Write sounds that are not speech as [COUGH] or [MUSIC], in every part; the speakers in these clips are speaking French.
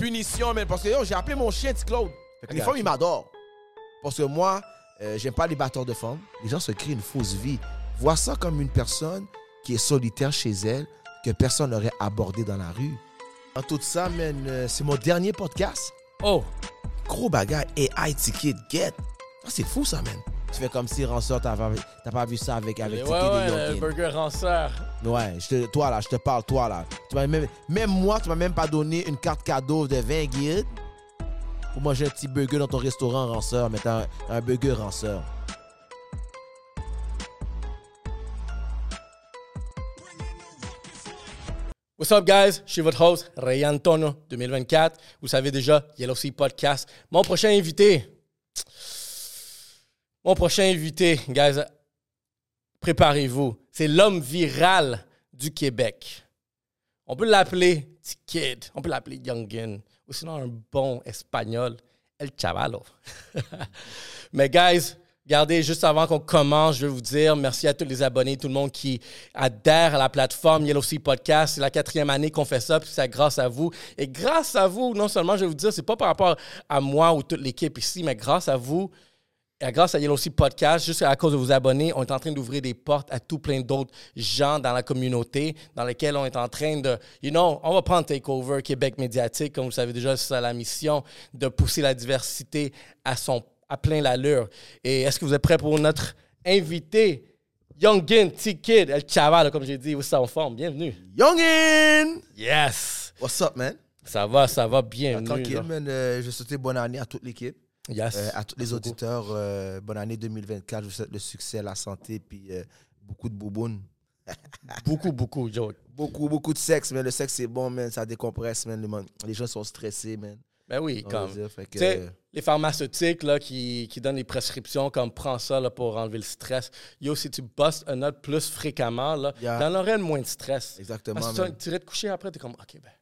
punition, man. Parce que yo, j'ai appelé mon chien petit Claude. Fait que les femmes, ils m'adorent. Parce que moi, euh, j'aime pas les batteurs de femmes. Les gens se créent une fausse vie. Vois ça comme une personne qui est solitaire chez elle, que personne n'aurait abordé dans la rue. En tout ça, man, euh, c'est mon dernier podcast. Oh, Gros bagage. Et IT Kid, get. Ah, c'est fou, ça, man. Tu fais comme si Ranseur, t'as pas, pas vu ça avec, avec ouais, ouais, le burger ranceur. Ouais, je te- toi là, je te parle, toi là. Tu même, même moi, tu m'as même pas donné une carte cadeau de 20 guides pour manger un petit burger dans ton restaurant ranceur, mais t'as un, un burger ranceur. What's up, guys? Je suis votre host, Ray Antonio 2024. Vous savez déjà, Yellow Sea Podcast. Mon prochain invité. Mon prochain invité, guys, préparez-vous. C'est l'homme viral du Québec. On peut l'appeler T-Kid, on peut l'appeler Youngin, ou sinon un bon espagnol, El Chavalo. [LAUGHS] Mais, guys, Regardez, juste avant qu'on commence, je vais vous dire merci à tous les abonnés, tout le monde qui adhère à la plateforme Yellow Sea Podcast. C'est la quatrième année qu'on fait ça, puis c'est grâce à vous. Et grâce à vous, non seulement, je vais vous dire, c'est pas par rapport à moi ou toute l'équipe ici, mais grâce à vous, grâce à Yellow Sea Podcast, juste à cause de vos abonnés, on est en train d'ouvrir des portes à tout plein d'autres gens dans la communauté, dans lesquels on est en train de, you know, on va prendre Takeover Québec médiatique, comme vous savez déjà, c'est ça la mission, de pousser la diversité à son à plein l'allure. Et est-ce que vous êtes prêts pour notre invité, Youngin T-Kid, El Chaval, comme j'ai dit, vous êtes en forme. Bienvenue. Youngin! Yes! What's up, man? Ça va, ça va, Ah, bienvenue. tranquille, là. man. Euh, je souhaite bonne année à toute l'équipe, Yes. euh, à tous les auditeurs. euh, bonne année 2024. Je vous souhaite le succès, la santé, puis euh, beaucoup de boubounes. [LAUGHS] Beaucoup, beaucoup, Joe. Beaucoup, beaucoup de sexe, mais le sexe, c'est bon, man. Ça décompresse, man. Les gens sont stressés, man. Ben oui, On comme. dire, que, les pharmaceutiques là, qui, qui donnent des prescriptions comme prends ça là, pour enlever le stress. Yo, si tu bosses un autre plus fréquemment, là, Yeah. t'en aurais moins de stress. exactement, Parce que tu irais te coucher après, t'es comme, OK, ben.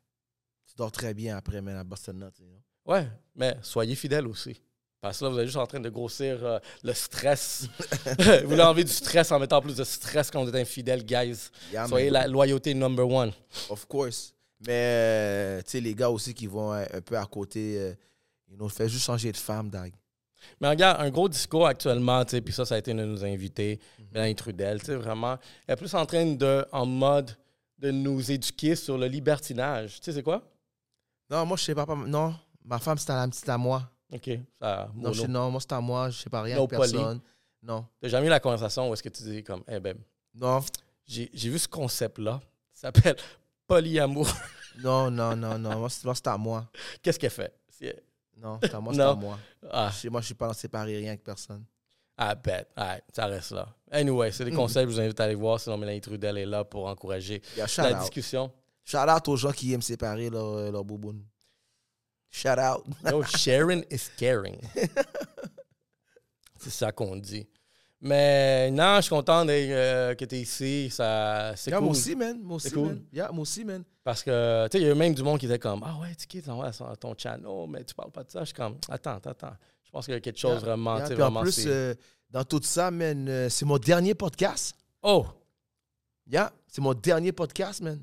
Tu dors très bien après, man, à Boston Nut. you know. Ouais, mais soyez fidèles aussi. Parce que là, vous êtes juste en train de grossir euh, le stress. [LAUGHS] vous voulez enlever du stress en mettant plus de stress quand vous êtes infidèle, guys. Yeah, man. Soyez la loyauté number one. Of course. Mais, euh, tu sais, les gars aussi qui vont euh, un peu à côté, euh, you know, fais juste changer de femme, Dag. Mais regarde, un gros discours actuellement, tu sais, puis ça, ça a été une de nos invités, Mhm. Mélanie Trudel, tu sais, vraiment. Elle est plus en train de, en mode, de nous éduquer sur le libertinage. Tu sais, c'est quoi? Non, moi, je sais pas. Non, ma femme, c'est à, à moi. OK, ça, Non, je, non, moi, c'est à moi. Je sais pas rien No poly. personne. Non. T'as jamais eu la conversation où est-ce que tu dis comme, eh ben, Non, j'ai vu ce concept-là, ça s'appelle polyamour. [LAUGHS] non, non, non, non. Moi, c'est à moi. Qu'est-ce qu'elle fait? Non, c'est à moi, c'est Non. à moi. Ah, Je- Moi, je suis pas en séparer rien avec personne. I bet. Alright, ça reste là. Anyway, Mm. c'est des concepts, je vous invite à aller voir, sinon Mélanie Trudel est là pour encourager Yeah, la out. discussion. Shout out aux gens qui aiment séparer leur, euh, leur bouboune. Shout out. Sharing is caring. c'est ça qu'on dit. Mais non, je suis content euh, que tu es ici. Ça, c'est Yeah, cool. Moi aussi, man. Moi aussi, cool. man. Yeah, moi aussi, man. Parce que, tu sais, il y a même du monde qui était comme Ah ouais, tu quittes ton channel, mais tu parles pas de ça. Je suis comme Attends, attends. Je pense qu'il y a quelque chose Yeah, vraiment, yeah. Puis en vraiment. plus, euh, dans tout ça, man, euh, c'est mon dernier podcast. Oh, Yeah, c'est mon dernier podcast, man.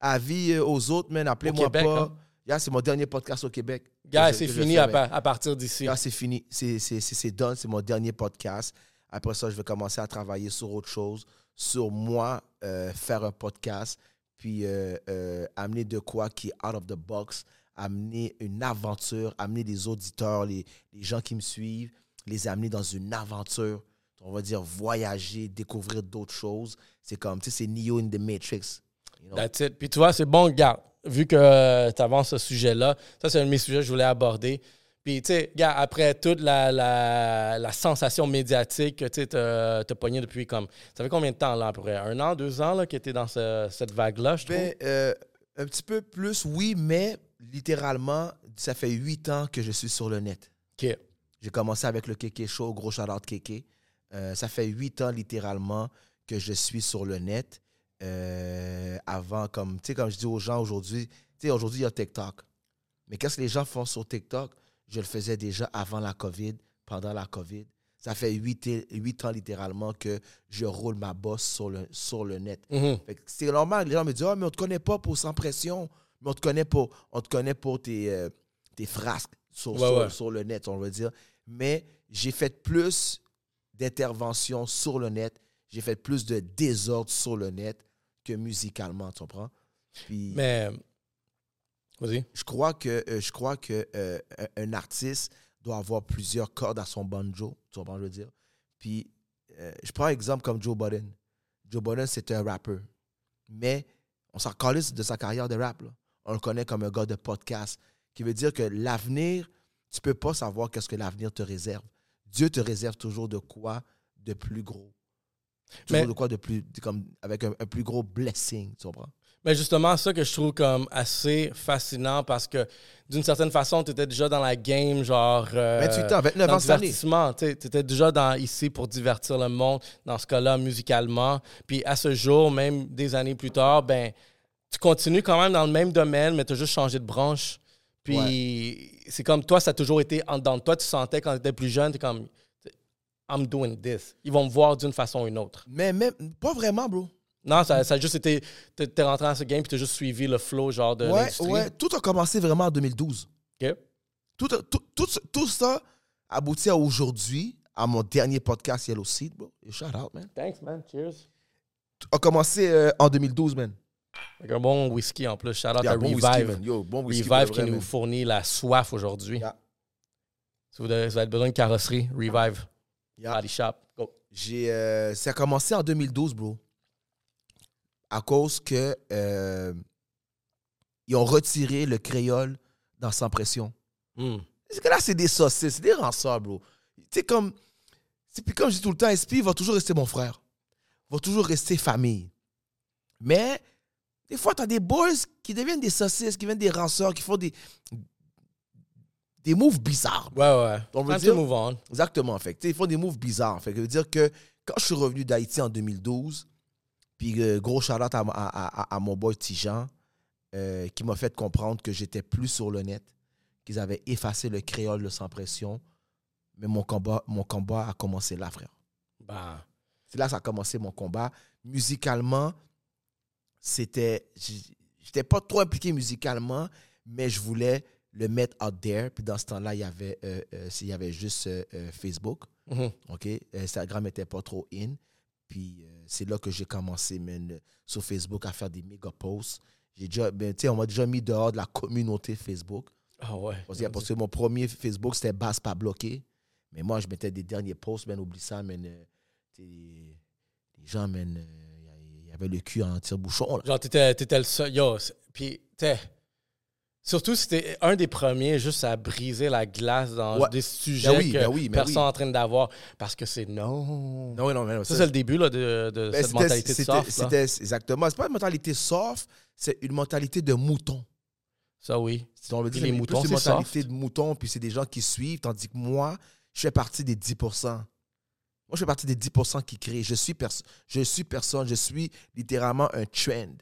Avis aux autres, man. Appelez-moi pas. hein? Yeah, c'est mon dernier podcast au Québec. gars, c'est fini à, à partir d'ici. Là, c'est fini. C'est- done. C'est mon dernier podcast. Après ça, je vais commencer à travailler sur autre chose, sur moi, euh, faire un podcast, puis euh, euh, amener de quoi qui est out of the box, amener une aventure, amener les auditeurs, les, les gens qui me suivent, les amener dans une aventure. On va dire voyager, découvrir d'autres choses. C'est comme, tu sais, c'est Neo in the Matrix. you know? That's it. Puis tu vois, c'est bon, gars, vu que tu avances ce sujet-là, ça, c'est un de mes sujets que je voulais aborder. Puis, tu sais, gars, après toute la, la, la sensation médiatique que tu t'as t'as pogné depuis comme. Ça fait combien de temps, là, à peu près? Un an, deux ans, là, que tu dans ce- cette vague-là, je trouve? Ben, euh, un petit peu plus, oui, mais littéralement, ça fait huit ans que je suis sur le net. OK. J'ai commencé avec le Kéké Show, gros shout-out Kéké. Euh, ça fait huit ans littéralement que je suis sur le net. Euh, avant, comme, tu sais, comme je dis aux gens aujourd'hui, tu sais, aujourd'hui, il y a TikTok. Mais qu'est-ce que les gens font sur TikTok? Je le faisais déjà avant la COVID, pendant la COVID. Ça fait huit, huit ans littéralement que je roule ma bosse sur le, sur le net. Mhm. C'est normal, les gens me disent Ah, mais on te connaît pas pour sans pression. Mais on te connaît pour, on te connaît pour tes, euh, tes frasques sur, Ouais, sur- ouais. sur le net, on va dire. Mais j'ai fait plus d'interventions sur le net. J'ai fait plus de désordre sur le net que musicalement, tu comprends? Puis Mais. Vas-y. je crois que, euh, je crois que euh, un, artiste doit avoir plusieurs cordes à son banjo, tu comprends je veux dire? Puis euh, je prends un exemple comme Joe Budden. Joe Budden, c'est un rappeur. Mais on s'en calisse de sa carrière de rap. là. On le connaît comme un gars de podcast, qui veut dire que l'avenir, tu peux pas savoir qu'est-ce que l'avenir te réserve. Dieu te réserve toujours de quoi de plus gros. Toujours Mais- de quoi de plus, de comme, avec un, un plus gros blessing, tu comprends? Mais justement, ça que je trouve comme assez fascinant parce que d'une certaine façon, tu étais déjà dans la game, genre. euh, 28 ans, 29 dans ans cette divertissement. Tu étais déjà dans, ici pour divertir le monde, dans ce cas-là, musicalement. Puis à ce jour, même des années plus tard, ben, tu continues quand même dans le même domaine, mais tu as juste changé de branche. Puis c'est comme toi, ça a toujours été en dedans de toi. Tu sentais quand tu étais plus jeune, tu comme. I'm doing this. Ils vont me voir d'une façon ou une autre. Mais même, pas vraiment, bro. Non, ça, ça a juste été. T'es t'es rentré dans ce game puis t'as juste suivi le flow, genre, de Ouais, l'industrie. ouais, tout a commencé vraiment en 2012. OK. Tout, tout, tout, tout ça aboutit à aujourd'hui, à mon dernier podcast Yellow Seed, bro. Et shout out, man. Thanks, man. Cheers. A commencé euh, en 2012, man. Avec un bon whisky en plus. Shout out Yeah, à bon Revive. whisky, man. Yo, bon whisky. Revive qui vrai, nous man. fournit la soif aujourd'hui. Yeah. Si vous avez besoin de carrosserie, Revive. Yeah. Body Shop. Go. J'ai, euh, ça a commencé en 2012, bro. À cause que euh, ils ont retiré le créole dans Sans Pression. Mm. Parce que là, c'est des saucisses, c'est des rançards, bro. Tu sais, comme. c'est- Puis comme je dis tout le temps, SP va toujours rester mon frère. Va toujours rester famille. Mais, des fois, tu as des boys qui deviennent des saucisses, qui deviennent des rançards, qui font des. Des moves bizarres. Ouais, ouais. On veut dire- to move on. Exactement. Fait que, ils font des moves bizarres. Fait que, veut dire que quand je suis revenu d'Haïti en 2012, puis euh, gros shout à, à, à- à mon boy Tijan, euh, qui m'a fait comprendre que j'étais plus sur le net, qu'ils avaient effacé le créole de sans pression. Mais mon combat, mon combat a commencé là, frère. Bah. C'est là que ça a commencé mon combat. Musicalement, c'était. J'étais pas trop impliqué musicalement, mais je voulais le mettre out there. Puis dans ce temps-là, il y avait, euh, euh, y avait juste euh, Facebook. Mhm. OK? Instagram n'était pas trop in. Puis c'est là que j'ai commencé, man, sur Facebook à faire des méga posts. J'ai déjà, ben, on m'a déjà mis dehors de la communauté Facebook. Ah ouais. Parce que, parce que mon premier Facebook, c'était Basse pas bloqué. Mais moi, je mettais des derniers posts, man, oublie ça, man. les, gens, man, il y avait le cul en tire-bouchon. Genre, t'étais, t'étais le seul. Yo, puis, t'es. Surtout, c'était un des premiers juste à briser la glace dans Ouais. des sujets Ben oui, que ben oui, ben personne oui. n'est en train d'avoir. Parce que c'est non. Non, non, non, Ça, c'est le début là, de, de cette mentalité de soft. C'était exactement. C'est pas une mentalité soft, c'est une mentalité de mouton. Ça, oui. Si on veut Puis dire, les c'est moutons, plus une c'est mentalité soft. de mouton, puis c'est des gens qui suivent, tandis que moi, je fais partie des 10% Moi, je fais partie des 10% qui créent. Je suis, je suis personne, je suis littéralement un trend.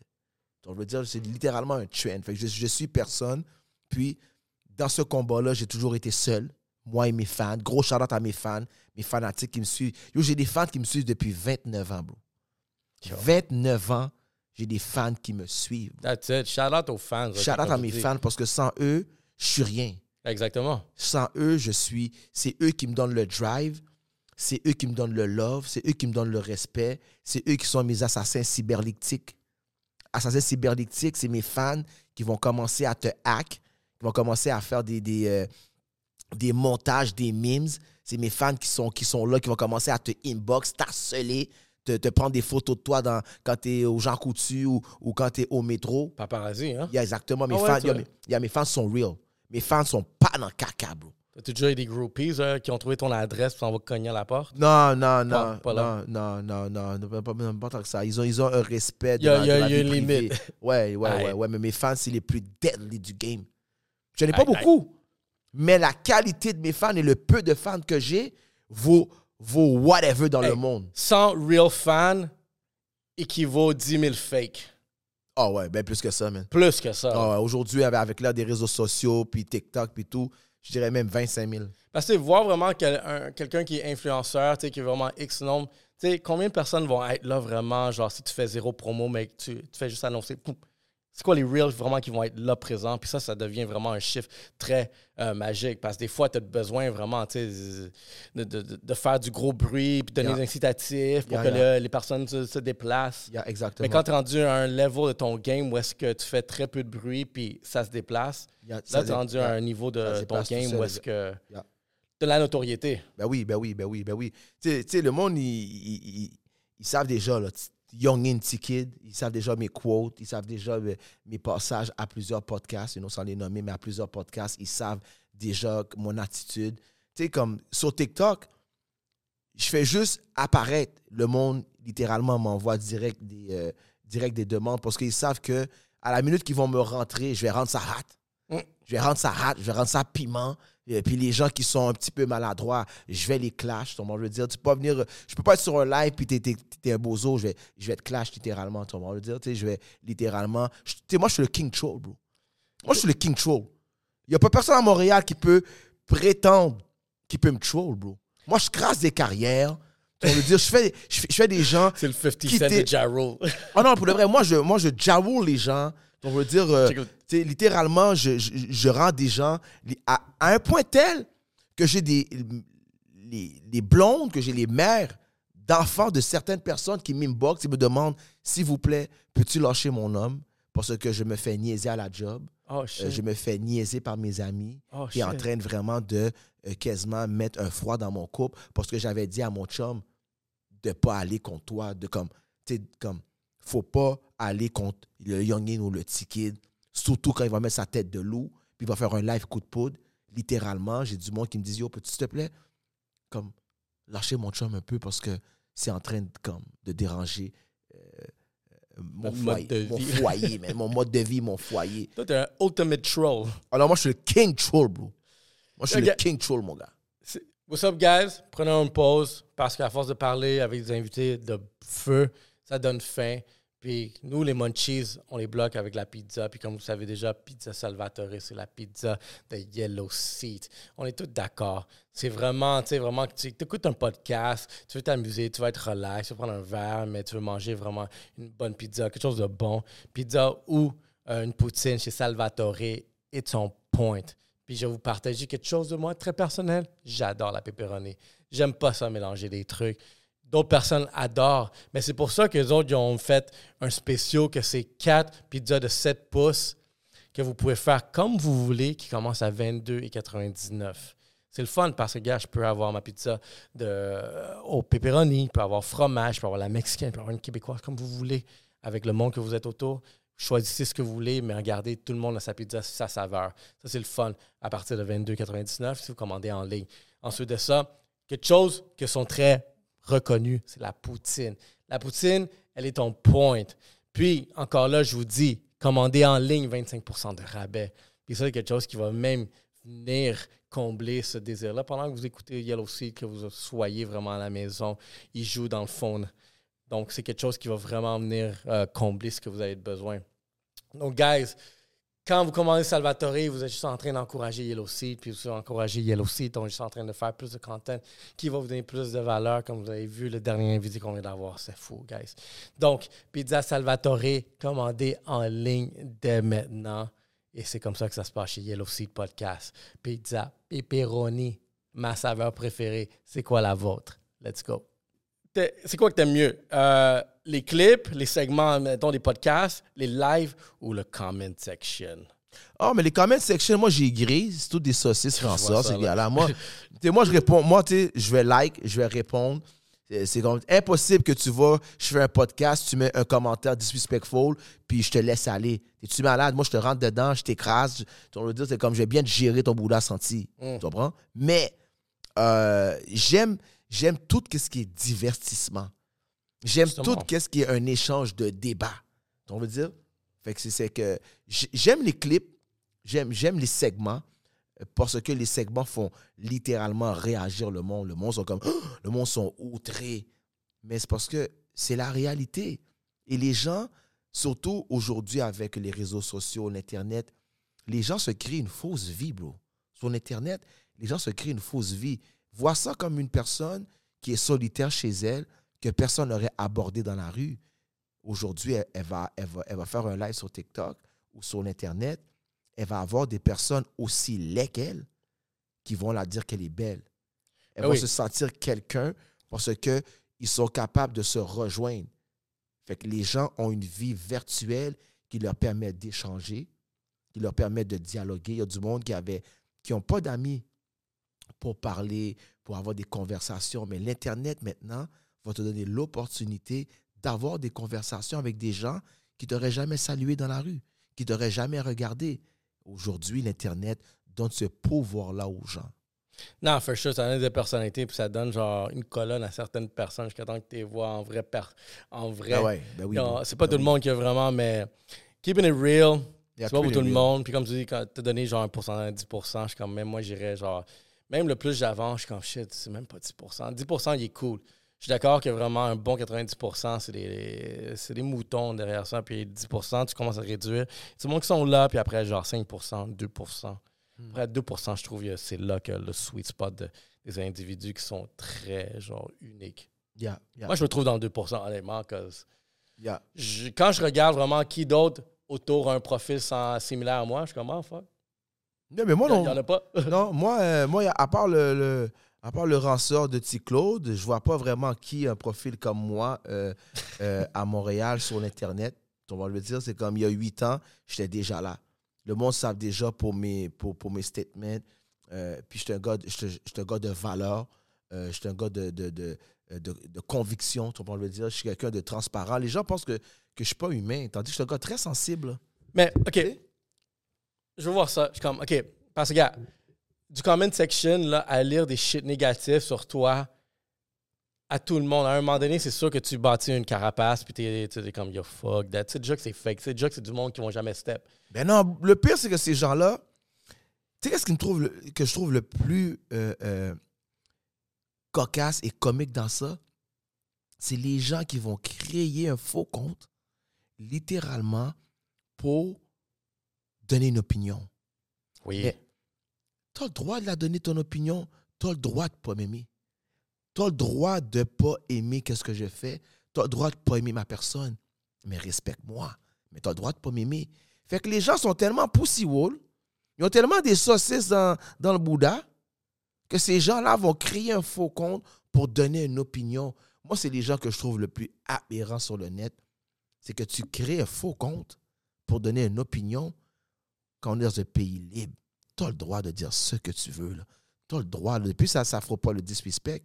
Donc, je veux dire, c'est littéralement un trend. Fait que je, je suis personne. Puis, dans ce combat-là, j'ai toujours été seul. Moi et mes fans. Gros shout à mes fans, mes fanatiques qui me suivent. Yo, j'ai des fans qui me suivent depuis 29 ans, bro. Yo. 29 ans, j'ai des fans qui me suivent. That's it. Shout out aux fans. Shout out à mes dis. fans parce que sans eux, je suis rien. Exactement. Sans eux, je suis. C'est eux qui me donnent le drive. C'est eux qui me donnent le love. C'est eux qui me donnent le respect. C'est eux qui sont mes assassins cyberlictiques. Assassins cyberlictiques, c'est mes fans qui vont commencer à te hack, qui vont commencer à faire des, des, euh, des montages, des memes. C'est mes fans qui sont, qui sont là, qui vont commencer à te inbox, t'harceler, te, te prendre des photos de toi dans, quand tu es au Jean Coutu ou, ou quand tu es au métro. Paparazzi, hein? Il y a exactement mes Ah fans. y a il y a mes fans sont real. Mes fans sont pas dans le caca, bro. T'as déjà eu des groupies euh, qui ont trouvé ton adresse puis on va cogner à la porte? Non, non, Pas- non. pas là. non, non, non, non, pas, pas- pas- pas tant que ça. Ils ont, ils ont un respect de Il y a- y a- de ma il y a vie une privée. limite. Ouais, ouais, ouais, ouais. Mais mes fans, c'est les plus deadly du game. Je n'ai pas beaucoup. Mais la qualité de mes fans et le peu de fans que j'ai vaut, vaut whatever dans le monde. 100 real fans équivaut 10 000 fake. Ah ouais, ben plus que ça, man. Plus que ça. Ah ouais, Aujourd'hui, avec, avec des réseaux sociaux, puis TikTok, puis tout, je dirais même 25 000. Parce que voir vraiment quel- un- quelqu'un qui est influenceur, qui est vraiment X nombre, combien de personnes vont être là vraiment, genre si tu fais zéro promo, mais tu, tu fais juste annoncer, C'est quoi les reels vraiment qui vont être là présents? Puis ça, ça devient vraiment un chiffre très euh, magique parce que des fois, tu as besoin vraiment de, de- de- faire du gros bruit puis donner Yeah. des incitatifs pour Yeah, que yeah. le- les personnes se, se déplacent. Exactement. Mais quand tu es rendu à un level de ton game où est-ce que tu fais très peu de bruit puis ça se déplace, là, tu es rendu à un niveau de ton game seul, où est-ce que Yeah. de la notoriété. Ben oui, ben oui, ben oui, ben oui. Tu sais- le monde, ils, savent déjà, là, Young in Kid, ils savent déjà mes quotes, ils savent déjà mes, mes passages à plusieurs podcasts, you know, sans les nommer, mais à plusieurs podcasts, ils savent déjà mon attitude. Tu sais, comme sur TikTok, je fais juste apparaître. Le monde, littéralement, m'envoie direct des, euh, direct des demandes parce qu'ils savent que à la minute qu'ils vont me rentrer, je vais rendre ça hâte. Mm. Je vais rendre ça hâte, je vais rendre ça piment. Et puis les gens qui sont un petit peu maladroits, je vais les clash. Je veux dire, tu peux pas venir. Je peux pas être sur un live puis t'es, t'es- t'es un bozo, je vais, je vais te clash littéralement. Tu veux dire, tu sais, je vais littéralement. Tu sais, moi, je suis le king troll, bro. Moi, je suis le king troll. Il n'y a pas personne à Montréal qui peut prétendre qu'il peut me troll, bro. Moi, je crasse des carrières. Tu veux dire, je fais, je fais, je fais des gens. [LAUGHS] C'est le 50 Qui cent de Ja Rule. Oh non, pour de vrai, moi, je, moi, je les gens. On veut dire, euh, littéralement, je, je, je rends des gens à, à un point tel que j'ai des les, les blondes, que j'ai les mères d'enfants de certaines personnes qui m'inboxent et me demandent, s'il vous plaît, peux-tu lâcher mon homme parce que je me fais niaiser à la job, Oh euh, je me fais niaiser par mes amis, Oh, qui est en shit. train de vraiment de euh, quasiment mettre un froid dans mon couple parce que j'avais dit à mon chum de pas aller contre toi, de comme, tu sais, comme, faut pas aller contre le youngin ou le petit kid, surtout quand il va mettre sa tête de loup, puis il va faire un live coup de poudre. Littéralement, j'ai du monde qui me dit, yo, peux-tu, s'il te plaît, comme, lâcher mon chum un peu parce que c'est en train de, comme, de déranger euh, euh, mon, foyer, mon foyer, man, mon mode de vie, mon [LAUGHS] foyer. Toi, t'es un ultimate troll. Alors moi, je suis le king troll, bro. Moi, je suis le king troll, mon gars. What's up, guys? Prenons une pause parce qu'à force de parler avec des invités de feu, ça donne faim. Puis nous, les munchies, on les bloque avec la pizza. Puis comme vous savez déjà, Pizza Salvatore, c'est la pizza de Yellow Seat. On est tous d'accord. C'est vraiment, tu sais, vraiment que tu écoutes un podcast, tu veux t'amuser, tu vas être relax, tu veux prendre un verre, mais tu veux manger vraiment une bonne pizza, quelque chose de bon. Pizza ou euh, une poutine chez Salvatore, it's on point. Puis je vais vous partager quelque chose de moi très personnel. J'adore la pepperoni. J'aime pas ça mélanger des trucs. D'autres personnes adorent. Mais c'est pour ça que les autres ont fait un spécial que c'est 4 pizzas de 7 pouces que vous pouvez faire comme vous voulez qui commence à 22,99. C'est le fun parce que, gars, je peux avoir ma pizza de, euh, au pepperoni, je peux avoir fromage, je peux avoir la mexicaine, je peux avoir une québécoise, comme vous voulez, avec le monde que vous êtes autour. Choisissez ce que vous voulez, mais regardez, tout le monde a sa pizza, sa saveur. Ça, c'est le fun à partir de 22,99 si vous commandez en ligne. Ensuite de ça, quelque chose qui sont très reconnus, c'est la poutine. La poutine, elle est en point. Puis, encore là, je vous dis, commandez en ligne 25% de rabais. Puis ça, c'est quelque chose qui va même venir combler ce désir-là. Pendant que vous écoutez Yellow Seed, que vous soyez vraiment à la maison, il joue dans le fond. Donc, c'est quelque chose qui va vraiment venir euh, combler ce que vous avez besoin. Donc, guys, quand vous commandez Salvatore, vous êtes juste en train d'encourager Yellow Seed, puis vous encouragez Yellow Seed, donc juste en train de faire plus de content qui va vous donner plus de valeur, comme vous avez vu le dernier invité qu'on vient d'avoir. C'est fou, guys. Donc, Pizza Salvatore, commandez en ligne dès maintenant. Et c'est comme ça que ça se passe chez Yellow Seed Podcast. Pizza, pepperoni, ma saveur préférée. C'est quoi la vôtre? Let's go. C'est quoi que t'aimes mieux? Euh, les clips, les segments, mettons, des podcasts, les lives ou le comment section? Oh, mais les comment section, moi, j'ai gris. C'est toutes des saucisses [LAUGHS] ça, ces là. gars-là. Moi, [LAUGHS] moi, je réponds. Moi, tu sais, je vais like, je vais répondre. C'est comme impossible que tu vas, je fais un podcast, tu mets un commentaire disrespectful, puis je te laisse aller. Es-tu malade? Moi, je te rentre dedans, je t'écrase. Vas me dire, c'est comme, je vais bien te gérer ton boulot senti. Mm. Tu comprends? Mais euh, j'aime j'aime tout ce qui est divertissement. J'aime tout ce qui est un échange de débat. On veut dire? Fait que c'est- que j'aime les clips, j'aime les segments euh, parce que les segments font littéralement réagir le monde. Le monde sont comme le monde sont outrés. Mais c'est parce que c'est la réalité. Et les gens, surtout aujourd'hui avec les réseaux sociaux, l'Internet, les gens se créent une fausse vie, bro. Sur l'Internet, les gens se créent une fausse vie. Vois ça comme une personne qui est solitaire chez elle, que personne n'aurait abordé dans la rue. aujourd'hui, elle, elle va, elle, va, elle va faire un live sur TikTok ou sur l'Internet. Elle va avoir des personnes aussi laides qu'elle qui vont la dire qu'elle est belle. Elle Ah va oui. se sentir quelqu'un parce qu'ils sont capables de se rejoindre. Fait que les gens ont une vie virtuelle qui leur permet d'échanger, qui leur permet de dialoguer. Il y a du monde qui avait qui n'ont pas d'amis pour parler, pour avoir des conversations. Mais l'Internet, maintenant, va te donner l'opportunité d'avoir des conversations avec des gens qui t'auraient jamais salué dans la rue, qui t'auraient jamais regardé. Aujourd'hui, l'Internet donne ce pouvoir-là aux gens. Non, for sure, ça donne des personnalités, puis ça donne genre une colonne à certaines personnes jusqu'à temps que tu les vois en vrai. en vrai. Ben ouais, ben oui, ben- c'est pas ben tout le monde qui a vraiment, mais keeping it real, c'est pas pour tout le monde. Puis comme tu dis, quand t'as donné genre un pourcentage, 10%, je suis comme, même moi, j'irais genre, même le plus j'avance, je suis comme shit, c'est même pas 10%. 10%, il est cool. Je suis d'accord que vraiment un bon 90%, c'est des, des moutons derrière ça. Puis 10%, tu commences à réduire. C'est monde qui sont là, puis après, genre 5%, 2%. Hmm. Après 2%, je trouve que c'est là que le sweet spot de- des individus qui sont très, genre, uniques. Yeah, yeah, Moi, je me trouve dans le 2%, honnêtement, cause yeah. je- quand je regarde vraiment qui d'autre autour a un profil sans- similaire à moi, je suis comme, ah, fuck. Non, mais moi, Il non. n'y en a pas. [LAUGHS] Non, moi, euh, moi à, part le, le- à part le ranceur de T. Claude, je vois pas vraiment qui a un profil comme moi euh, euh, à Montréal sur l'Internet. On va le dire, c'est comme il y a huit ans, j'étais déjà là. Le monde savent déjà pour mes, pour, pour mes statements. Puis j'étais un, gars de- j'étais- j'étais un gars de valeur. J'étais un gars de, de, de, de- de conviction, on va le dire. Je suis quelqu'un de transparent. Les gens pensent que, que je ne suis pas humain, tandis que je suis un gars très sensible. Mais, OK. Je veux voir ça. Je suis comme, OK. Parce que, gars, du comment section, là, à lire des shit négatifs sur toi, à tout le monde, à un moment donné, c'est sûr que tu bâtis une carapace, puis t'es t'es comme, yo, fuck that. Tu sais déjà que c'est fake. Tu sais déjà que c'est du monde qui vont jamais step. Ben non, le pire, c'est que ces gens-là, tu sais, qu'est-ce trouve que je trouve le plus euh, euh, cocasse et comique dans ça? C'est les gens qui vont créer un faux compte, littéralement, pour donner une opinion. Oui. Tu as le droit de la donner ton opinion, tu as le droit de ne pas m'aimer. Tu as le droit de ne pas aimer qu'est-ce que je fais, tu as le droit de ne pas aimer ma personne, mais respecte-moi. Mais tu as le droit de ne pas m'aimer. Fait que les gens sont tellement pussy wall, ils ont tellement des saucisses dans, dans le Bouddha, que ces gens-là vont créer un faux compte pour donner une opinion. Moi, c'est les gens que je trouve le plus aberrants sur le net. C'est que tu crées un faux compte pour donner une opinion quand on est dans un pays libre. Tu as le droit de dire ce que tu veux. Tu as le droit. Depuis, ça ne fera pas le disrespect,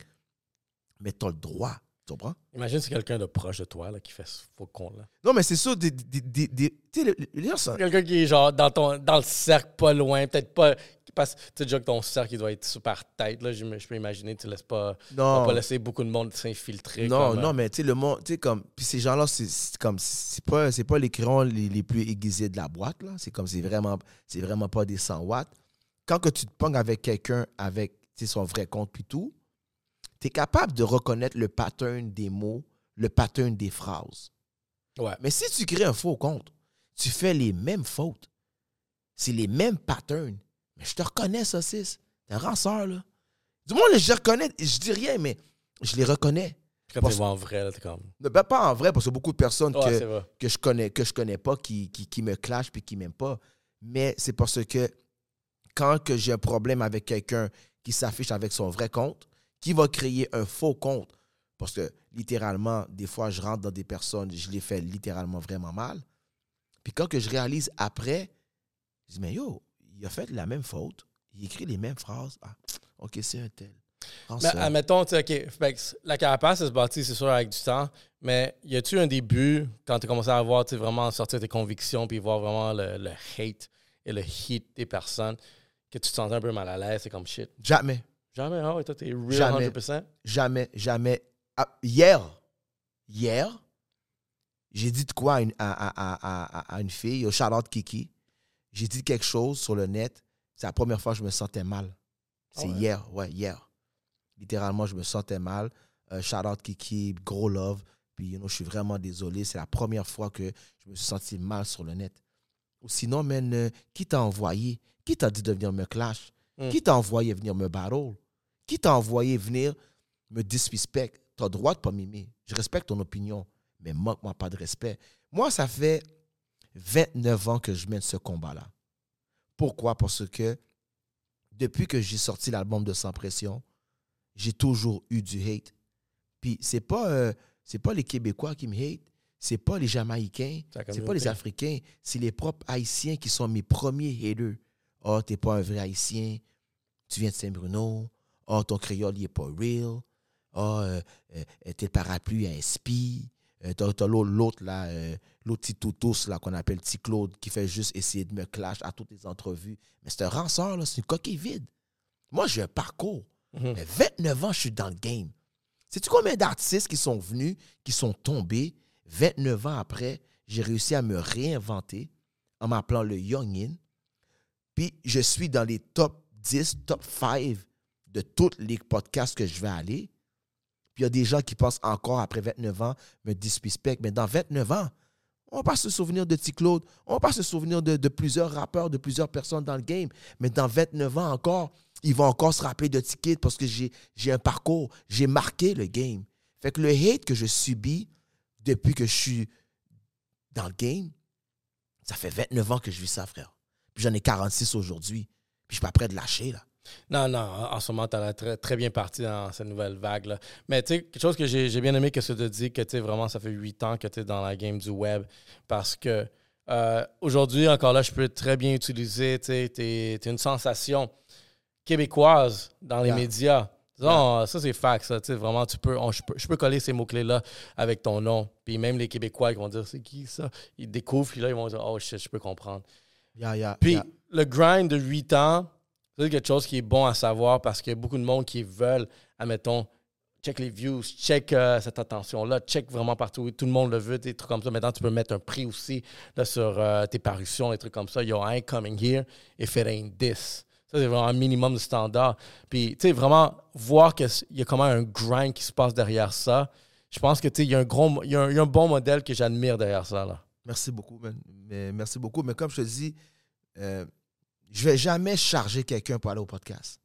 mais tu as le droit. Tu comprends? Imagine c'est quelqu'un de proche de toi là, qui fait ce faux compte-là. Non, mais c'est sûr, des, des, des- des- tu sais, sont- Quelqu'un qui est genre dans, ton, dans le cercle, pas loin, peut-être pas. Parce que tu sais déjà que ton cercle il doit être super tête. Là, je, je peux imaginer, tu laisses pas, Non, pas laisser beaucoup de monde s'infiltrer. non, comme, non, euh, mais tu sais, le monde, tu sais, comme, puis ces gens-là, c'est comme, c'est pas, c'est pas les crayons les, les plus aiguisés de la boîte, là. C'est comme, c'est vraiment, c'est vraiment pas des 100 watts. Quand que tu te pognes avec quelqu'un avec, tu sais, son vrai compte puis tout, tu es capable de reconnaître le pattern des mots, le pattern des phrases. Ouais. Mais si tu crées un faux compte, tu fais les mêmes fautes. C'est les mêmes patterns. Mais je te reconnais, saucisse. T'es un ranceur, là. Du moins, je les reconnais. Je dis rien, mais je les reconnais. Quand Parce- tu en vrai, là, t'es comme. Ben, pas en vrai, parce a beaucoup de personnes Ouais, que, que je connais que je connais pas qui, qui, qui me clashent puis qui m'aiment pas. Mais c'est parce que quand que j'ai un problème avec quelqu'un qui s'affiche avec son vrai compte, qui va créer un faux compte, parce que littéralement, des fois, je rentre dans des personnes, je les fais littéralement vraiment mal. Puis quand que je réalise après, je dis, mais yo, il a fait la même faute, il écrit les mêmes phrases. Ah, ok, c'est un tel. Mais ça. admettons, tu sais, OK, fait que la carapace, elle se bâtit, c'est sûr, avec du temps. Mais y a-tu un début, quand tu as commencé à voir, vraiment sortir tes convictions, puis voir vraiment le, le hate et le hit des personnes, que tu te sentais un peu mal à l'aise, c'est comme shit? Jamais. Jamais, ah ouais, toi, t'es real Jamais. 100%. Jamais, jamais. Ah, hier, hier, j'ai dit de quoi à une, à, à- à- une fille, au Charlotte Kiki. J'ai dit quelque chose sur le net. C'est la première fois que je me sentais mal. C'est Ah ouais? hier, ouais, hier. Littéralement, je me sentais mal. Euh, shout out Kiki, gros love. Puis, you know, je suis vraiment désolé. C'est la première fois que je me suis senti mal sur le net. Ou sinon, man, euh, qui t'a envoyé? Qui t'a dit de venir me clash? Hmm. Qui t'a envoyé venir me battle? Qui t'a envoyé venir me disrespect? Tu as le droit de pas m'aimer. Je respecte ton opinion. mais manque-moi pas de respect. Moi, ça fait 29 ans que je mène ce combat-là. Pourquoi? Parce que depuis que j'ai sorti l'album de Sans Pression, j'ai toujours eu du hate. Puis c'est pas, euh, c'est pas les Québécois qui me hate, c'est pas les Jamaïcains, C'est pas les. Africains, c'est les propres Haïtiens qui sont mes premiers haters. Oh, t'es pas un vrai Haïtien, tu viens de Saint-Bruno, oh, ton créole, il est pas real, oh, euh, euh, tes parapluies à inspi, euh, t'as, t'as l'autre, l'autre, là, euh, l'autre petit toutous, là, qu'on appelle petit Claude, qui fait juste essayer de me clash à toutes les entrevues. Mais c'est un ranceur, là, c'est une coquille vide. Moi, j'ai un parcours. Mhm. Mais 29 ans, je suis dans le game. Sais-tu combien d'artistes qui sont venus, qui sont tombés? 29 ans après, j'ai réussi à me réinventer en m'appelant le Youngin. Puis je suis dans les top 10, top 5 de tous les podcasts que je vais aller. Puis il y a des gens qui pensent encore après 29 ans me disrespect, mais dans 29 ans, on va pas se souvenir de T. Claude, on va pas se souvenir de, plusieurs rappeurs, de plusieurs personnes dans le game, mais dans 29 ans encore, ils vont encore se rappeler de Ticket parce que j'ai j'ai un parcours, j'ai marqué le game. Fait que le hate que je subis depuis que je suis dans le game, ça fait 29 ans que je vis ça, frère. Puis j'en ai 46 aujourd'hui. Puis je suis pas prêt de lâcher, là. Non, non, en ce moment, tu as très, très bien parti dans cette nouvelle vague-là. Mais tu sais, quelque chose que j'ai bien aimé que tu te dis, que tu sais, vraiment, ça fait huit ans que tu es dans la game du web. Parce que euh, aujourd'hui, encore là, je peux très bien utiliser, tu sais, t'es t'es une sensation québécoise dans les Yeah. médias. Non, ça, c'est fact, ça. Tu sais, vraiment, tu peux, on- je, peux, je peux coller ces mots-clés-là avec ton nom. Puis même les Québécois, ils vont dire, c'est qui ça? Ils découvrent, puis là, ils vont dire, oh shit, je peux comprendre. Yeah, yeah, Puis le grind de 8 ans, c'est quelque chose qui est bon à savoir parce qu'il y a beaucoup de monde qui veulent, admettons, check les views, check euh, cette attention-là, check vraiment partout. Tout le monde le veut, des trucs comme ça. Maintenant, tu peux mettre un prix aussi là, sur euh, tes parutions, des trucs comme ça. Yo, I ain't coming here if it ain't this. Ça, c'est vraiment un minimum de standard. Puis, tu sais, vraiment voir qu'il y a comment un grind qui se passe derrière ça. Je pense que, tu il y, a un y bon modèle que j'admire derrière ça, là. Merci beaucoup, man. Mais, merci beaucoup. Mais comme je te dis, euh, je vais jamais charger quelqu'un pour aller au podcast.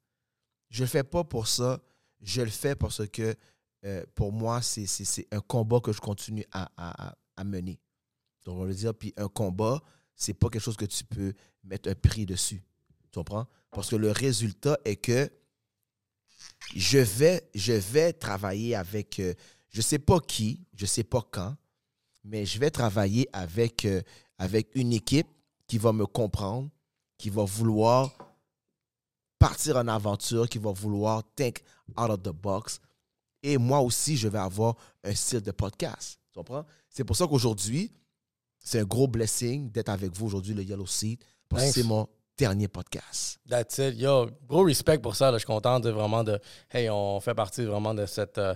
Je le fais pas pour ça. Je le fais parce que euh, pour moi, c'est- un combat que je continue à, à- à- mener. Donc, on va dire, puis un combat, c'est pas quelque chose que tu peux mettre un prix dessus. Tu comprends? Parce que le résultat est que je vais, je vais travailler avec, euh, je sais pas qui, je sais pas quand, mais je vais travailler avec, euh, avec une équipe qui va me comprendre, qui va vouloir partir en aventure, qui va vouloir think out of the box. Et moi aussi, je vais avoir un style de podcast. Tu comprends? C'est pour ça qu'aujourd'hui, c'est un gros blessing d'être avec vous aujourd'hui, le Yellow Seat, parce que c'est mon dernier podcast. That's it. Yo, gros respect pour ça. là. Je suis content de vraiment de. Hey, on fait partie vraiment de cette. euh,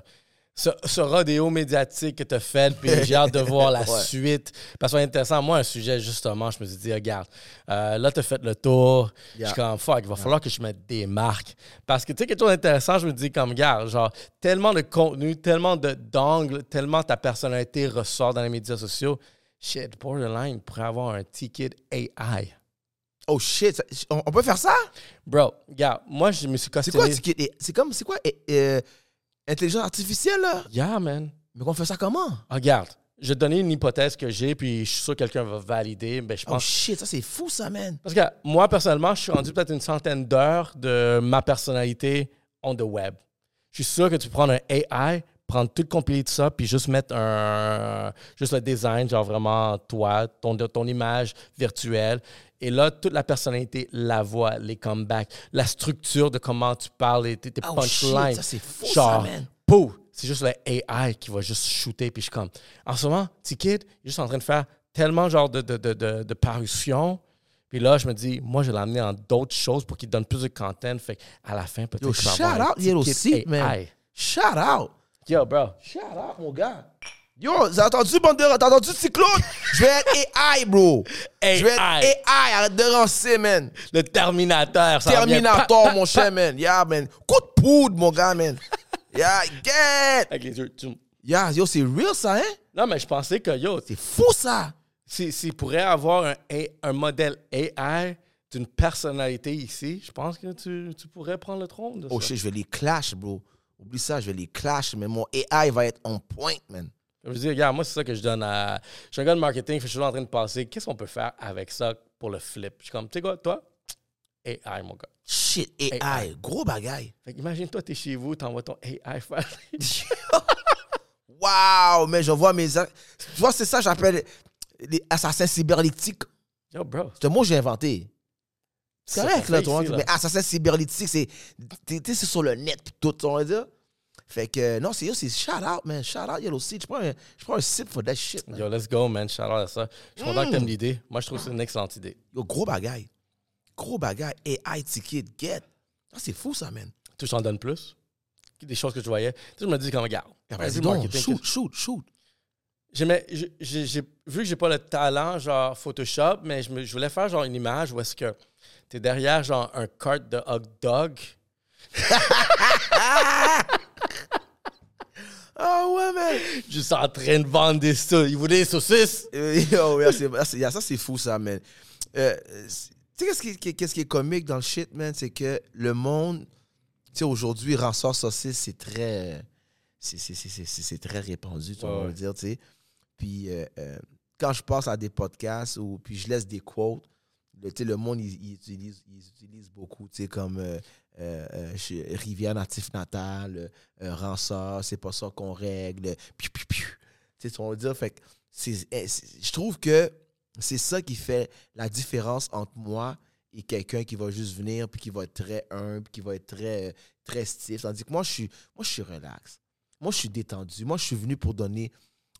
ce, ce rodéo médiatique que tu as fait, puis j'ai hâte de voir la [LAUGHS] Ouais. suite. Parce que c'est intéressant. Moi, un sujet, justement, je me suis dit, regarde, euh, là, tu as fait le tour. Je suis comme, fuck, il va falloir que je mette des marques. Parce que, tu sais, quelque chose d'intéressant, je me dis, comme, regarde, genre, tellement de contenu, tellement d'angles, tellement ta personnalité ressort dans les médias sociaux. Shit, borderline pourrait avoir un ticket AI. Oh shit, ça- on, on peut faire ça? Bro, regarde, moi, je me suis C'est costume. quoi? c'est que- C'est comme, c'est quoi? euh, intelligence artificielle, là? Yeah, man. Mais on fait ça comment? Ah, Regarde, je vais te donner une hypothèse que j'ai, puis je suis sûr que quelqu'un va valider. Ben, je Oh pense. shit, ça c'est fou ça, man. Parce que moi, personnellement, je suis rendu peut-être une centaine d'heures de ma personnalité on the web. Je suis sûr que tu prends un AI, prendre tout compilé de ça, puis juste mettre un. Juste le design, genre vraiment toi, ton, ton image virtuelle. Et là, toute la personnalité, la voix, les comebacks, la structure de comment tu parles, et tes, tes Oh punchlines. ça c'est fou Genre, ça, man. pouf, c'est juste le AI qui va juste shooter. Puis je suis comme, en ce moment, T-Kid, il est juste en train de faire tellement genre de, de, de, de, de parutions. Puis là, je me dis, moi, je vais l'amener dans d'autres choses pour qu'il donne plus de content. Fait à la fin, peut-être que je vais shout avoir un out Yellow Seat, man. Shout out. Yo, bro. Shout out, mon gars. Yo, t'as entendu, bande de... T'as entendu, Cyclone? Je vais être AI, bro. Je vais être AI. AI. Arrête de rancer, man. Le Terminateur. ça. Terminator, mon cher, man. Yeah, man. Coup de poudre, mon gars, man. Yeah, get. Avec les yeux. tu- Yeah, yo, c'est real, ça, hein? Non, mais je pensais que, yo, C'est fou, ça. si- s'il pourrait avoir un, un modèle AI d'une personnalité ici, je pense que tu, tu pourrais prendre le trône de Oh ça. shit, je vais les clash, bro. Oublie ça, je vais les clash, mais mon AI va être on point, man. Je dis, regarde, moi, c'est ça que je donne à. Je suis un gars de marketing, je suis toujours en train de penser, qu'est-ce qu'on peut faire avec ça pour le flip? Je suis comme, tu sais quoi, toi? AI, mon gars. Shit, AI, AI. gros bagaille. Fait imagine-toi, t'es chez vous, t'envoies ton AI faire. [LAUGHS] Wow, mais je vois mes. Tu vois, c'est ça que j'appelle les assassins cybernétiques. Yo, bro. C'est un mot que j'ai inventé. C'est correct, là, tu là. Mais assassin cybernétique, c'est. t'es- t'es- c'est sur le net, tout, on va dire. Fait que, non, c'est yo, c'est shout out, man. Shout out, Yellow Seed. Je prends un, je prends un sip for that shit, man. Yo, let's go, man. Shout out à ça. Je suis content que Mm. t'aimes l'idée. Moi, je trouve que c'est une excellente idée. Yo, gros bagaille. Gros bagaille. AI ticket, get. Ah, c'est fou, ça, man. Tu t'en donnes plus? Des choses que je voyais. Tu sais, je me dis, comme, regarde. Ah, vas-y, Vas-y donc, marketing, shoot, shoot, shoot. J'aimais, j'ai- j'ai, vu que j'ai pas le talent, genre Photoshop, mais je, me- je voulais faire genre une image où est-ce que t'es derrière genre un cart de hot dog. [LAUGHS] Ah ouais, man. Juste en train de vendre des saucisses. Ils voulaient des saucisses. [LAUGHS] Yo, yeah, c'est- yeah, ça, c'est fou, ça, man. Euh, tu sais, qu'est-ce qui, qui- qu'est-ce qui est comique dans le shit, man? C'est que le monde, tu sais, aujourd'hui, Ransort Saucisse, c'est très. C'est c'est- c'est- c'est- c'est très répandu, tu Ouais, vas ouais. dire, tu sais. Puis, euh, euh, quand je passe à des podcasts ou puis je laisse des quotes, le, le monde, il, il utilise, ils utilisent beaucoup, tu sais, comme euh, Rivière Natif Natal, Ransort, c'est pas ça qu'on règle, piou, piou, piou. Tu sais, vas le dire, fait que eh, je trouve que c'est ça qui fait la différence entre moi et quelqu'un qui va juste venir puis qui va être très humble, qui va être très, très stiff. Tandis que moi, je suis, moi, je suis relax. Moi, je suis détendu. Moi, je suis venu pour donner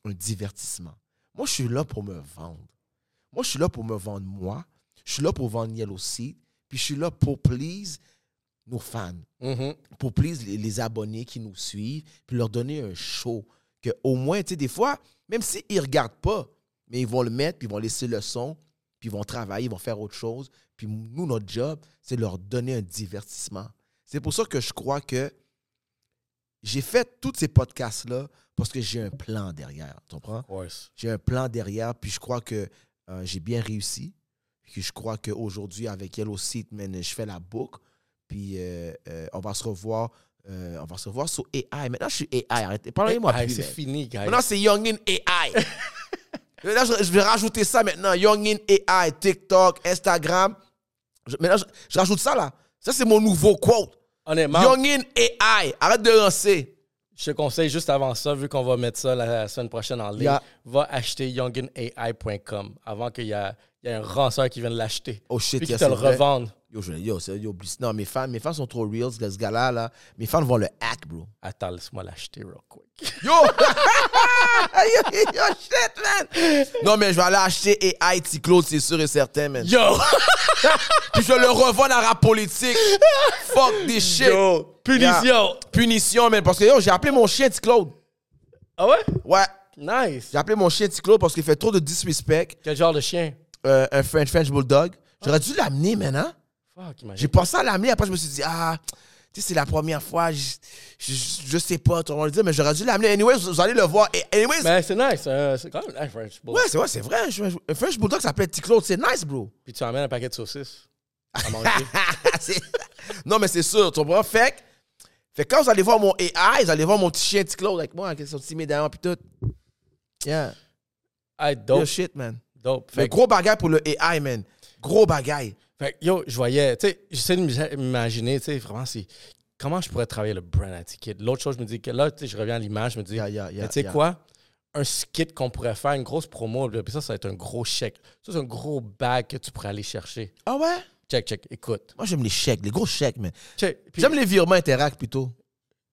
un divertissement. Moi, je suis là pour me vendre. Moi, je suis là pour me vendre moi. Je suis là pour vendre Yellow Seed. Puis je suis là pour please nos fans Mhm. pour please les, les abonnés qui nous suivent, puis leur donner un show. Que au moins, tu sais, des fois, même s'ils ne regardent pas, mais ils vont le mettre, puis ils vont laisser le son, puis ils vont travailler, ils vont faire autre chose. Puis nous, notre job, c'est leur donner un divertissement. C'est pour ça que je crois que j'ai fait tous ces podcasts-là parce que j'ai un plan derrière. Tu comprends? J'ai un plan derrière, puis je crois que euh, j'ai bien réussi. Puis je crois qu'aujourd'hui, avec Yellow Seat, man, je fais la boucle. Puis euh, euh, on va se revoir. on va se revoir sur AI. Maintenant, je suis AI. Arrêtez. Parlez-moi plus. c'est fini, guys. Maintenant, c'est Youngin AI. Là, [LAUGHS] je, je vais rajouter ça maintenant. Youngin AI, TikTok, Instagram. Je- maintenant, je, je rajoute ça là. Ça, c'est mon nouveau quote. Honnêtement, Youngin AI. Arrête de lancer. Je te conseille juste avant ça, vu qu'on va mettre ça la semaine prochaine en ligne, Yeah. va acheter younginai.com avant qu'il y, ait un ranceur qui vienne l'acheter. Oh shit, Puis yeah, qu'il te le revende. Yo, je, yo, c'est- yo, non, mes fans, mes fans sont trop real, ce gars-là, là. Mes fans vont le hack, bro. Attends, laisse-moi l'acheter real quick. Yo! [LAUGHS] yo, yo, shit, man! Non, mais je vais aller acheter AI T-Claude, c'est sûr et certain, man. Yo! [LAUGHS] Puis je le revends à rap politique. Fuck this shit. Yo! Punition! Yeah. Punition, man. Parce que yo, j'ai appelé mon chien T-Claude. Ah ouais? Ouais. Nice! J'ai appelé mon chien T-Claude parce qu'il fait trop de disrespect. Quel genre de chien? Euh, un French, French Bulldog. J'aurais dû l'amener, man, hein? J'ai pensé à l'amener, après je me suis dit, ah, tu sais, c'est la première fois, je, je, je sais pas, tu vas le dire, mais j'aurais dû l'amener. Anyway, vous, allez le voir. Et, anyways, Mais c'est nice, euh, c'est quand même nice, French Bull. ouais, c'est vrai, c'est vrai. Un French Bulldog s'appelle T-Claude, c'est nice, bro. Puis tu amènes un paquet de saucisses à manger. [LAUGHS] Non, mais c'est sûr, tu comprends? Fait que, fait quand vous allez voir mon AI, vous allez voir mon petit chien T-Claude avec moi, avec son petit médaillon puis tout. Yeah. Yo, dope, shit, man. dope. Fait que- gros bagaille pour le AI, man. Gros bagaille. Fait que, yo, je voyais, tu sais, j'essaie de m'im- m'imaginer, tu sais, vraiment, c'est comment je pourrais travailler le brand à ticket. L'autre chose, je me dis que là, tu sais, je reviens à l'image, je me dis, Yeah, yeah, yeah, mais tu sais quoi? Un skit qu'on pourrait faire, une grosse promo, puis ça, ça va être un gros chèque. Ça, c'est un gros bag que tu pourrais aller chercher. Ah ouais? Check, check, écoute. Moi, j'aime les chèques, les gros chèques. Puis, J'aime les virements Interact plutôt.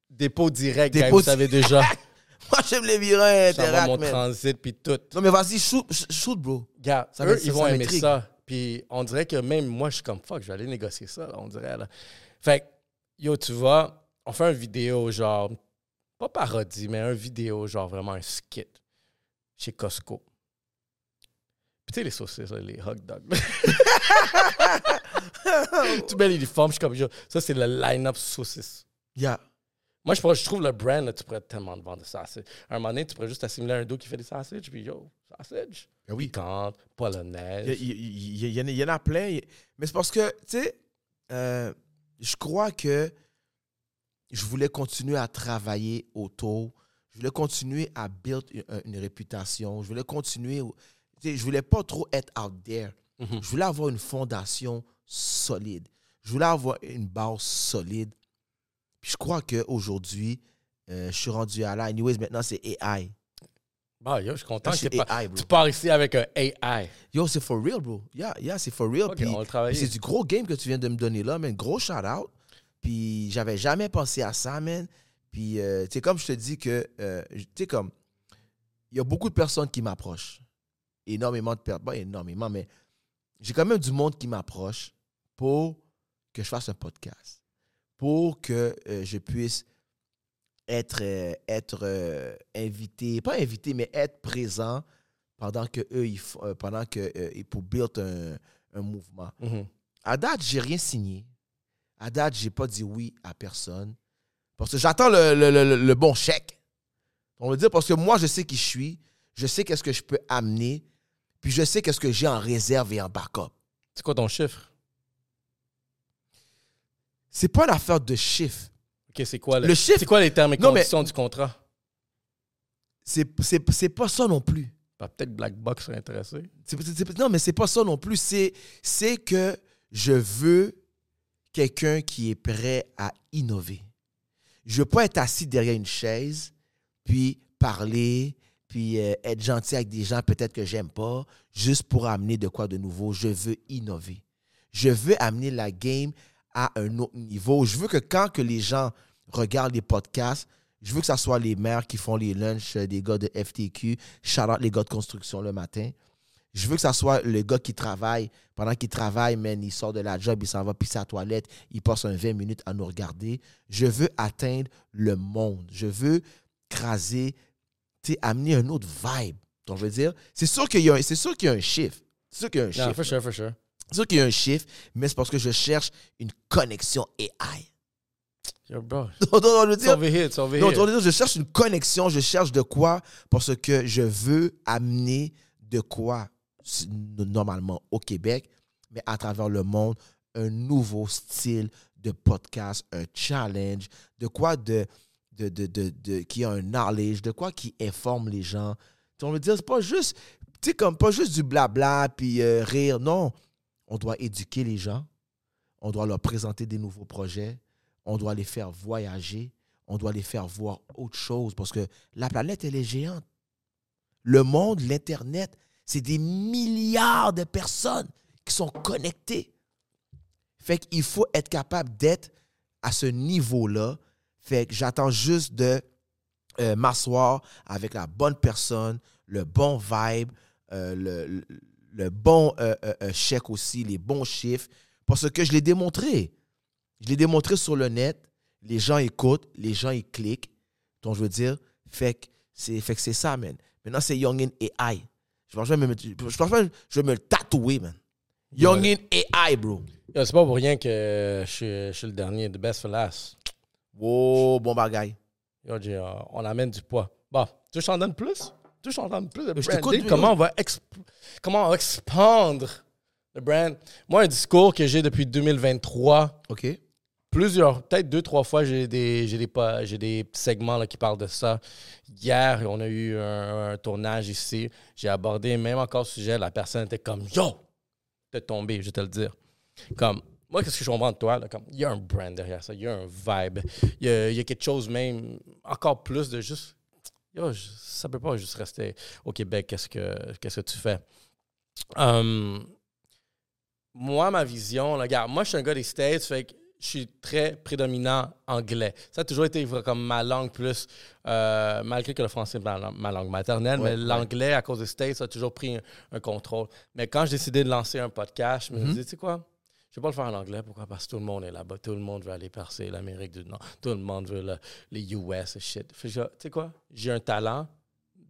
dépôt direct, Dépôt gars, vous savez déjà. [LAUGHS] Moi, j'aime les virements Interact, mon transit, puis tout. Non, mais vas-y, shoot, shoot, bro. Regarde, Ça eux, m'int- ils ça- vont ça aimer ça. Puis on dirait que même moi, je suis comme fuck, je vais aller négocier ça, là, on dirait. Là. Fait que, yo, tu vois, on fait une vidéo genre, pas parodie, mais un vidéo genre vraiment un skit chez Costco. Puis tu sais, les saucisses, les hot dogs. [LAUGHS] tu mets l'uniforme, je suis comme, yo, ça c'est le line-up saucisses. Yeah. Moi, je, je trouve le brand, là, tu pourrais tellement te vendre des saucisses. À un moment donné, tu pourrais juste assimiler un dos qui fait des saucisses, puis yo, sausage. Ben oui. Piquante, polonaise. Il y, en a- il y en a plein. Mais c'est parce que, tu sais, euh, je crois que je voulais continuer à travailler autour. Je voulais continuer à build une, une réputation. Je voulais continuer. Je voulais pas trop être out there. Mhm. Je voulais avoir une fondation solide. Je voulais avoir une base solide. Puis je crois qu'aujourd'hui, euh, je suis rendu à là. Anyways, maintenant, c'est AI. Bah, yo, je suis content que pas- AI, tu pars ici avec un AI. Yo, c'est for real, bro. Yeah, yeah, c'est for real. Ok, Puis- on va travailler. puis c'est du gros game que tu viens de me donner là, man. Gros shout-out. Puis j'avais jamais pensé à ça, man. Puis, euh, tu sais, comme je te dis que, euh, tu sais, comme, il y a beaucoup de personnes qui m'approchent. Énormément de personnes. Pas énormément, mais j'ai quand même du monde qui m'approche pour que je fasse un podcast. Pour que euh, je puisse être, euh, être euh, invité, pas invité, mais être présent pendant que eux, ils, font- euh, pendant que, pour build un, un mouvement. Mhm. À date, j'ai rien signé. À date, j'ai pas dit oui à personne. Parce que j'attends le, le- le- le bon chèque. On veut dire parce que moi, je sais qui je suis. Je sais qu'est-ce que je peux amener. Puis je sais qu'est-ce que j'ai en réserve et en backup. C'est quoi ton chiffre? C'est pas l'affaire de chiffres. OK, c'est quoi, le, Le chiffre- c'est quoi les termes et Non, conditions du contrat? C'est, c'est, c'est pas ça non plus. Bah, Peut-être Black Box serait intéressé. C'est- non, mais c'est pas ça non plus. C'est, c'est que je veux quelqu'un qui est prêt à innover. Je veux pas être assis derrière une chaise, puis parler, puis euh, être gentil avec des gens peut-être que j'aime pas, juste pour amener de quoi de nouveau. Je veux innover. Je veux amener la game à un autre niveau. Je veux que quand que les gens regardent les podcasts, je veux que ce soit les mères qui font les lunchs euh, des gars de FTQ, shout out les gars de construction le matin. Je veux que ça soit le gars qui travaille. Pendant qu'il travaille, man, il sort de la job, il s'en va pisser à la toilette, il passe un 20 minutes à nous regarder. Je veux atteindre le monde. Je veux craser, amener un autre vibe. Donc, je veux dire, c'est sûr qu'il y, a un- c'est sûr qu'il y a un chiffre. C'est sûr qu'il y a un chiffre. for sure, for sure. C'est sûr qu'il y a un chiffre, mais c'est parce que je cherche une connexion AI. Yo, bro, Donc, on veut it's dire, over here, over non, here. je cherche une connexion, je cherche de quoi parce que je veux amener de quoi normalement au Québec, mais à travers le monde, un nouveau style de podcast, un challenge, de quoi de, de, de, de, de- qui a un knowledge, de quoi qui informe les gens. On veut dire, c'est pas juste, tu sais, comme pas juste du blabla puis euh, rire. Non, on doit éduquer les gens, on doit leur présenter des nouveaux projets, on doit les faire voyager, on doit les faire voir autre chose parce que la planète, elle est géante. Le monde, l'Internet, c'est des milliards de personnes qui sont connectées. Fait qu'il faut être capable d'être à ce niveau-là. Fait que j'attends juste de euh, m'asseoir avec la bonne personne, le bon vibe, euh, le, bon euh, chèque aussi, les bons chiffres, parce que je l'ai démontré. Je l'ai démontré sur le net. Les gens écoutent, les gens ils cliquent. Donc, je veux dire, fait que c'est, fait que c'est ça, man. Maintenant, c'est Youngin AI. Je pense, que je vais me, je pense que je vais me le tatouer, man. Youngin AI, bro. Yo, C'est pas pour rien que je suis, je suis le dernier, the best for last. Wow, bon bagaille. Yo, euh, on amène du poids. Bon, tu veux que je t'en donne plus? Tu veux que je t'en donne plus de branding? Comment on va exp- comment on va expandre le brand? Moi, un discours que j'ai depuis 2023, OK. Plusieurs, peut-être deux, trois fois, j'ai des, j'ai des, j'ai des segments là, qui parlent de ça. Hier, on a eu un, tournage ici. J'ai abordé même encore le sujet. La personne était comme Yo, t'es tombé, je vais te le dire. Comme, moi, qu'est-ce que je comprends de toi? comme, il y a un brand derrière ça, il y a un vibe. Il y a, il y a quelque chose même, encore plus de juste. Yo, je- ça peut pas juste rester au Québec. Qu'est-ce que, qu'est-ce que tu fais? Hum, moi, ma vision, là, regarde, moi, je suis un gars des States, fait que je suis très prédominant anglais. Ça a toujours été comme ma langue plus, euh, malgré que le français est ma, lang- ma langue maternelle, Ouais, mais ouais. l'anglais, à cause des States, a toujours pris un, un contrôle. Mais quand j'ai décidé de lancer un podcast, je me suis dit, tu sais quoi? Je vais pas le faire en anglais. Pourquoi? Parce que tout le monde est là-bas. Tout le monde veut aller percer l'Amérique du Nord. Tout le monde veut le- les US et shit. Tu sais quoi? J'ai un talent.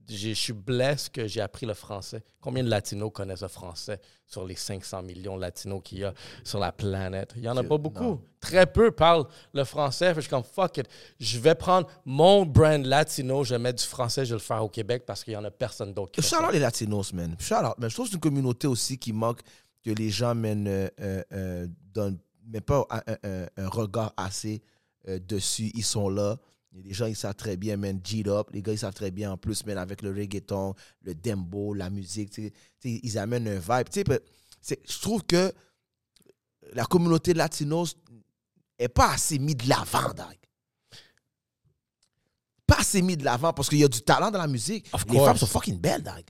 Je suis blessé que j'ai appris le français. Combien de Latinos connaissent le français sur les 500 millions de Latinos qu'il y a sur la planète? Il n'y en a pas beaucoup. non. Très peu parlent le français. Fait je suis comme, fuck it. Je vais prendre mon brand latino, je vais mettre du français, je vais le faire au Québec parce qu'il n'y en a personne d'autre Shout out les Latinos, man. Shout out. Mais je trouve que c'est une communauté aussi qui manque que les gens mènent, euh, euh, euh, donnent, mais pas un, un- un- un regard assez euh, dessus. Ils sont là. Des gens, ils savent très bien, man, G up. Les gars, ils savent très bien, en plus, man, avec le reggaeton, le dembo, la musique, ils amènent un vibe. Tu sais, je trouve que la communauté latinos est pas assez mis de l'avant. Pas assez mis de l'avant parce qu'il y a du talent dans la musique. Of Les femmes sont fucking belles, dog.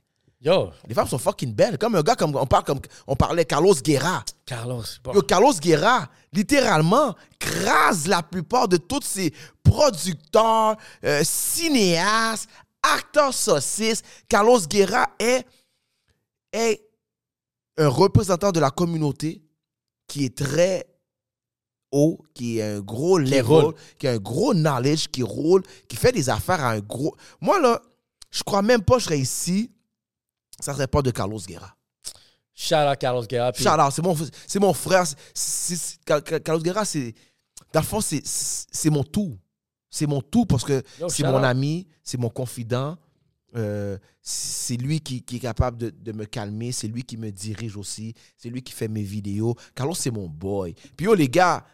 Yo, Les femmes sont fucking belles. Comme un gars, comme on, parle, comme on parlait Carlos Guerra. Carlos, bon. Yo, Carlos Guerra, littéralement, crase la plupart de tous ces producteurs, euh, cinéastes, acteurs saucisses. Carlos Guerra est, est un représentant de la communauté qui est très haut, qui a un gros level, roule. qui a un gros knowledge, qui roule, qui fait des affaires à un gros... Moi, là, je crois même pas que je serais ici, ça serait pas de Carlos Guerra. Shout out Carlos Guerra. puis- Shout out, c'est mon, c'est mon frère. C'est- c'est- Carlos Guerra, c'est. Dans le fond, c'est- c'est mon tout. C'est mon tout parce que Yo, c'est mon out. ami, c'est mon confident. Euh, c'est lui qui, qui est capable de, de me calmer. C'est lui qui me dirige aussi. C'est lui qui fait mes vidéos. Carlos, c'est mon boy. Puis yo, les gars,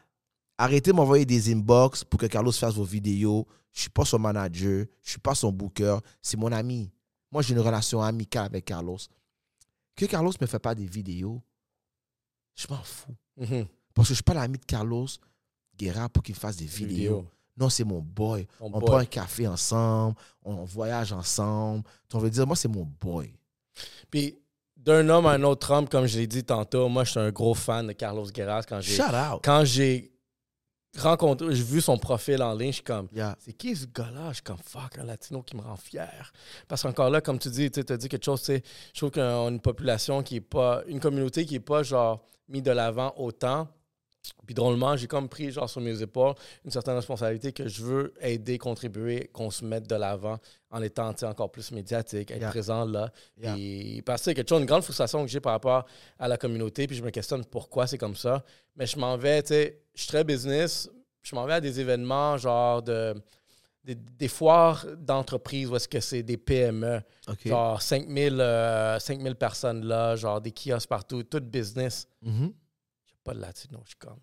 arrêtez de m'envoyer des inbox pour que Carlos fasse vos vidéos. Je suis pas son manager. Je suis pas son booker. C'est mon ami. Moi, j'ai une relation amicale avec Carlos. Que Carlos me fait pas des vidéos, je m'en fous. Mhm. Parce que je suis pas l'ami de Carlos Guerra pour qu'il fasse des vidéos. Vidéo. Non, c'est mon boy. Mon on boy. prend un café ensemble, on voyage ensemble. On veut dire, moi, c'est mon boy. Puis d'un homme à un autre homme, comme je l'ai dit tantôt, moi, je suis un gros fan de Carlos Guerra. Quand j'ai, Shout out. quand j'ai rencontré, j'ai vu son profil en ligne, je suis comme, Yeah. c'est qui ce gars-là? Je suis comme, fuck, un latino qui me rend fier. Parce qu'encore là, comme tu dis, tu as dit quelque chose, je trouve qu'on a une population qui est pas, une communauté qui est pas, genre, mis de l'avant autant. Puis drôlement, j'ai comme pris, genre, sur mes épaules, une certaine responsabilité que je veux aider, contribuer, qu'on se mette de l'avant en étant, encore plus médiatique, être Yeah. présent là. Yeah. Puis, parce que c'est quelque chose, une grande frustration que j'ai par rapport à la communauté, puis je me questionne pourquoi c'est comme ça. Mais je m'en vais, tu sais, je suis très business, je m'en vais à des événements, genre de. Des, des foires d'entreprise où est-ce que c'est des PME, genre 5000 euh, 5000 personnes là, genre des kiosques partout, tout business. Mhm. J'ai pas de latino, je suis comme.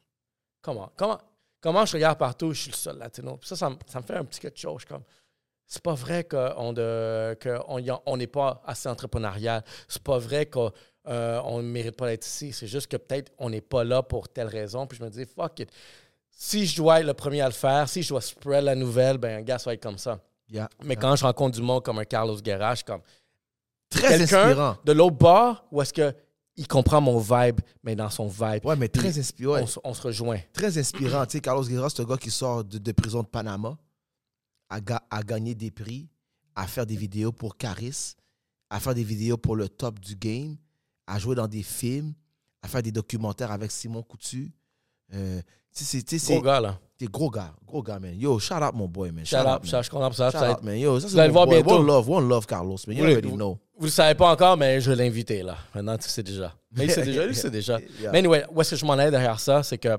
Comment, comment, comment je regarde partout, je suis le seul latino. Puis ça, ça, me- ça me fait un petit quelque chose. Je suis comme. C'est pas vrai qu'on que on on n'est pas assez entrepreneurial. C'est pas vrai qu'on ne mérite pas d'être ici. C'est juste que peut-être on n'est pas là pour telle raison. Puis je me dis, fuck it. Si je dois être le premier à le faire, si je dois spread la nouvelle, ben un gars, ça va être comme ça. Yeah. Mais quand je rencontre du monde comme un Carlos Guerra, je suis comme Très inspirant. de l'autre bord ou est-ce que il comprend mon vibe, mais dans son vibe, Ouais, mais très inspirant. on, se- on se rejoint. Très inspirant. tu sais, Carlos Guerra, c'est un gars qui sort de, de prison de Panama, a, ga- a gagné des prix, à faire des vidéos pour Caris, à faire des vidéos pour le top du game, à jouer dans des films, à faire des documentaires avec Simon Coutu. Euh, tu sais, c'est- Gros gars, là. t'es gros gars, gros gars, man. Yo, shout out mon boy, man. Shout out, man. shout- ça. Shout out, man. Yo, ça, c'est mon boy. bientôt. One love, one love, Carlos, man. You Oui, already know. Vous le savez pas encore, mais je vais l'inviter, là. Maintenant, tu sais déjà. Mais il sait déjà, lui, il sait déjà. [LAUGHS] Yeah. Mais anyway, où est-ce que je m'en ai derrière ça, c'est que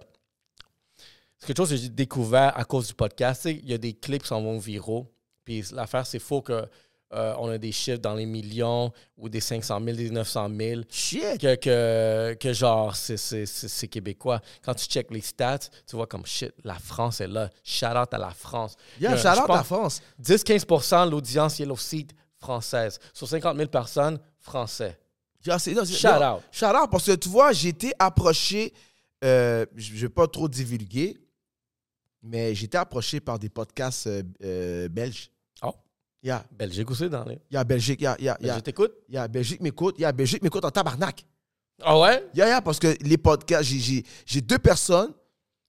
c'est quelque chose que j'ai découvert à cause du podcast. Tu sais, Il y a des clips qui s'en vont viraux. Puis l'affaire, c'est faux que euh, on a des chiffres dans les millions ou des 500 000, des 900 000. Shit. Que, que, que genre, c'est- c'est c'est- c'est québécois. Quand tu checkes les stats, tu vois comme shit, la France est là. Shout out à la France. Yeah, shout out pense- la France. 10-15% de l'audience Yellow Seat française. Sur 50 000 personnes, français. Yeah, non, Shout non, out. Shout out, parce que tu vois, j'ai été approché, euh, je ne vais pas trop divulguer, mais j'ai été approché par des podcasts euh, euh, belges. Oh. Il y a, Belgique aussi dans les. il y a Belgique, il y a, il y a, il y a- Je t'écoute? il y a Belgique m'écoute, il y a Belgique m'écoute en tabarnak. Ah ouais? Il y a, parce que les podcasts, j'ai- deux personnes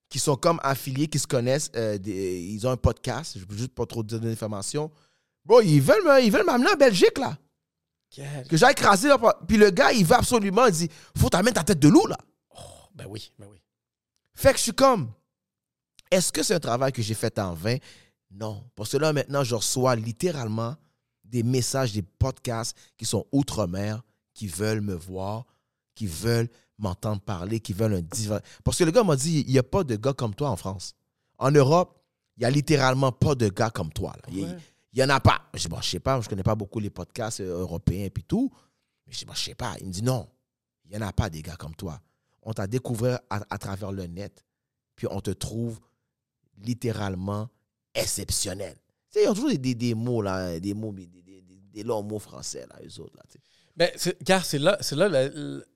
qui sont comme affiliées, qui se connaissent, des- ils ont un podcast, je ne veux juste pas trop donner d'informations. Bro, ils veulent me- ils veulent m'amener en Belgique, là. Que j'aille écraser. là, Puis le gars, il veut absolument, il dit, faut t'amener ta tête de loup, là. Ben oui, ben oui. Fait que je suis comme, est-ce que c'est un travail que j'ai fait en vain? Non. Parce que là, maintenant, je reçois littéralement des messages, des podcasts qui sont outre-mer, qui veulent me voir, qui veulent m'entendre parler, qui veulent un divan. Parce que le gars m'a dit, il n'y a pas de gars comme toi en France. En Europe, il n'y a littéralement pas de gars comme toi. là. Il n'y en a pas. Je dis, je sais pas, je connais pas beaucoup les podcasts euh, européens et tout. Mais je dis, je sais pas. Il me dit, non, il n'y en a pas des gars comme toi. On t'a découvert à, travers le net, puis on te trouve littéralement exceptionnel. Tu sais, ils ont toujours des, des, des mots, là, des mots, des, des, longs mots français, là, eux autres, là, tu sais. Ben, car c'est là, c'est là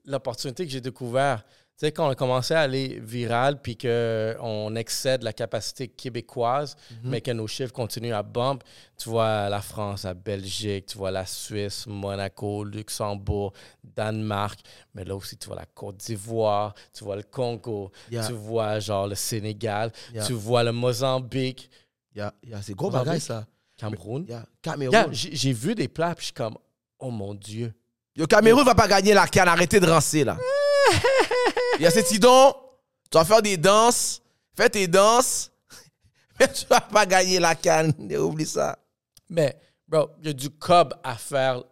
l'opportunité que j'ai découvert. Tu sais, quand on a commencé à aller viral, puis qu'on excède la capacité québécoise, mais que nos chiffres continuent à bump, tu vois la France, la Belgique, tu vois la Suisse, Monaco, Luxembourg, Danemark, mais là aussi, tu vois la Côte d'Ivoire, tu vois le Congo, Yeah. tu vois genre le Sénégal, Yeah. tu vois le Mozambique, Yeah, c'est gros bagage, ça. Cameroun. Yeah. Cameroun. J'ai vu des plats, puis je suis comme, oh mon Dieu. Yo, Cameroun va pas gagner la canne. Arrêtez de rancer, là. Il y a cet idon. Tu vas faire des danses. Fais tes danses. [LAUGHS] Mais tu vas pas gagner la canne. Oublie ça. Mais, bro, il y a du cob à faire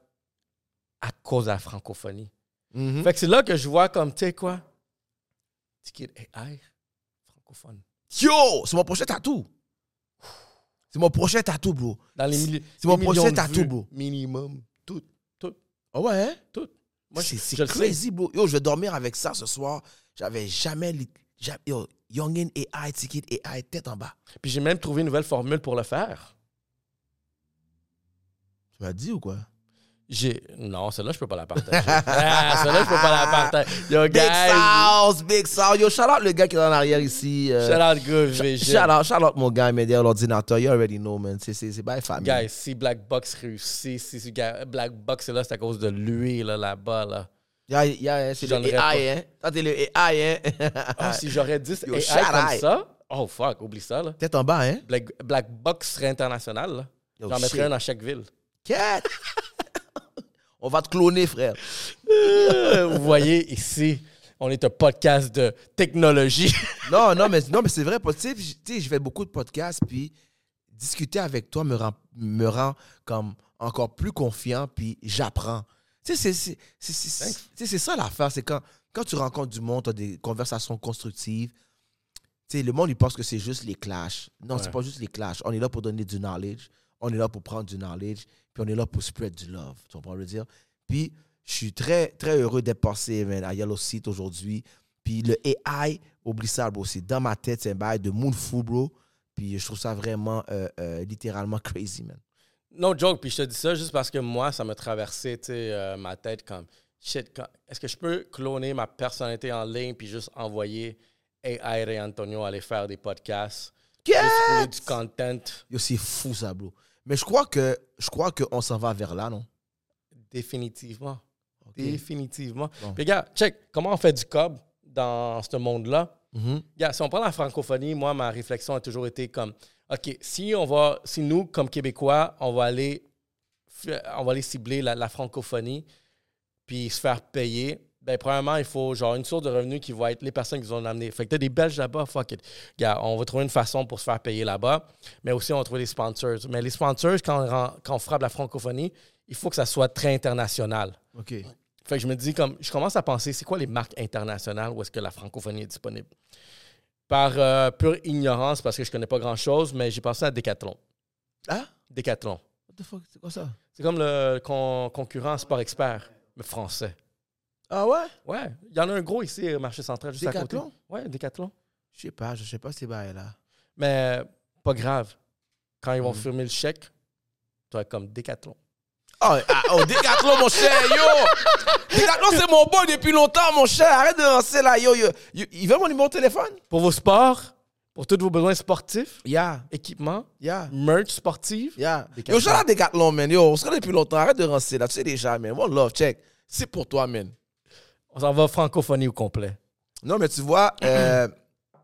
à cause de la francophonie. Mhm. Fait que c'est là que je vois comme, tu sais quoi? Ticket AI, francophone. Yo, c'est mon prochain tatou. C'est mon prochain tatou, bro. Dans les c'est mon prochain tatou, bro. Minimum. Tout, tout, Ah ouais, hein? tout. Moi, c'est crazy, bro. Yo, je vais dormir avec ça ce soir. J'avais jamais. li- j'a- Yo, Youngin AI, Ticket AI, tête en bas. Puis j'ai même trouvé une nouvelle formule pour le faire. Tu m'as dit ou quoi? J'ai. Non, celle-là, je peux pas la partager. [LAUGHS] ah, celle-là, je peux pas la partager. Yo, Big. Sauce, Big Sauce. Yo, shout out le gars qui est en arrière ici. euh, Shout out, good Shout vision. out, shout out mon gars, mais derrière l'ordinateur, you already know, man. C'est, c'est, c'est by family. Guys, si Black Box réussit, si si Black Box est là, c'est à cause de lui, là, là-bas, là. Yeah, yeah, c'est J'en le AI, hein. Ça, c'est le AI, hein. Ah, [LAUGHS] si j'aurais dit Yo, AI shout comme ça, oh fuck, oublie ça, là. Tête en bas, hein. Black, Black Box serait international, là. J'en mettrais un dans chaque ville. Cat. [COUGHS] On va te cloner, frère. Euh, Vous voyez, ici, on est un podcast de technologie. [LAUGHS] Non, non, mais, non, mais c'est vrai. Tu sais, je fais beaucoup de podcasts, puis discuter avec toi me rend, me rend comme encore plus confiant, puis j'apprends. Tu sais, c'est- ça l'affaire. C'est quand, quand tu rencontres du monde, tu as des conversations constructives. Tu sais, le monde, il pense que c'est juste les clashs. Non, c'est pas juste les clashs. On est là pour donner du knowledge. On est là pour prendre du knowledge. Puis on est là pour spread du love. Tu comprends le dire? Puis je suis très, très heureux d'être passé man, à Yellow Seat aujourd'hui. Puis le AI, oublie ça, bro. C'est dans ma tête, c'est un bail de moon fou, bro. Puis je trouve ça vraiment, euh, euh, littéralement crazy, man. No joke, puis je te dis ça juste parce que moi, ça m'a traversé, tu sais, euh, ma tête comme, shit, est-ce que je peux cloner ma personnalité en ligne puis juste envoyer AI Ray Antonio aller faire des podcasts, juste rouler du content? Yo, c'est fou, ça, bro. Mais je crois que je crois qu'on s'en va vers là, non? Définitivement. Définitivement. Bon. Regarde, check, comment on fait du cob dans ce monde-là? Regarde, si on prend la francophonie, moi, ma réflexion a toujours été comme, OK, si on va, si nous, comme Québécois, on va aller, on va aller cibler la, la francophonie, puis se faire payer, ben, premièrement, il faut genre une source de revenus qui va être les personnes qui vont amener. Fait que t'as des Belges là-bas, fuck it. Regarde, on va trouver une façon pour se faire payer là-bas, mais aussi on va trouver des sponsors. Mais les sponsors, quand on, rend- quand on frappe la francophonie, il faut que ça soit très international. OK. Fait que je me dis, comme, je commence à penser, c'est quoi les marques internationales où est-ce que la francophonie est disponible? Par euh, pure ignorance, parce que je connais pas grand-chose, mais j'ai pensé à Decathlon. Ah? Decathlon. What the fuck? C'est quoi ça? C'est comme le con- concurrent Sport Expert, mais français. Ah ouais? Ouais, il y en a un gros ici, au marché central, juste à côté. Ouais, Decathlon. Je sais pas, je sais pas ces bails-là. Mais pas grave. Quand ils vont Mhm. firmer le chèque, tu vas comme Decathlon. Oh, ah, oh, Décathlon, mon cher, yo! Décathlon, c'est mon boy depuis longtemps, mon cher. Arrête de lancer là, yo, yo. Il veut mon numéro de téléphone? Pour vos sports, pour tous vos besoins sportifs, Yeah, équipements, yeah, merch sportif, yeah. Décathlon. Yo, shout out Décathlon, man. Yo, on se connaît depuis longtemps. Arrête de lancer là. Tu sais déjà, man. One love, check. C'est pour toi, man. On s'en va francophonie au complet. Non, mais tu vois, euh,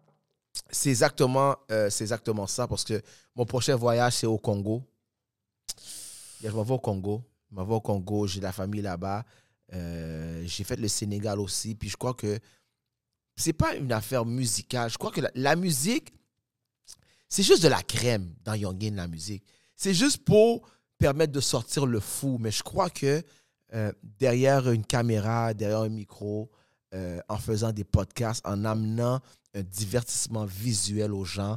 [CLEARS THROAT] c'est exactement, euh, exactement ça parce que mon prochain voyage, c'est au Congo. Je m'en vais au Congo. Je m'en vais au Congo. J'ai la famille là-bas. Euh, j'ai fait le Sénégal aussi. Puis je crois que c'est pas une affaire musicale. Je crois que la, la musique, c'est juste de la crème dans Youngin, la musique. C'est juste pour permettre de sortir le fou. Mais je crois que euh, derrière une caméra, derrière un micro, euh, en faisant des podcasts, en amenant un divertissement visuel aux gens,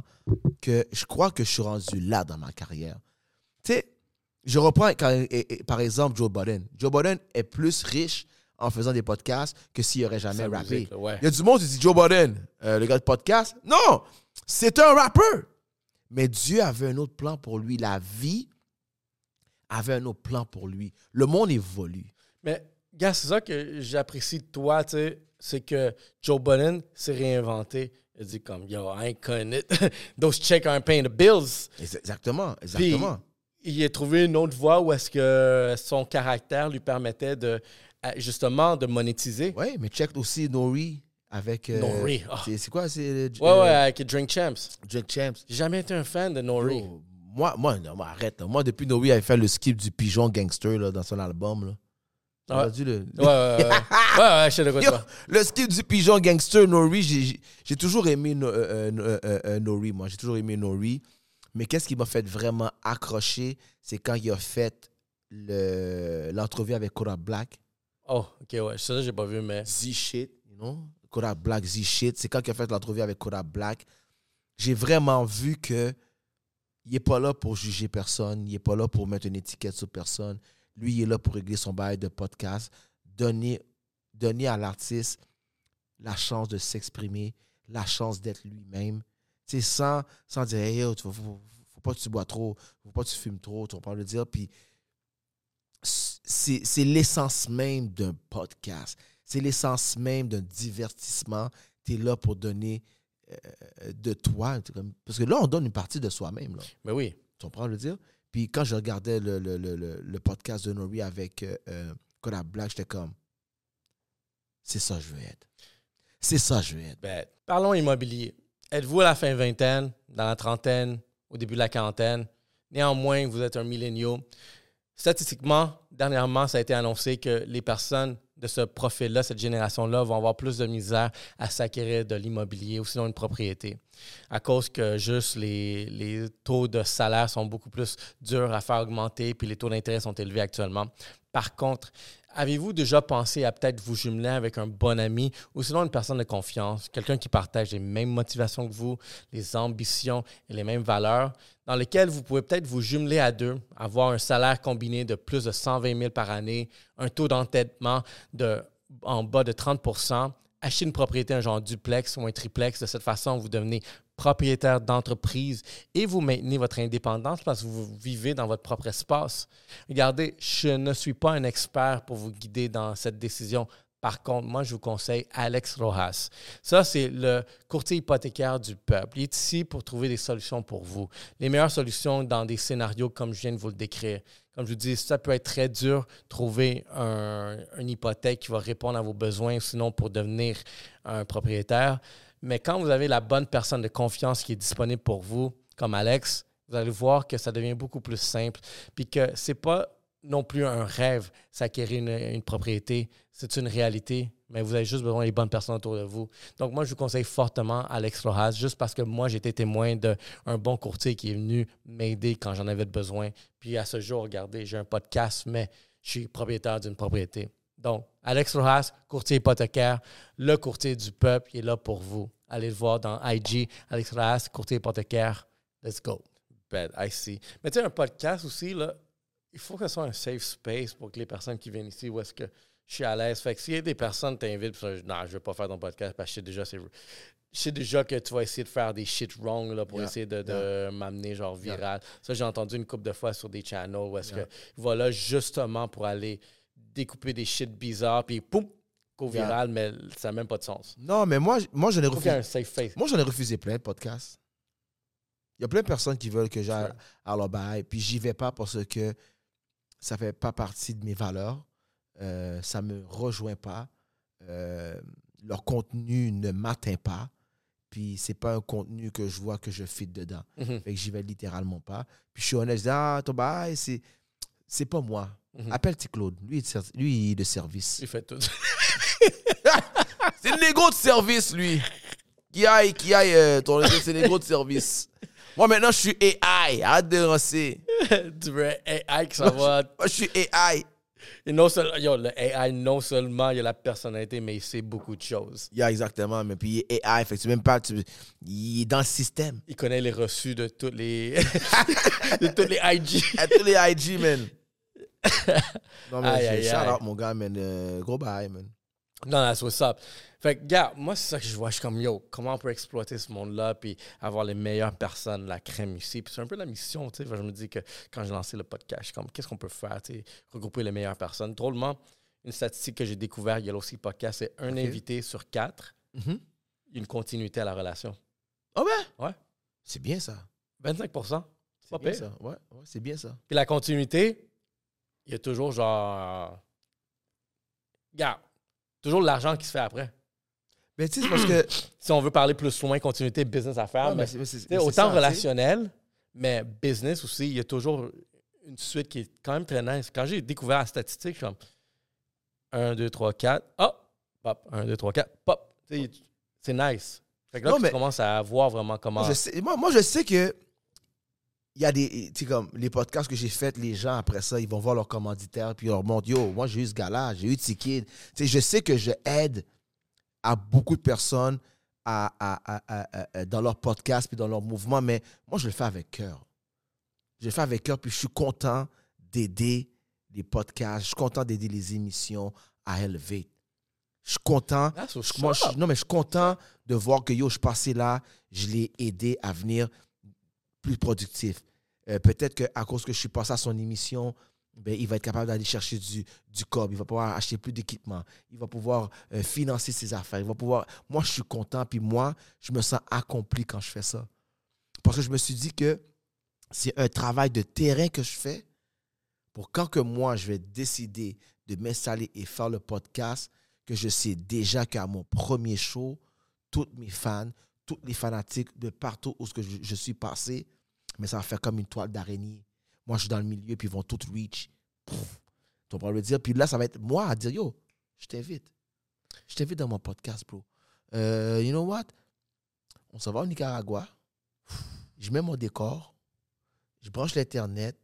que je crois que je suis rendu là dans ma carrière. Tu sais, je reprends quand- et- et- par exemple Joe Budden. Joe Budden est plus riche en faisant des podcasts que s'il aurait jamais rappé. musique, là, ouais. Il y a du monde qui dit Joe Budden, euh, le gars de podcast. Non, c'est un rappeur. Mais Dieu avait un autre plan pour lui. La vie avait un autre plan pour lui. Le monde évolue. Mais, gars, c'est ça que j'apprécie de toi, tu sais, c'est que Joe Budden s'est réinventé. Il dit comme, yo, I ain't cutting it. [LAUGHS] Those checks aren't paying the bills. Exactement, exactement. Puis, il a trouvé une autre voie où est-ce que son caractère lui permettait de, justement, de monétiser. Oui, mais check aussi Nori avec. euh, Nori, ah. c'est- quoi? C'est. euh, Ouais, ouais, avec Drink Champs. Drake Champs. J'ai jamais été un fan de Nori. Yo, moi, moi, non, mais arrête. là. Moi, depuis Nori avait fait le skip du pigeon gangster là, dans son album. Là. T'as Ouais. entendu le, Ouais, ouais, ouais. ouais, [LAUGHS] ouais, je sais de quoi tu Yo, parles. le skip du pigeon gangster, Nori, j'ai- j'ai j'ai toujours aimé No- euh, euh, euh, euh, Nori, moi. J'ai toujours aimé Nori. Mais qu'est-ce qui m'a fait vraiment accrocher, c'est quand il a fait le- l'entrevue avec Cora Black. Oh, ok, ouais. Ça, j'ai pas vu, mais. Z-Shit, you know? Cora Black, Z-Shit. C'est quand il a fait l'entrevue avec Cora Black. J'ai vraiment vu que il n'est pas là pour juger personne. Il n'est pas là pour mettre une étiquette sur personne. Lui, il est là pour régler son bail de podcast. Donner, donner à l'artiste la chance de s'exprimer, la chance d'être lui-même. Tu sais, sans, sans dire, hey, faut, faut, faut pas que tu bois trop, faut pas que tu fumes trop, tu vas le dire? Puis, c'est c'est l'essence même d'un podcast. C'est l'essence même d'un divertissement. Tu es là pour donner de toi. Parce que là, on donne une partie de soi-même. Mais oui. Tu comprends le dire? Puis quand je regardais le, le, le, podcast de Nori avec euh, euh, Kodak Black, j'étais comme, c'est ça que je veux être. C'est ça que je veux être. Ben, parlons immobilier. Êtes-vous à la fin vingtaine, dans la trentaine, au début de la quarantaine? Néanmoins, vous êtes un milléniaux. Statistiquement, dernièrement, ça a été annoncé que les personnes de ce profil-là, cette génération-là, vont avoir plus de misère à s'acquérir de l'immobilier ou sinon une propriété. À cause que juste les, les taux de salaire sont beaucoup plus durs à faire augmenter, puis les taux d'intérêt sont élevés actuellement. Par contre, avez-vous déjà pensé à peut-être vous jumeler avec un bon ami ou sinon une personne de confiance, quelqu'un qui partage les mêmes motivations que vous, les ambitions et les mêmes valeurs, dans lesquelles vous pouvez peut-être vous jumeler à deux, avoir un salaire combiné de plus de 120 000 par année, un taux d'entêtement de en bas de 30% acheter une propriété, un genre duplex ou un triplex. De cette façon, vous devenez propriétaire d'entreprise et vous maintenez votre indépendance parce que vous vivez dans votre propre espace. Regardez, je ne suis pas un expert pour vous guider dans cette décision. Par contre, moi, je vous conseille Alex Rojas. Ça, c'est le courtier hypothécaire du peuple. Il est ici pour trouver des solutions pour vous. Les meilleures solutions dans des scénarios comme je viens de vous le décrire. Comme je vous dis, ça peut être très dur trouver un, une hypothèque qui va répondre à vos besoins, sinon pour devenir un propriétaire. Mais quand vous avez la bonne personne de confiance qui est disponible pour vous, comme Alex, vous allez voir que ça devient beaucoup plus simple. Puis que c'est pas non plus un rêve, s'acquérir une, une propriété. C'est une réalité, mais vous avez juste besoin des bonnes personnes autour de vous. Donc, moi, je vous conseille fortement Alex Rojas, juste parce que moi, été témoin d'un bon courtier qui est venu m'aider quand j'en avais besoin. Puis à ce jour, regardez, j'ai un podcast, mais je suis propriétaire d'une propriété. Donc, Alex Rojas, courtier hypothécaire, le courtier du peuple, il est là pour vous. Allez le voir dans IG, Alex Rojas, courtier hypothécaire. Let's go. Bad, I see. Mais tu sais, un podcast aussi, là, il faut que ce soit un safe space pour que les personnes qui viennent ici, où est-ce que je suis à l'aise. Fait que s'il y a des personnes qui t'invitent, non, je ne vais pas faire ton podcast parce que je sais déjà, c'est. Je sais déjà que tu vas essayer de faire des shit wrong là, pour Yeah, essayer de, de m'amener genre Yeah. viral. Ça, j'ai entendu une couple de fois sur des channels où est-ce que voilà justement pour aller découper des shit bizarres, puis poum, Yeah. viral, mais ça n'a même pas de sens. Non, mais moi, moi refusé. un safe face. Moi, j'en ai refusé plein de podcasts. Il y a plein de personnes qui veulent que j'aille à leur bail, puis j'y vais pas parce que ça fait pas partie de mes valeurs. Euh, ça me rejoint pas. Euh, leur contenu ne m'atteint pas. Puis c'est pas un contenu que je vois que je fit dedans. Mhm, Fait que j'y vais littéralement pas. Puis je suis honnête, je dis, ah, ton bail, c'est, c'est pas moi. mhm. Appelle T. Claude. Lui, lui, il est de service. Il fait tout. [LAUGHS] C'est le négo de service, lui. Qui aille, qui aille, euh, ton c'est le négo de service. Moi, maintenant, je suis AI. Arrête de lancer. [LAUGHS] tu veux AI que ça va? Moi, je suis AI. Et non seulement, yo, le AI, non seulement il a la personnalité, mais il sait beaucoup de choses. Yeah, exactement. Mais puis, AI. Fait que tu même pas. Tu, il est dans le système. Il connaît les reçus de tous les, [LAUGHS] de tous les IG. [LAUGHS] À tous les IG, man. [LAUGHS] Non, mais Aïe, shout aïe. out, mon gars, man. Euh, gros bye, man. Non, that's what's up. Fait que, gars, moi, c'est ça que je vois. Je suis comme, yo, comment on peut exploiter ce monde-là puis avoir les meilleures personnes, la crème ici? Puis c'est un peu la mission, tu sais. Je me dis que quand j'ai lancé le podcast, je suis comme, qu'est-ce qu'on peut faire, tu sais, regrouper les meilleures personnes? Drôlement, une statistique que j'ai découvert, il y a aussi podcast, c'est un invité sur quatre, Mhm. une continuité à la relation. Ah ouais? Ouais. C'est bien ça. 25% C'est Pas bien pire. ça. Ouais, ouais, c'est bien ça. Puis la continuité, il y a toujours genre. Gars, toujours l'argent qui se fait après. Mais tu sais, c'est parce que. [CLEARS THROAT] Si on veut parler plus loin, continuité, business à faire, Ouais, mais mais autant ça, relationnel, mais business aussi, il y a toujours une suite qui est quand même très nice. Quand j'ai découvert la statistique, je suis comme 1, 2, 3, 4, hop, pop, 1, 2, 3, 4, pop. C'est nice. Fait que là, Non, tu mais- commences à voir vraiment comment. Je sais, moi, moi, je sais que il y a des. Tu sais, comme les podcasts que j'ai faits, les gens, après ça, ils vont voir leur commanditaire, puis ils leur montrent Yo, moi, j'ai eu ce gars-là, j'ai eu Tiki. Tu sais, je sais que je aide à beaucoup de personnes à, à- à- dans leur podcast, puis dans leur mouvement, mais moi, je le fais avec cœur. Je le fais avec cœur, puis je suis content d'aider les podcasts, je suis content d'aider les émissions à élever. Je suis content je- moi, je- up. non, mais je suis content de voir que yo, je passé là, je l'ai aidé à venir plus productif. Euh, Peut-être qu'à cause que je suis passé à son émission, ben, il va être capable d'aller chercher du, du cob, il va pouvoir acheter plus d'équipement, il va pouvoir euh, financer ses affaires, il va pouvoir... Moi, je suis content, puis moi, je me sens accompli quand je fais ça. Parce que je me suis dit que c'est un travail de terrain que je fais pour quand que moi, je vais décider de m'installer et faire le podcast, que je sais déjà qu'à mon premier show, tous mes fans, tous les fanatiques de partout où je suis passé, mais ça va faire comme une toile d'araignée. Moi, je suis dans le milieu, puis ils vont tous reach. Tu comprends le dire? Puis là, ça va être moi à dire, yo, je t'invite. Je t'invite dans mon podcast, bro. Euh, you know what? On s'en va au Nicaragua. Je mets mon décor. Je branche l'Internet.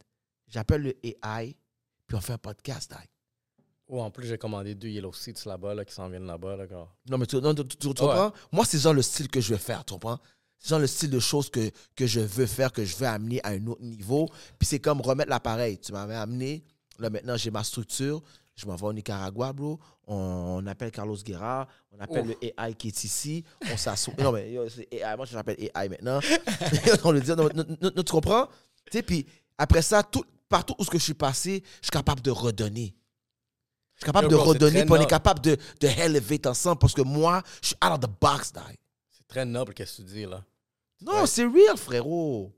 J'appelle le AI. Puis on fait un podcast. Ou en plus, j'ai commandé deux Yellow Seats là-bas, là, qui s'en viennent là-bas. Là. Non, mais tu, non, tu- tu- tu Ouais. comprends? Moi, c'est genre le style que je veux faire, tu comprends? C'est genre le style de choses que, que je veux faire, que je veux amener à un autre niveau. Puis c'est comme remettre l'appareil. Tu m'avais amené, là maintenant j'ai ma structure. Je m'en vais au Nicaragua, bro. On, on appelle Carlos Guerra. On appelle Ouf. le AI qui est ici. On s'assoit. non, mais c'est AI. Moi, je l'appelle AI maintenant. [LAUGHS] [LAUGHS] on le dit. Non, non, non, non, tu comprends? Tu sais, puis après ça, tout, partout où ce que je suis passé, je suis capable de redonner. Je suis capable Yo, de bro, redonner, puis on est capable de, de ensemble parce que moi, je suis out of the box, die. C'est très noble, qu'est-ce que tu dis, là? Non, Ouais. c'est real, frérot.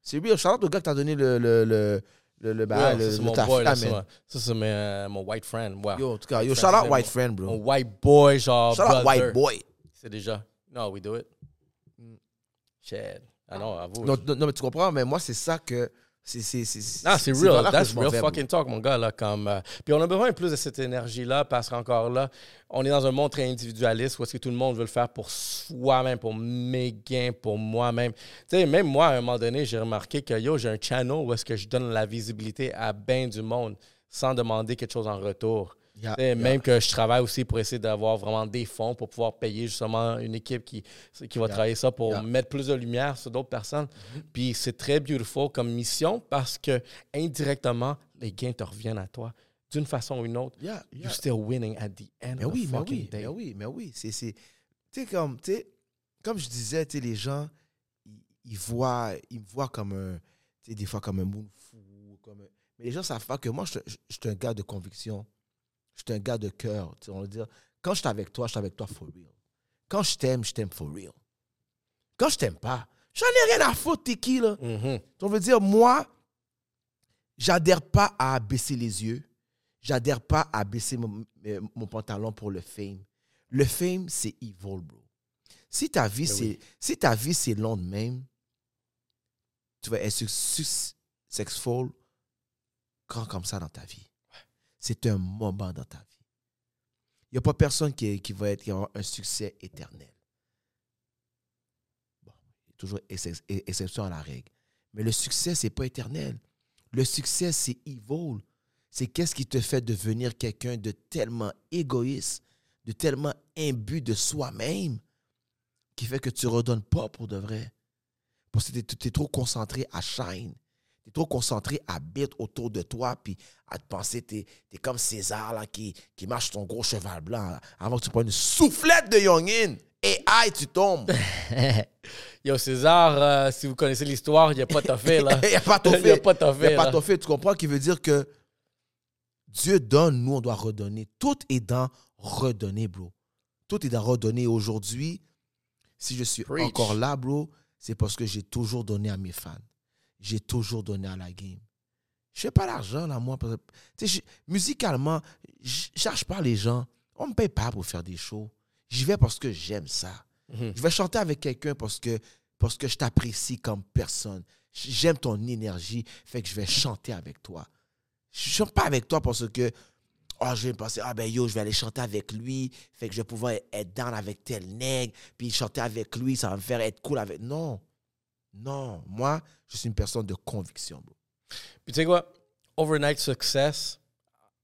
C'est real. Shout out au gars qui t'a donné le, le, le, le, le, bah, Ouais, le, ça, le mon taf. boy, là, mon- ça, c'est euh, mon white friend. Wow. Yo, en tout cas, yo, shout out white mon- friend, Mon bro. white boy, genre. Shout out white boy. C'est déjà. No, we do it. Shit. Ah non, avoue. Non, non, mais tu comprends, mais moi, c'est ça que. C'est c'est- c'est- real. That's real fucking talk, mon gars. Là, comme, euh, Puis on a besoin plus de cette énergie-là parce qu'encore là, on est dans un monde très individualiste où est-ce que tout le monde veut le faire pour soi-même, pour mes gains, pour moi-même. Tu sais, même moi, à un moment donné, j'ai remarqué que yo, j'ai un channel où est-ce que je donne la visibilité à bien du monde sans demander quelque chose en retour. Yeah. Même que je travaille aussi pour essayer d'avoir vraiment des fonds pour pouvoir payer justement une équipe qui, qui va Yeah. travailler ça pour. Mm-hmm. mettre plus de lumière sur d'autres personnes. Puis c'est très beautiful comme mission parce que indirectement, les gains te reviennent à toi. D'une façon ou une autre, you're still winning at the end Mais of oui, the mais fucking oui, day. mais oui, mais oui. C'est, tu comme, comme je disais, les gens, ils, ils voient, ils me voient comme un, des fois comme un moon fou, comme un- mais les gens savent pas que moi, je, je- je suis un gars de conviction. Je suis un gars de cœur, tu sais, on va dire. Quand je suis avec toi, je suis avec toi for real. Quand je t'aime, je t'aime for real. Quand je t'aime pas, j'en ai rien à foutre, t'es qui, là? On veut dire, moi, j'adhère pas à baisser les yeux. J'adhère pas à baisser mon, mon pantalon pour le fame. Le fame, c'est evil, bro. Si ta vie, Mais c'est oui. si ta vie, c'est long de même, tu vas être su- su- successful quand comme ça dans ta vie. C'est un moment dans ta vie. Il n'y a pas personne qui, qui va avoir un succès éternel. Bon, toujours ex- exception à la règle. Mais le succès, c'est pas éternel. Le succès, c'est evil. C'est qu'est-ce qui te fait devenir quelqu'un de tellement égoïste, de tellement imbu de soi-même, qui fait que tu ne redonnes pas pour de vrai. Parce que tu es, trop concentré à shine. Es trop concentré à bite autour de toi, puis à te penser, tu es, comme César là, qui, qui marche son gros cheval blanc, là, avant que tu prennes une soufflette de Youngin. Et aïe, tu tombes. [LAUGHS] Yo, César, euh, si vous connaissez l'histoire, il n'y a pas toffé, là. [LAUGHS] Il n'y a pas [LAUGHS] Il toffé. a pas toffé, Il n'y a pas toffé. Tu comprends qui veut dire que Dieu donne, nous, on doit redonner. Tout est dans redonner, bro. Tout est dans redonner. Aujourd'hui, si je suis Preach. encore là, bro, c'est parce que j'ai toujours donné à mes fans. J'ai toujours donné à la game. Je fais pas l'argent, là, moi. je- musicalement, je cherche pas les gens. On me paye pas pour faire des shows. J'y vais parce que j'aime ça. Mhm. Je vais chanter avec quelqu'un parce que, parce que je t'apprécie comme personne. J'aime ton énergie, fait que je vais chanter avec toi. Je chante pas avec toi parce que oh, je vais me penser, ah ben yo, je vais aller chanter avec lui, fait que je vais pouvoir être down avec tel nègre, puis chanter avec lui, ça va me faire être cool avec. Non. Non. Moi, je suis une personne de conviction, bro. Puis tu sais quoi? Overnight success,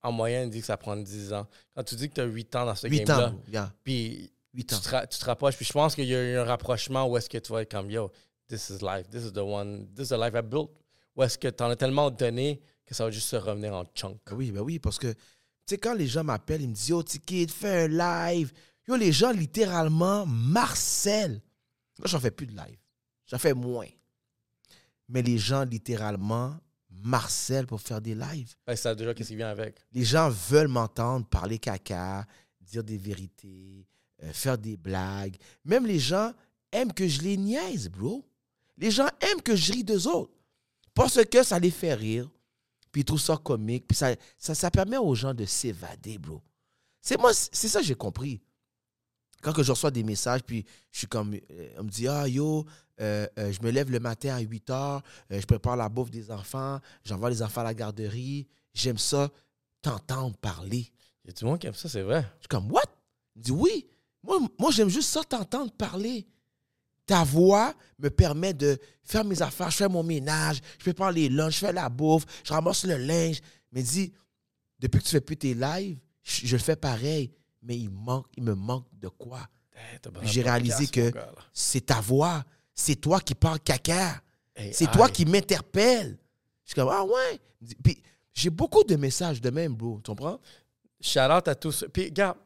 en moyenne, il dit que ça prend 10 ans. Quand tu dis que tu as 8 ans dans ce 8 game-là. Yeah. puis 8 tu ans. te, tu te rapproches, puis je pense qu'il y a eu un rapprochement où est-ce que tu vas être comme, yo, this is life, this is the one, this is the life I built. Où est-ce que tu en as tellement donné que ça va juste se revenir en chunk. Ben oui, ben oui, parce que, tu sais, quand les gens m'appellent, ils me disent, yo, Tiki, fais un live. Yo, les gens, littéralement, marcellent. Là, j'en fais plus de live. J'en fais moins. Mais les gens, littéralement, marcellent pour faire des lives. Fait que ça déjà qu'est-ce qui vient avec? Les gens veulent m'entendre parler caca, dire des vérités, euh, faire des blagues. Même les gens aiment que je les niaise, bro. Les gens aiment que je ris d'eux autres. Parce que ça les fait rire. Puis ils trouvent ça comique. Puis ça, ça, ça permet aux gens de s'évader, bro. C'est moi, c'est ça que j'ai compris. Quand que je reçois des messages, puis je suis comme, euh, on me dit, ah yo, euh, euh, je me lève le matin à 8 heures, euh, je prépare la bouffe des enfants, j'envoie les enfants à la garderie, j'aime ça, t'entendre parler. Il y a du monde qui aime ça, c'est vrai. Je suis comme, what? Il dit, oui. Moi, moi j'aime juste ça, t'entendre parler. Ta voix me permet de faire mes affaires, je fais mon ménage, je prépare les lunchs, je fais la bouffe, je ramasse le linge. Mais dit, depuis que tu fais plus tes lives, je, je le fais pareil, mais il, manque, il me manque de quoi? J'ai réalisé que-. C'est ta voix, c'est toi qui parles caca, Hey, c'est toi qui m'interpelle. Je suis comme, ah ouais? Puis j'ai beaucoup de messages de même, bro, tu comprends? Shout out à tous. Puis, regarde,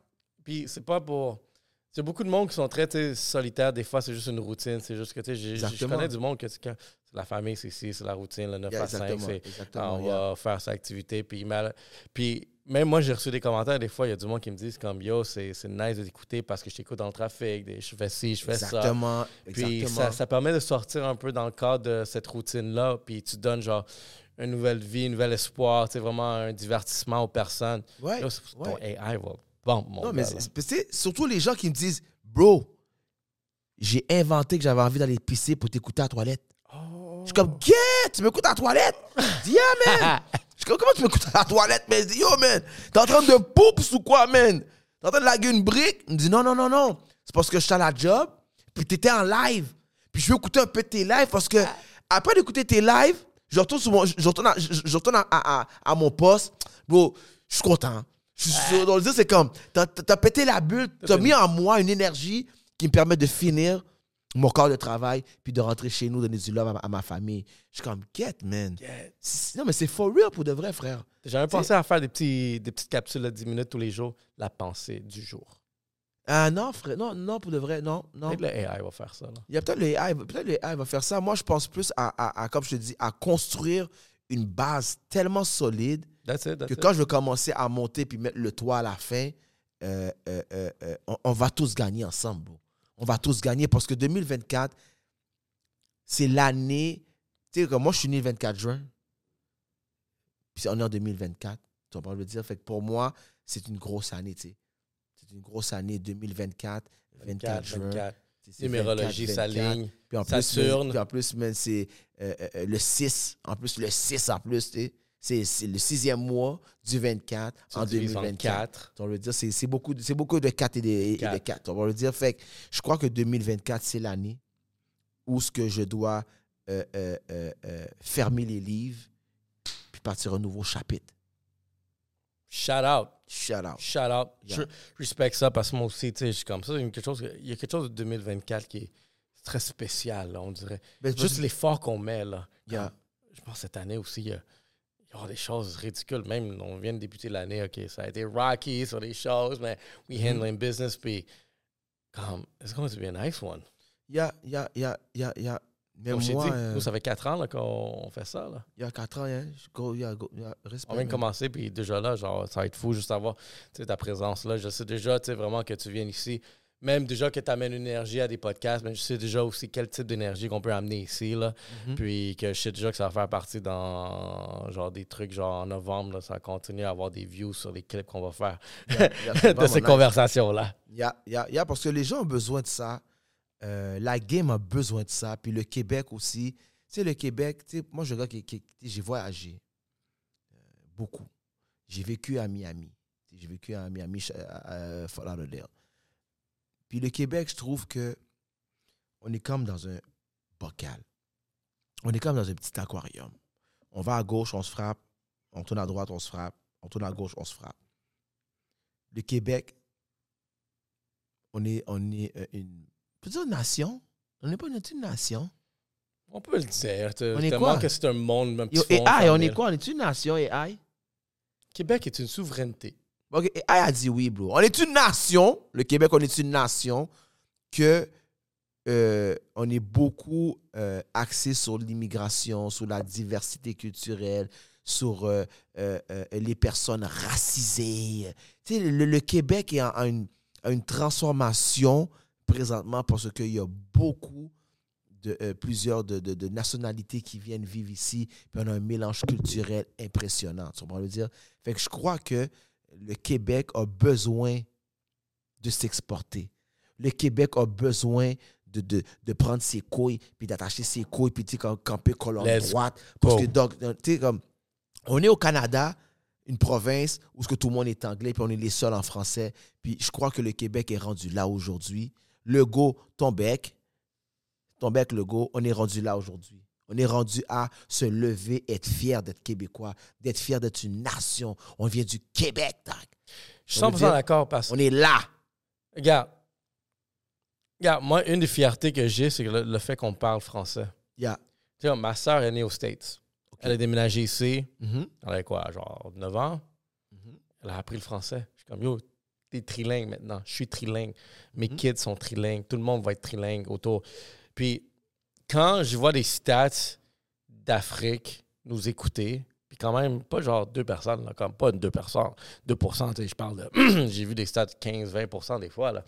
puis c'est pas pour. C'est beaucoup de monde qui sont très solitaires. Des fois, c'est juste une routine. C'est juste que, tu sais, je connais du monde que quand la famille, c'est ici, c'est la routine, le 9 Yeah, à 5, exactement, c'est on yeah. va faire sa activité. Puis, mal- puis même moi, j'ai reçu des commentaires. Des fois, il y a du monde qui me disent comme Yo, c'est c'est nice de t'écouter parce que je t'écoute dans le trafic. Je fais ci, je fais ça. Exactement, Puis exactement. ça, ça permet de sortir un peu dans le cadre de cette routine-là. Puis tu donnes genre une nouvelle vie, un nouvel espoir, tu sais, vraiment un divertissement aux personnes. Ouais, c'est- ton ouais. AI va bon, mon Non, mais gars, c'est- c'est surtout les gens qui me disent, bro, j'ai inventé que j'avais envie d'aller pisser pour t'écouter à la toilette. Oh. Je suis comme, yeah, tu m'écoutes à la toilette? Dis, [LAUGHS] yeah, man. [LAUGHS] Je comme, comment tu m'écoutes à la toilette? Mais je dis, yo, man, t'es en train de poups ou quoi, man? T'es en train de laguer une brique? Il me dit, non, non, non, non. C'est parce que je suis à la job, puis t'étais en live. Puis je veux écouter un peu tes lives parce que après d'écouter tes lives, je retourne, sur mon, je je retourne, à, je, je retourne à, à- à- à mon poste. Bro, je suis content. Je suis, on le c'est comme, t'as t'as pété la bulle, t'as mis en moi une énergie qui me permet de finir mon corps de travail, puis de rentrer chez nous, donner du love à, ma- à ma famille. Je suis comme, get, man. C'est- Non, mais c'est for real pour de vrai, frère. J'ai jamais pensé à faire des, petits, des petites capsules de 10 minutes tous les jours? La pensée du jour. Ah non, frère, non, non, pour de vrai, non, non. Peut-être le AI va faire ça. Là. Il y a peut-être le AI, peut-être le AI va faire ça. Moi, je pense plus à, à- à, comme je te dis, à construire une base tellement solide That's it, that's que it. quand je vais commencer à monter puis mettre le toit à la fin, euh, euh, euh, on, on va tous gagner ensemble, bro. On va tous gagner parce que 2024, c'est l'année. Tu sais, comme moi, je suis né le 24 juin. Puis on est en 2024. Tu vas pas le dire? Fait que pour moi, c'est une grosse année, tu sais. C'est une grosse année 2024, 24, juin. 24. Tu sais, c'est Numérologie 24, 24. s'aligne. Puis en plus, Saturne. puis en plus, c'est euh, euh, euh, le 6. En plus, le 6 en plus, tu sais. C'est le sixième mois du 24 Tu en divises en 2024. quatre. On veut dire, c'est beaucoup, beaucoup de 4 et de, et de Quatre. 4. On va le dire. Fait que je crois que 2024, c'est l'année où ce que je dois euh, euh, euh, fermer les livres puis partir un nouveau chapitre. Shout out. Shout out. Shout out. Yeah. Je respecte ça parce que moi aussi, tu sais, je suis comme ça. Il y a quelque chose, il y a quelque chose de 2024 qui est très spécial, là, on dirait. Ben, Juste l'effort qu'on met, là. Yeah. je pense cette année aussi, il y a, il y aura des choses ridicules. Même, on vient de débuter l'année, OK, ça a été rocky sur des choses, mais we handling business, puis comme, it's going to be a nice one? Il y a, il y a, il y a, il y a, il y a- mais Comme moi, dit, euh, nous, ça fait quatre ans là, qu'on fait ça. Là. il y a 4 ans, hein, je go, il y a, go- il y a respect. On vient de commencer, puis déjà là, genre, ça va être fou juste avoir ta présence là. Je sais déjà, vraiment que tu viens ici. Même déjà que tu amènes une énergie à des podcasts, mais je sais déjà aussi quel type d'énergie qu'on peut amener ici, là. Mhm. Puis que je sais déjà que ça va faire partie dans, genre, des trucs, genre, en novembre, là, ça va continuer à avoir des views sur les clips qu'on va faire [LAUGHS] [LAUGHS] de ces conversations-là. Il y a, il y a- il y a- parce que les gens ont besoin de ça. Euh, la game a besoin de ça. Puis le Québec aussi. Tu sais, le Québec, tu sais, moi, je regarde, j'ai voyagé euh, beaucoup. J'ai vécu à Miami. J'ai vécu à Miami, à, à Fort Lauderdale. Puis le Québec, je trouve que on est comme dans un bocal. On est comme dans un petit aquarium. On va à gauche, on se frappe. On tourne à droite, on se frappe. On tourne à gauche, on se frappe. Le Québec, on est, on est euh, une. une nation. On n'est pas une, nation. On peut le dire. On est quoi? que c'est un monde, un petit fond AI, on est quoi? On est une nation, AI? Québec est une souveraineté. Ok, AI a dit oui, bro. On est une nation. Le Québec, on est une nation que euh, on est beaucoup euh, axé sur l'immigration, sur la diversité culturelle, sur euh, les personnes racisées. Tu sais, le, Québec est en, une, transformation présentement parce qu'il y a beaucoup de plusieurs de, de- nationalités qui viennent vivre ici, on a un mélange culturel impressionnant. Tu comprends le dire? Fait que je crois que le Québec a besoin de s'exporter. Le Québec a besoin de, de, de prendre ses couilles, puis d'attacher ses couilles, puis comme camper colonne droite. Parce go. que, donc, tu sais, comme, on est au Canada, une province où ce que tout le monde est anglais, puis on est les seuls en français. Puis je crois que le Québec est rendu là aujourd'hui. Le go, ton bec, ton bec, le go, on est rendu là aujourd'hui. On est rendu à se lever, être fier d'être québécois, d'être fier d'être une nation. On vient du Québec. Je suis Ça veut 100% dire- d'accord parce que, On est là. regarde, regarde, moi, une des fiertés que j'ai, c'est le, le fait qu'on parle français. Yeah. Tu sais, ma soeur est née aux States. Elle a déménagé ici. Mhm. Elle avait quoi, genre 9 ans? Mhm. Elle a appris le français. Je suis comme, yo, t'es trilingue maintenant. Je suis trilingue. Mes Mhm. kids sont trilingues. Tout le monde va être trilingue autour. Puis, quand je vois des stats d'Afrique nous écouter, puis quand même, pas genre deux personnes, là, comme pas deux personnes, 2 tu sais, je parle de. [CLEARS THROAT] J'ai vu des stats 15-20% des fois, là.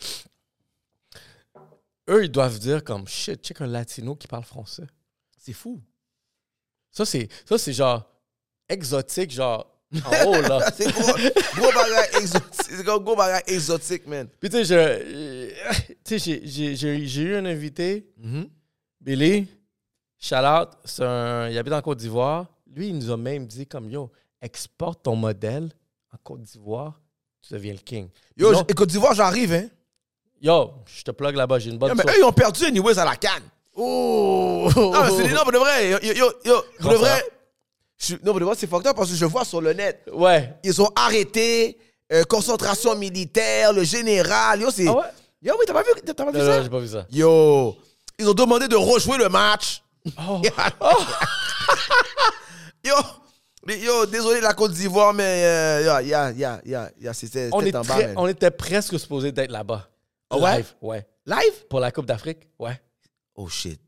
Eux, ils doivent dire comme shit, check un latino qui parle français. C'est fou. Ça, c'est, ça, c'est genre exotique, genre [LAUGHS] en haut, là. [LAUGHS] C'est gros, gros bagage exotique. Gros, bagage exotique, man. Puis tu sais, je, euh, [LAUGHS] j'ai- j'ai, eu un invité, shout out, c'est un, il habite en Côte d'Ivoire. Lui, il nous a même dit comme yo, exporte ton modèle en Côte d'Ivoire, tu deviens le king. Yo, Non. je- Côte d'Ivoire, j'arrive, hein. Yo, je te plug là-bas, j'ai une bonne Yo, mais eux, ils ont perdu anyways à la canne. Oh! Ah, mais c'est des noms, pour de vrai. Yo, yo, yo, pour de vrai. je non, pour de vrai, c'est fucked up parce que je vois sur le net. Ouais. Ils ont arrêté, euh, concentration militaire, le général. Yo, c'est. Ah ouais? Yo, oui, t'as pas vu, t'as pas vu Non, ça? non, j'ai pas vu ça. Yo, ils ont demandé de rejouer le match. Oh. [LAUGHS] [LAUGHS] Yo, mais yo, désolé la Côte d'Ivoire, mais euh, yo, yeah, yeah, yeah, c'était On, on était presque supposé d'être là-bas. Ouais? Live, ouais. Live? Pour la Coupe d'Afrique, ouais. Oh shit.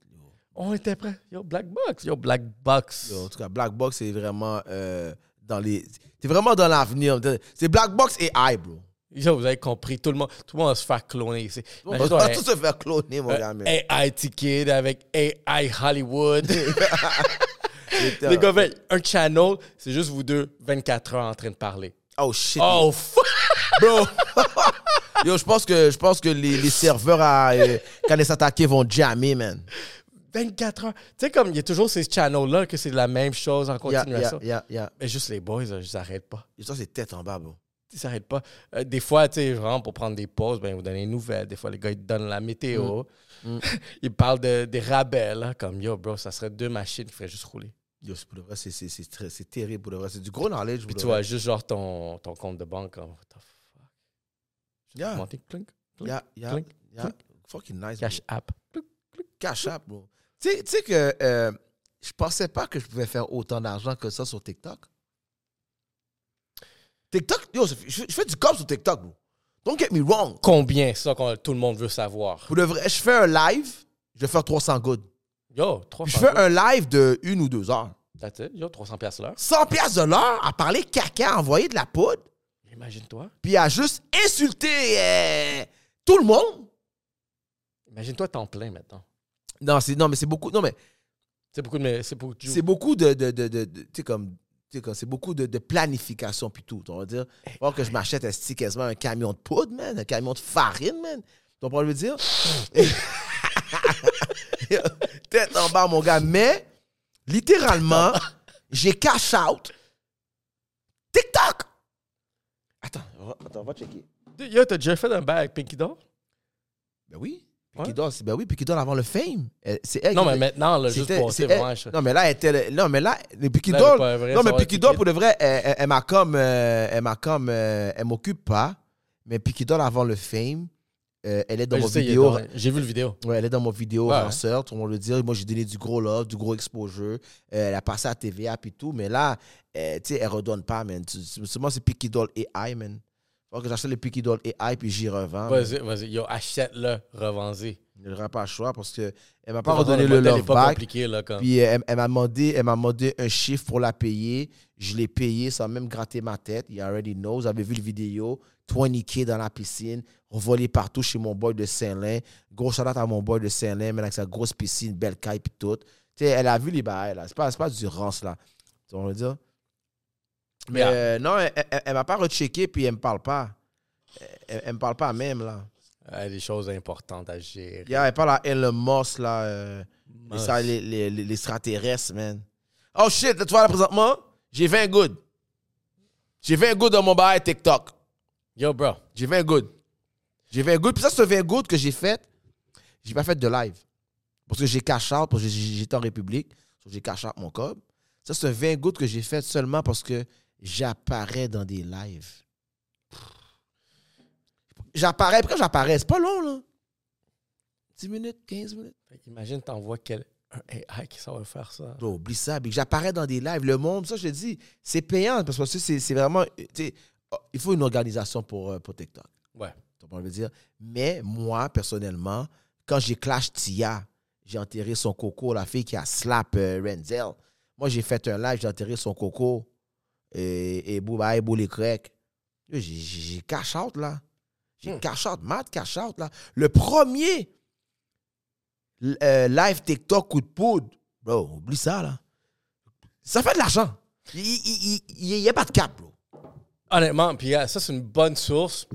On était prêts. Yo, Black Box. Yo, Black Box. Yo, en tout cas, Black Box, c'est vraiment euh, dans les. C'est vraiment dans l'avenir. C'est Black Box et I, bro. Yo, vous avez compris. Tout le monde, tout le monde va se faire cloner ici. On va tous se faire cloner, mon gars, un man. AI Kid avec AI Hollywood. [LAUGHS] Les gars, un channel, c'est juste vous deux, 24 heures en train de parler. Oh shit. Oh, fuck! [LAUGHS] bro. [LAUGHS] Yo, je pense que, je pense que les, les serveurs, à, euh, quand ils s'attaquent, vont jammer, man. 24 heures. Tu sais, comme il y a toujours ces channels-là que c'est la même chose en continuation. yeah, yeah, yeah. Mais juste les boys, là, ils n'arrêtent pas. Et ça, c'est tête en bas, bro. Ils s'arrêtent pas. Euh, des fois, tu sais, vraiment, pour prendre des pauses, ben, ils vous donnent des nouvelles. Des fois, les gars, ils te donnent la météo. Mm. [LAUGHS] ils parlent de, des rabais, là, comme yo, bro, ça serait deux machines qui feraient juste rouler. Yo, c'est pour de vrai, c'est- c'est c'est très- c'est terrible pour de vrai. C'est du gros knowledge. Puis pour tu vois, vrai. juste genre ton, ton compte de banque, comme, what the fuck. Yeah. Clink, clink, Yeah, yeah, clink, yeah. clink. Fucking nice, cash bro. app. Clink. Cash App, bro. Tu sais- tu sais que euh, je pensais pas que je pouvais faire autant d'argent que ça sur TikTok. TikTok, yo, je fais, du cop sur TikTok, bro. Don't get me wrong. Combien, ça que tout le monde veut savoir? Pour de vrai, je fais un live, je vais faire 300 good. Yo, 300 Je fais un live de une ou deux heures. That's it. Yo, 300 pièces l'heure. 100 pièces de l'heure à parler caca, à envoyer de la poudre, Imagine-toi. puis à juste insulter euh, tout le monde. Imagine-toi temps plein maintenant. Non, c'est non mais c'est beaucoup non mais C'est beaucoup de... C'est beaucoup de... c'est beaucoup de de de, de- tu sais comme c'est beaucoup de, de planification puis tout, on va dire. Faut que je m'achète quasiment un camion de poudre, man, un camion de farine, man? Tu comprends veux dire? [LAUGHS] [LAUGHS] Tête en bas mon gars, mais littéralement, [LAUGHS] j'ai cash out TikTok. Attends, attends, on va checker. Yo, t'as déjà fait un bail avec Pinky Doll? Ben oui. Ouais. Doll, c'est- ben oui, Doll avant le fame. C'est elle Non, mais maintenant, là, juste pour... c'est vraiment... Non, mais là, elle était. Non, mais là, les Non, mais pour de vrai, elle, m'a comme. euh, elle m'a comme. euh, elle m'occupe pas. Mais Doll, avant le fame, euh, elle est dans Ouais, mon vidéo. J'ai vu le vidéo. Ouais, elle est dans mon vidéo Ouais. ranceur, tout le monde le dit. Moi, j'ai donné du gros love, du gros exposure. Euh, elle a passé à TVA puis tout. Mais là, euh, tu sais, elle redonne pas, man. Seulement, c'est Picky Doll et I, man. Que j'achète le Picky Doll et I puis j'y revends. Vas-y, vas-y. Yo, achète-le, revends-y. Je n'aurai pas le choix parce que elle m'a pas redonné le love pas back. compliqué, là, comme... Puis euh, elle, elle m'a demandé, elle m'a demandé un chiffre pour la payer. Je l'ai payé sans même gratter ma tête. Il already knows. Vous avez vu le vidéo? 20K dans la piscine. Volé partout chez mon boy de Saint-Lin. Gros shout à mon boy de Saint-Lin, mais avec sa grosse piscine, belle caille puis tout. Tu sais, elle a vu les bails, là. C'est pas, pas du rance, là. Tu vois, on va dire? Mais Yeah. euh, non, elle, elle, elle m'a pas rechecké puis elle me parle pas. Elle, elle me parle pas même, là. Il y a des choses importantes à gérer. Yeah, elle parle à Elon Musk, là. euh, les, les, les, les, les extraterrestres, man. Oh shit, là, tu vois, là, présentement, j'ai 20 good. J'ai 20 good dans mon bail TikTok. Yo, bro. J'ai 20 good. J'ai 20 good. Puis ça, ce 20 good que j'ai fait, j'ai pas fait de live. Parce que j'ai cash out, parce que j'étais en République. J'ai cash out mon code. Ça, c'est un 20 good que j'ai fait seulement parce que j'apparais dans des lives. J'apparais, pourquoi j'apparais? C'est pas long, là. 10 minutes, 15 minutes. Fait qu'imagine, t'envoies quel... un AI qui ça va faire ça. Bro, oublie ça. J'apparais dans des lives. Le monde, ça, je te dis, c'est payant parce que c'est vraiment. oh, Il faut une organisation pour, euh, pour TikTok. Ouais. Tu comprends ce que je veux dire? Mais moi, personnellement, quand j'ai clash Tia, j'ai enterré son coco, la fille qui a slap euh, Renzel. Moi, j'ai fait un live, j'ai enterré son coco. Et, et Bouba et. Yo, J'ai cash out, là. J'ai Hmm. cash out, mad cash out, là. Le premier euh, live TikTok coup de poudre, bro, oublie ça, là. Ça fait de l'argent. Il n'y a pas de cap, bro. Honnêtement, puis euh, ça, c'est une bonne source.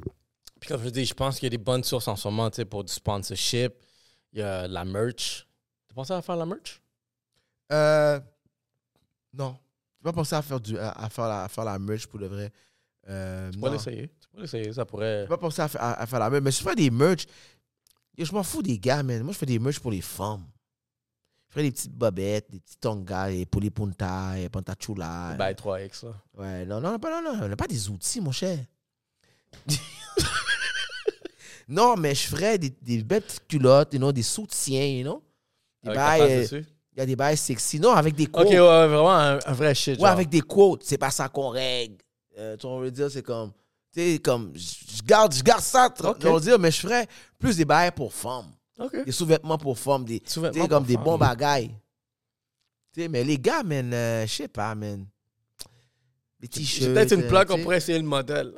Puis comme je dis, je pense qu'il y a des bonnes sources en ce moment, pour du sponsorship. Il y a la merch. Tu pensé à faire la merch? Euh, non. Je pas pensé à faire, du, à, à faire, la, à faire la merch pour de vrai. Euh, Tu pourrais l'essayer. Tu pourrais l'essayer, ça pourrait... J'ai pas pensé à, faire- à- à faire la merch. Mais si je fais des merch, je m'en fous des gars, man. Moi, je fais des merch pour les femmes. Je ferais des petites bobettes, des petits tongas, des polipunta, des pantachula. Bye 3X, là. Ouais, non, non, non, non, on n'a pas des outils, mon cher. [LAUGHS] non, mais je ferais des, des belles petites culottes, you know, des soutiens, you know. Des Avec ta bails, face euh, dessus. Il y a des bails sexy. Non, avec des Ok, quotes. ouais, ouais, vraiment un, un vrai shit. Ouais, genre. avec des quotes. C'est pas ça qu'on règle. Euh, tu vois, on veut dire, c'est comme. Tu sais, comme. Je garde, je garde ça, tu Ok. on veut dire, mais je ferais plus des bails pour femmes. Ok. Des sous-vêtements pour femmes. Des, sais, comme pour des femmes. bons bagailles. Tu sais, mais les gars, man, euh, je sais pas, man. Des t-shirts. C'est peut-être une euh, plaque, on pourrait essayer le modèle.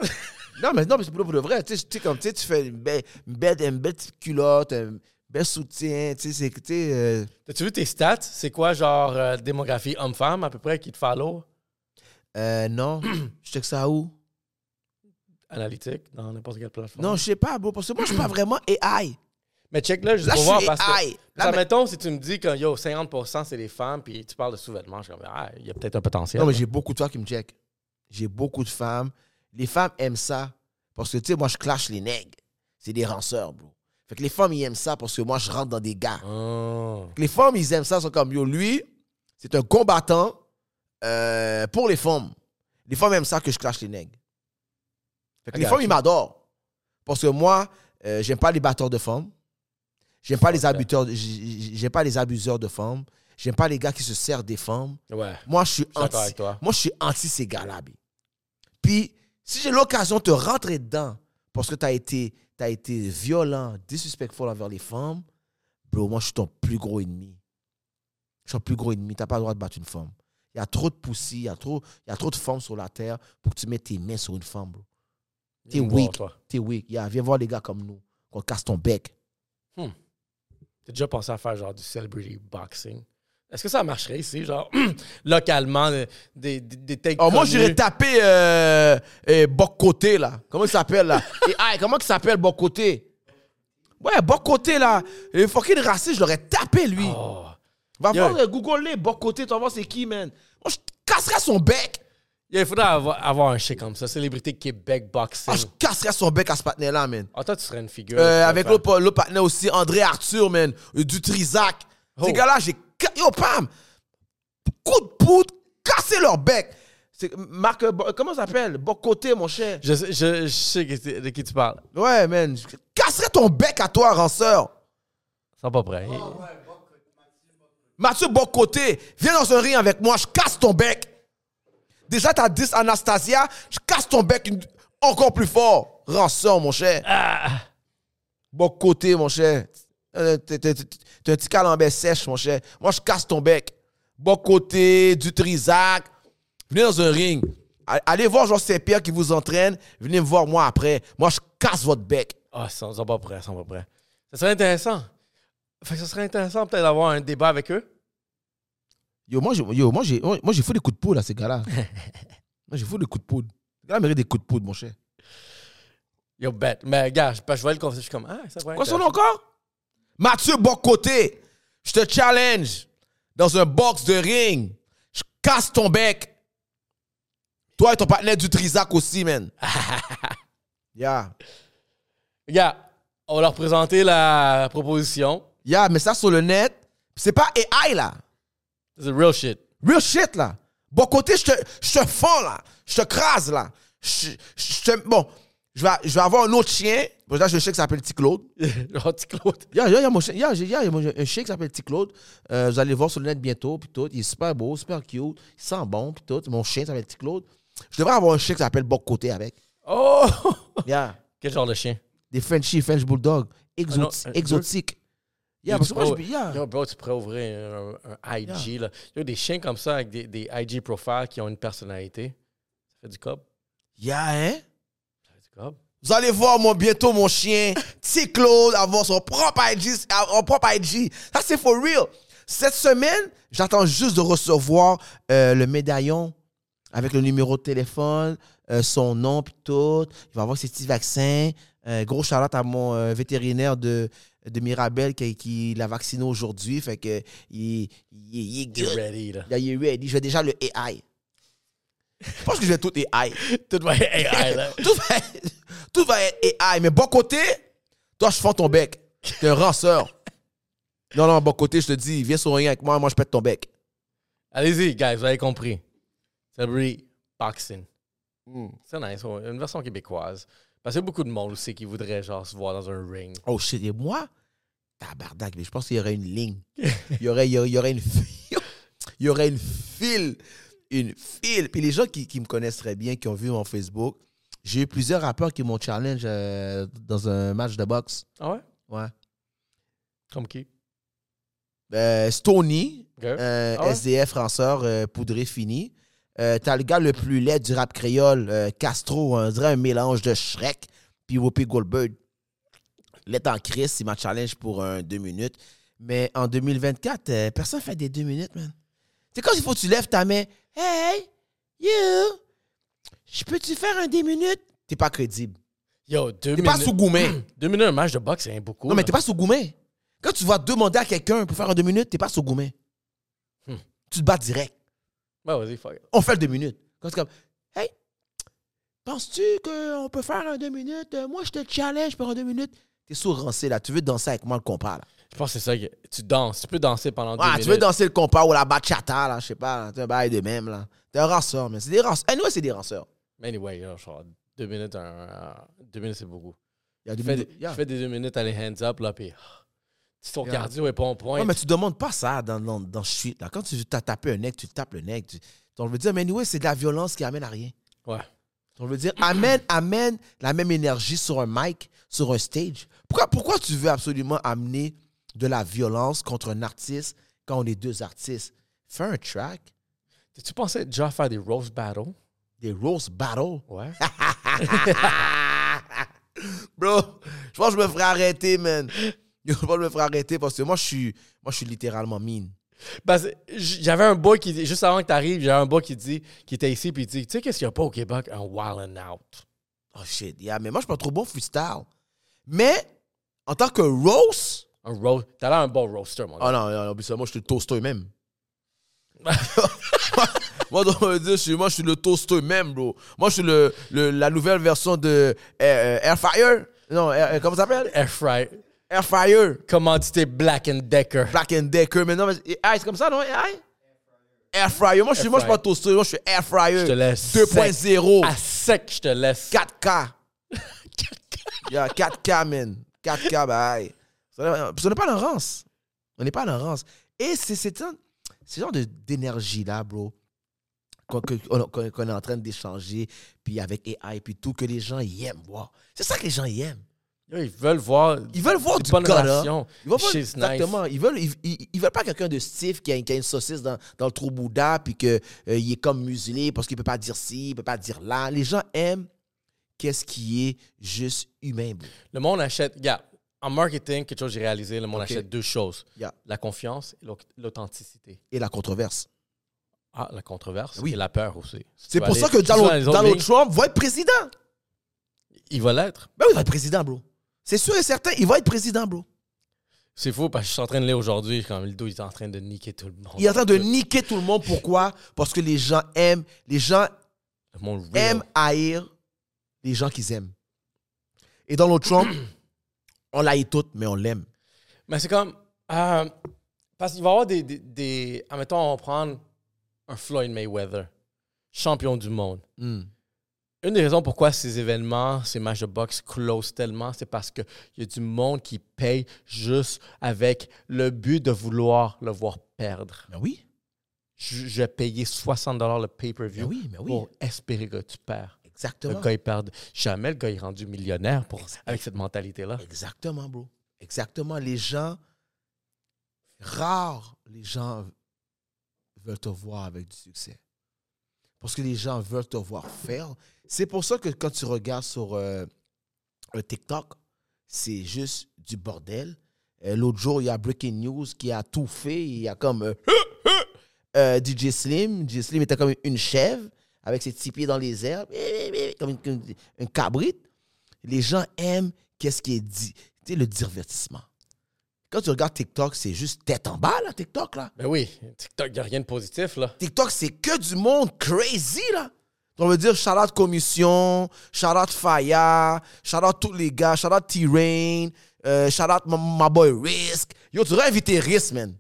Non, mais non, mais c'est pour, pour de vrai. Tu sais, comme tu fais une belle, une belle, une belle petite culotte, bel soutien. Tu sais, c'est que, euh, T'as-tu vu tes stats? C'est quoi, genre, euh, démographie homme-femme, à peu près, qui te follow? euh, non. [CLEARS THROAT] je check ça où? Analytique, dans n'importe quelle plateforme. Non, je sais pas, bro, parce que moi, je suis pas vraiment AI. Mais check là, juste Là, pour voir, parce que... AI. Là, Ça, mais- mettons, si tu me dis que, yo, 50% c'est des femmes, puis tu parles de sous-vêtements, je suis comme, ah, il y a peut-être un potentiel. Non, mais j'ai beaucoup de femmes qui me check. J'ai beaucoup de femmes. Les femmes aiment ça parce que, tu sais, moi, je clash les nègres. C'est des ranceurs, bro. Fait que les femmes, ils aiment ça parce que moi, je rentre dans des gars. Oh. Les femmes, ils aiment ça. Ils sont comme, yo, lui, c'est un combattant euh, pour les femmes. Les femmes aiment ça que je clash les nègres. Fait que I les femmes, ils m'adorent. Parce que moi, euh, j'aime pas les batteurs de femmes. J'aime pas les j'aime pas les abuseurs de femmes. J'aime pas les gars qui se servent des femmes. Ouais. Moi, je suis anti. avec toi. Moi, je suis anti ces gars-là. Puis, si j'ai l'occasion de te rentrer dedans parce que tu as été, t'as été violent, disrespectful envers les femmes, bro, moi, je suis ton plus gros ennemi. Je suis ton plus gros ennemi. Tu n'as pas le droit de battre une femme. Il y a trop de poussis, il y, a trop- y a trop de femmes sur la terre pour que tu mettes tes mains sur une femme, bro. T'es weak. T'es weak. Yeah, viens voir les gars comme nous, qu'on casse ton bec. T'as déjà pensé à faire genre du celebrity boxing? Est-ce que ça marcherait ici, genre, [CLEARS THROAT] localement, euh, des, des, des takes Oh, moi, j'irais taper euh, euh, Boc-Côté, là. Comment il s'appelle, là? [LAUGHS] Et, ah, comment il s'appelle, Boc-Côté? Ouais, Boc-Côté, là. Le fucking raciste, je l'aurais tapé, lui. Oh. Va Yo. voir, euh, Google les Boc-Côté, tu vas voir c'est qui, man. Moi, je casserais son bec. Yeah, il faudrait avoir, avoir un shit comme ça, célébrité Québec boxing. Ah, je casserais son bec à ce patinet-là, man. Ah, toi, tu serais une figure. Euh, avec l'autre partenaire aussi, André Arthur, man. du Trisac. Ces Oh. gars-là, j'ai. Yo, pam! Coup de poudre, casser leur bec. C'est Marc, euh, Bo- comment ça s'appelle? Boc-Côté, mon cher. Je, sais- je, je sais que t'es- de qui tu parles. Ouais, man. Je casserais ton bec à toi, ranceur. Ils sont pas prêts. Mathieu Bocoté, viens dans un ring avec moi, je casse ton bec. Déjà, t'as 10 Anastasia, je casse ton bec une- encore plus fort. Ranceur, mon cher. Ah. Bocoté, mon cher. Euh, T'es t'es- t'es- t'es un petit calambert sèche, mon cher. Moi, je casse ton bec. Bocoté, du Trisac. Venez dans un ring. Allez voir Jean Saint-Pierre qui vous entraîne. Venez me voir moi après. Moi, je casse votre bec. Ah, sont, ils sont pas ils sont pas prêts. Ça serait intéressant. Fait que ça serait intéressant peut-être d'avoir un débat avec eux. Yo, moi, j'ai, yo, moi, j'ai, moi, j'ai fait des coups de poudre à ces gars-là. [LAUGHS] moi, j'ai fait des coups de poudre. Les gars-là méritent des coups de poudre, mon cher. Yo, bête. Mais gars, je, je vois le concept, je suis comme, ah, ça pourrait Quoi son encore? Mathieu Bocoté. Je te challenge dans un box de ring. Je casse ton bec. Toi et ton partenaire du Trisac aussi, man. [LAUGHS] yeah. Gars, on va leur présenter la proposition. Yeah, mais ça sur le net, c'est pas AI, là. C'est real shit. Real shit, là. Bocoté, je te, je te fends, là. Je te crase, là. Je, je te- bon, je vais, je vais avoir un autre chien. Là, j'ai [LAUGHS] un chien qui s'appelle Petit Claude. Genre, petit Claude. Il y a, il y a mon chien, il y a, il y a- il y a mon- un chien qui s'appelle Petit Claude. Euh, vous allez le voir sur le net bientôt, puis tout. Il est super beau, super cute. Il sent bon, puis tout. Mon chien s'appelle Petit Claude. Je devrais avoir un chien qui s'appelle Boc Côté avec. Oh! Yeah. [LAUGHS] Quel genre de chien? Des Frenchies, French Bulldog. Exoti- un- exotiques. Yeah, Yo, parce tu que moi, pourrais- je- yeah. Yo, bro, tu pourrais ouvrir un, un IG. Là. Il y a des chiens comme ça avec des, des IG profiles qui ont une personnalité. Ça fait du cob? Yeah, hein? Ça fait du cob. Vous allez voir mon, bientôt mon chien, Petit Claude, avoir son propre IG. Son propre IG. Ça, c'est for real. Cette semaine, j'attends juste de recevoir euh, le médaillon avec le numéro de téléphone, euh, son nom, puis tout. Il va avoir ses petits vaccins. Euh, gros charlotte à mon euh, vétérinaire de, de Mirabel qui, qui l'a vacciné aujourd'hui. Fait que il, il, il est good. ready, là. Là, il est ready. Je vais déjà le AI. Je pense que je vais tout AI. Tout va être AI, là. [LAUGHS] tout, va être, tout va être AI. Mais bon côté, toi, je fends ton bec. T'es un ranceur. Non, non, bon côté, je te dis, viens ring avec moi, moi, je pète ton bec. Allez-y, guys, vous avez compris. Celebrity boxing. C'est nice. Une version québécoise. Parce qu'il y a beaucoup de monde aussi qui voudrait genre se voir dans un ring. Oh shit, et moi, tabarnak, mais je pense qu'il y aurait une ligne. Il y aurait, il y aurait, il y aurait une file. Il y aurait une file. Une file. Puis les gens qui, qui me connaissent très bien, qui ont vu mon Facebook, j'ai eu plusieurs rappeurs qui m'ont challenge euh, dans un match de boxe. Ah ouais? Ouais. Comme qui? Euh, Stony. Euh, Ah ouais? SDF, Ranceur, euh, poudré fini. T'as le gars le plus laid du rap créole, Castro, on dirait un mélange de Shrek puis Whoopi Goldberg. Laid en crise, il m'a challenge pour un deux minutes. Mais en 2024, euh, personne fait des deux minutes, man. C'est quand il faut que tu lèves ta main. Hey, you, je peux-tu faire un deux minutes? T'es pas crédible. Yo, deux T'es minutes. pas sous Goumet. [CLEARS THROAT] Deux minutes, un match de boxe, c'est beaucoup. Non, mais t'es pas sous Goumet. Quand tu vas demander à quelqu'un pour faire un deux minutes, t'es pas sous Goumet. Hmm. Tu te bats direct. Ouais, vas-y, fuck it. on fait le deux minutes. Quand c'est comme, hey, penses-tu qu'on peut faire un deux minutes? Euh, Moi, je te challenge pour un deux minutes. T'es sourd-rancé, là. Tu veux danser avec moi le compas, là. Je pense que c'est ça. que- Tu danses. Tu peux danser pendant deux Ah, minutes. tu veux danser le compas ou la bachata, là. Je sais pas. T'es un bail de même, là. T'es un ranceur, mais c'est des ranceurs. Anyway, c'est des ranceurs. Mais anyway, genre, deux minutes, un, un- deux minutes, c'est beaucoup. Il y a Je deux fais, minutes. des- yeah. je fais des deux minutes à les hands up, là, puis ah, ton Yeah. cardio est pas en point. Ouais, mais tu demandes pas ça dans, dans, dans street. Là. Quand tu t'as tapé un nec, tu tapes le nec. Tu, on veut dire, mais anyway, c'est de la violence qui amène à rien. Ouais. On veut dire, amène, amène la même énergie sur un mic, sur un stage. Pourquoi, pourquoi tu veux absolument amener de la violence contre un artiste quand on est deux artistes? Fais un track, Tu pensais déjà faire des roast battles? des roast battles? Ouais. [LAUGHS] Bro, je pense que je me ferais arrêter, man. Je pense que je me ferais arrêter parce que moi, je suis, moi, je suis littéralement mine. Parce j'avais un boy qui dit, juste avant que tu arrives, j'avais un boy qui dit, qui était ici, puis il dit, tu sais, qu'est-ce qu'il n'y a pas au Québec? Un wild and out. Oh shit, yeah, mais moi, je suis pas trop bon freestyle. Mais, en tant que roast, Un roast. T'as l'air un bon roaster, mon gars. Oh non, non, ça, moi, je suis le toaster même. [LAUGHS] [LAUGHS] moi, dire, je suis, moi, je suis le toaster même, bro. Moi, je suis le, le- la nouvelle version de euh, euh, Air Fryer. Non, Air- euh, comment ça s'appelle? Air fry. Air Fryer. Commandité Black and Decker. Black and Decker. Mais non, mais ah, c'est comme ça, non? Ah, Air Fryer. Moi, je suis, moi, je suis pas toaster. Moi, je suis Air Fryer. Je te laisse 2.0. À sec, je te laisse. 4K. [LAUGHS] Yeah, 4K, man. 4K, bye. Parce qu'on n'est pas en rance. On n'est pas en rance. Et c'est ce genre de- d'énergie-là, bro, qu'on est en train d'échanger, puis avec AI, puis tout, que les gens y aiment voir. C'est ça que les gens y aiment. Ils veulent voir. Ils veulent voir du gars, là. Ils veulent pas- She's nice. exactement. Ils veulent, ils, ils- ils veulent pas quelqu'un de stiff qui a, qui a une saucisse dans, dans le trou Bouddha, puis qu'il est comme muselé parce qu'il peut pas dire ci, il peut pas dire là. Les gens aiment qu'est-ce qui est juste humain, bro? Le monde achète. Regarde, en marketing, quelque chose que j'ai réalisé, le monde achète deux choses Yeah. la confiance et l'aut- l'authenticité. Et la controverse. Ah, la controverse Oui. et la peur aussi. Si C'est pour ça que Donald, autres Donald lignes, Trump va être président. Il va l'être. Ben oui, il va être président, bro. C'est sûr et certain, il va être président, bro. C'est fou parce que je suis en train de lire aujourd'hui, quand le dos il est en train de niquer tout le monde. Il est en train de niquer tout le monde. Pourquoi? Parce que les gens aiment, les gens aiment haïr les gens qu'ils aiment. Et Donald Trump, [CLEARS THROAT] on l'haït toutes, mais on l'aime. Mais c'est comme. euh, parce qu'il va y avoir des. des, des admettons, on va prendre un Floyd Mayweather, champion du monde. Hmm. Une des raisons pourquoi ces événements, ces matchs de boxe closent tellement, c'est parce qu'il y a du monde qui paye juste avec le but de vouloir le voir perdre. Ben oui, Je, je vais payer 60 le pay-per-view ben oui, ben oui. pour espérer que tu perds. Le Exactement. gars, il perd. Jamais le gars est rendu millionnaire pour, avec cette mentalité-là. Exactement, bro. Exactement. Les gens, rares les gens veulent te voir avec du succès. Parce que les gens veulent te voir faire. C'est pour ça que quand tu regardes sur euh, un TikTok, c'est juste du bordel. Euh, L'autre jour, il y a Breaking News qui a tout fait. Il y a comme euh, [LAUGHS] euh, DJ Slim. DJ Slim était comme une chèvre avec ses petits pieds dans les airs, comme une, une cabrite. Les gens aiment qu'est-ce qui est dit. Tu sais, le divertissement. Quand tu regardes TikTok, c'est juste tête en bas, là, TikTok, là. Ben oui, TikTok, il n'y a rien de positif, là. TikTok, c'est que du monde crazy, là. On veut dire shout out Commission, shout out Faya, shout out tous les gars, shout out T-Rain, euh, shout out my, my boy Risk. Yo, tu devrais inviter Risk, man.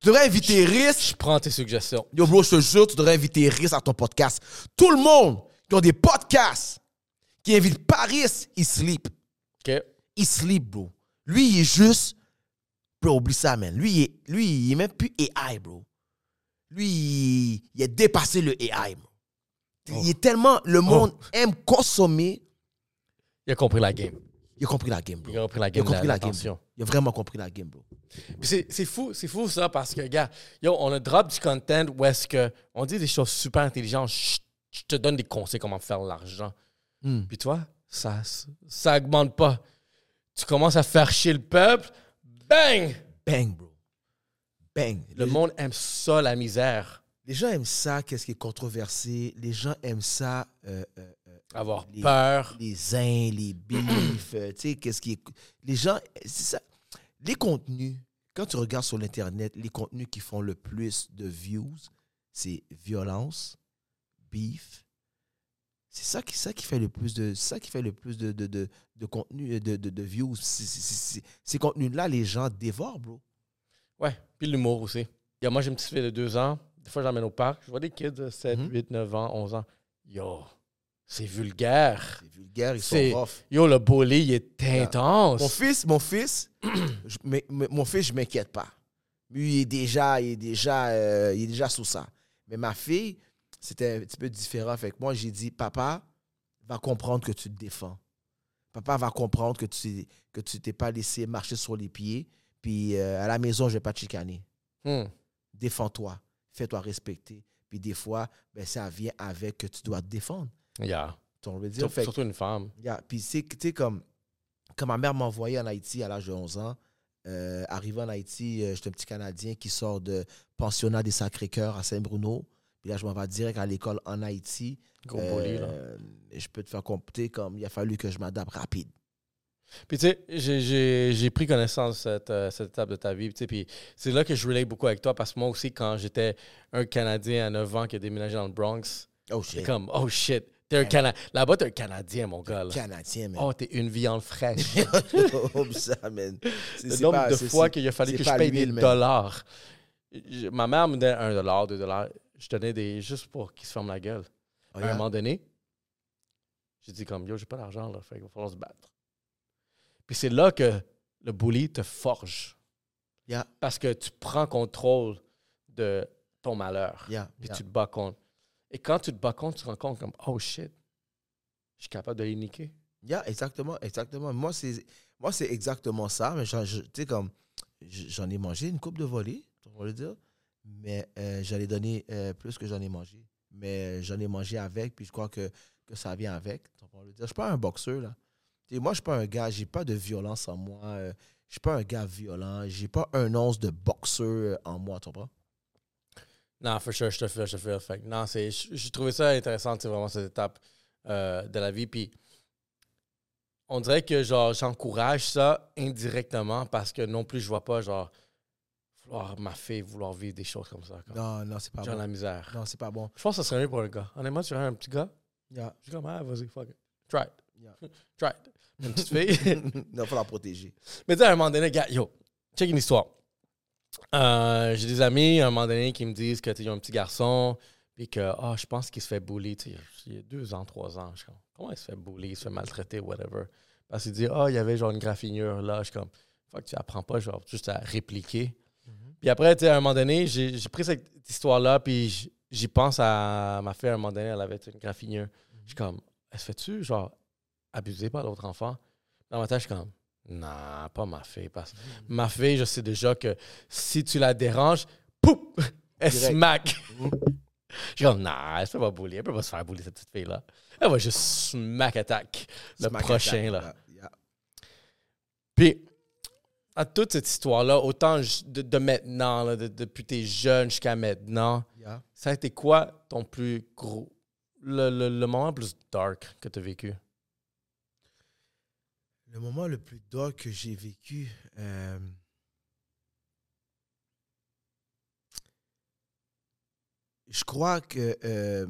Tu devrais inviter Risk. Je prends tes suggestions. Yo, bro, je te jure, tu devrais inviter Risk à ton podcast. Tout le monde qui ont des podcasts, qui invitent Paris, il sleep. OK? Il sleep, bro. Lui, il est juste. Bro, oublie ça, man. Lui, il est, lui, il est même plus AI, bro. Lui, il, il a dépassé le AI, bro. Il est tellement. Le monde aime consommer. Il a compris la game. Il a compris la game, bro. Il a compris la Il a game. compris de la game. Il a vraiment compris la game, bro. C'est, fou, c'est fou ça parce que, gars, yo, on a drop du content où est-ce que on dit des choses super intelligentes. Je, te donne des conseils comment faire l'argent. Hmm. Puis toi, ça, ça augmente pas. Tu commences à faire chier le peuple, bang! Bang, bro. Bang. Le monde aime ça, la misère. Les gens aiment ça, qu'est-ce qui est controversé. Les gens aiment ça, euh, euh, Avoir Les- peur. les uns, les bifs, euh, tu sais, qu'est-ce qui est. Les gens, c'est ça. Les contenus, quand tu regardes sur l'Internet, les contenus qui font le plus de views, c'est violence, beef. C'est ça qui, ça qui fait le plus de, ça qui fait le plus de, de, de, de contenu, de, de, de views. Ces contenus-là, les gens dévorent, bro. Ouais, puis l'humour aussi. Yo, moi, j'ai une petite fille de deux ans. Des fois, j'emmène au parc. Je vois des kids de 7, Mhm. 8, 9 ans, 11 ans. Yo, C'est vulgaire. C'est vulgaire, ils sont rough. Yo, le bully, il est intense. Mon fils, mon fils, [CLEARS THROAT] je- mais- mais mon fils, je m'inquiète pas. Lui, il est déjà, il est déjà, euh, il est déjà sous ça. Mais ma fille, c'était un petit peu différent. Que moi, j'ai dit, papa va comprendre que tu te défends. Papa va comprendre que tu que tu t'es pas laissé marcher sur les pieds. Puis euh, à la maison, je vais pas te chicaner. Hmm. Défends-toi. Fais-toi respecter. Puis des fois, ben, ça vient avec que tu dois te défendre. Yeah. Tu veux dire? Surtout une femme. Yeah. Puis, c'est tu sais, comme quand ma mère m'a envoyé en Haïti à l'âge de 11 ans, euh, arrivé en Haïti, euh, j'étais un petit Canadien qui sort de pensionnat des Sacré-Cœur à Saint-Bruno. Puis là, je m'en vais direct à l'école en Haïti. Euh, et je peux te faire compter comme il a fallu que je m'adapte rapide. Puis tu sais, j'ai- pris connaissance de cette, euh, cette étape de ta vie. Puis c'est là que je relate beaucoup avec toi parce que moi aussi, quand j'étais un Canadien à 9 ans qui a déménagé dans le Bronx, Oh c'est shit. comme, oh shit, t'es un Cana Là-bas, t'es un Canadien, mon gars. là. Canadien, man. Oh, t'es une viande fraîche. [LAUGHS] Ça, man. [LAUGHS] Le nombre pas- de fois qu'il a fallu que je paye des man. dollars. Je- ma mère me donnait un dollar, deux dollars. Je donnais des juste pour qu'ils se ferment la gueule. Oh, À un moment donné, j'ai dit comme yo, j'ai pas d'argent là, fait qu'il va falloir se battre. Puis c'est là que le bully te forge. Yeah. Parce que tu prends contrôle de ton malheur. Yeah, Puis tu te bats contre. Et quand tu te bats contre, tu te rends compte comme oh shit, je suis capable de les niquer. Yeah, exactement, exactement. Moi, c'est moi c'est exactement ça. Mais tu sais, comme j'en ai mangé une coupe de volée, on va le dire. Mais euh, j'en ai donné euh, plus que j'en ai mangé. Mais j'en ai mangé avec, puis je crois que, que ça vient avec. on le dire. Je suis pas un boxeur, là. Tu sais, moi, je suis pas un gars, j'ai pas de violence en moi. euh, je suis pas un gars violent. J'ai pas un once de boxeur en moi, tu comprends? Non, for sure, je te fais, je te fais. Fait que non, c'est, j'ai trouvé ça intéressant, c'est vraiment cette étape euh, de la vie. Puis on dirait que genre j'encourage ça indirectement parce que non plus je vois pas genre vouloir ma fille vouloir vivre des choses comme ça. Comme, Non, non, c'est pas genre bon. la misère. Non, c'est pas bon. Je pense que ça serait mieux pour un gars. Honnêtement, tu aurais un petit gars, Yeah. je suis comme ah vas-y, fuck it. Try it. Yeah. [LAUGHS] Try it. Une petite fille? [LAUGHS] non, faut la protéger. Mais tu sais, à un moment donné, gars, yo, check une histoire. Euh, J'ai des amis, à un moment donné, qui me disent que ont un petit garçon, puis que, ah, je pense qu'il se fait bully. Il y a deux ans, trois ans. Je suis comme, comment il se fait bully, il se fait maltraiter, whatever? Parce qu'il dit, ah, il y avait genre une graffinure là. Je suis comme, faut que tu apprends pas, genre, juste à répliquer. Puis après, à un moment donné, j'ai pris cette histoire-là, puis j'y pense à ma fille, à un moment donné, elle avait une graffinure. Je suis comme, elle se fait-tu, genre, abuser par l'autre enfant? Dans ma tête, je suis comme, non, pas ma fille. Parce ma fille, je sais déjà que si tu la déranges, pouf, [LAUGHS] elle Direct. smack. Mhm. Je suis comme, non, elle se fait pas bully. Elle peut pas se faire bully, cette petite fille-là. Elle va juste smack attack le Smack prochain, attack. là. Yeah. Puis, à toute cette histoire-là, autant de, de maintenant, là, de- depuis tes jeunes jusqu'à maintenant, Yeah. ça a été quoi ton plus gros, le, le, le moment le plus dark que tu as vécu? Le moment le plus dark que j'ai vécu, euh, je crois que euh,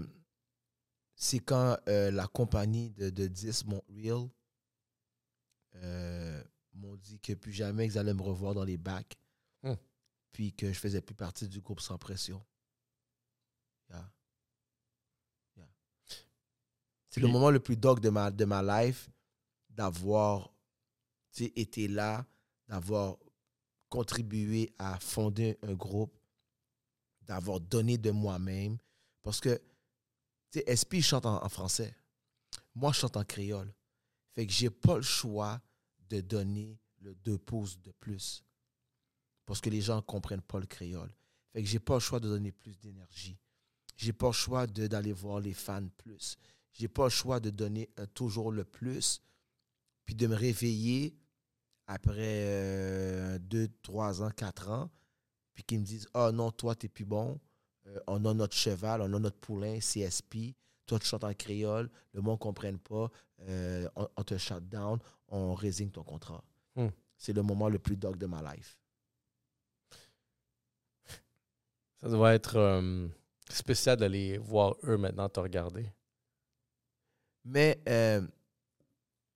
c'est quand euh, la compagnie de, de 10 Montreal m'ont dit que plus jamais ils allaient me revoir dans les bacs, Hmm. puis que je faisais plus partie du groupe sans pression. Yeah. Yeah. C'est le moment le plus dark de ma, de ma life d'avoir été là, d'avoir contribué à fonder un groupe, d'avoir donné de moi-même. Parce que, tu sais, SP chante en, français. Moi, je chante en créole. Fait que j'ai pas le choix de donner le deux pouces de plus. Parce que les gens ne comprennent pas le créole. Fait que j'ai pas le choix de donner plus d'énergie. J'ai pas le choix d'aller voir les fans plus. J'ai pas le choix de donner euh, toujours le plus. Puis de me réveiller après euh, deux, trois ans, quatre ans, puis qu'ils me disent Ah non, toi, t'es plus bon. Euh, on a notre cheval, on a notre poulain, CSP. Toi, tu chantes en créole, le monde ne comprenne pas. euh, on, on te shut down, on résigne ton contrat. Hmm. C'est le moment le plus dark de ma life. Ça doit être euh, spécial d'aller voir eux maintenant te regarder. Mais euh,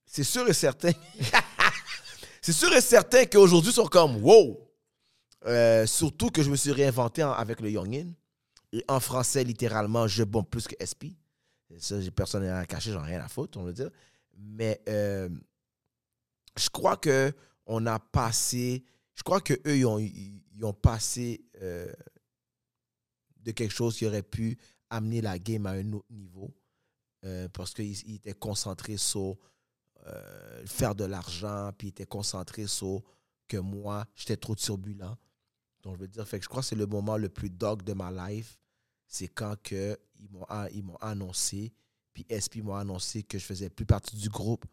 c'est sûr et certain. [LAUGHS] c'est sûr et certain qu'aujourd'hui, ils sont comme wow! Euh, surtout que je me suis réinventé en- avec le Youngin. Et en français, littéralement, je bombe plus que SP. Ça, personne à cacher, j'en ai rien à foutre, on veut dire. Mais euh, je crois que on a passé. Je crois qu'eux, ils ont, passé euh, de quelque chose qui aurait pu amener la game à un autre niveau. parce qu'ils étaient concentrés sur euh, faire de l'argent, puis ils étaient concentrés sur que moi, j'étais trop turbulent. Donc, je veux dire, fait que je crois que c'est le moment le plus dog de ma life. C'est quand que ils m'ont ils m'ont annoncé, puis SP m'a annoncé que je faisais plus partie du groupe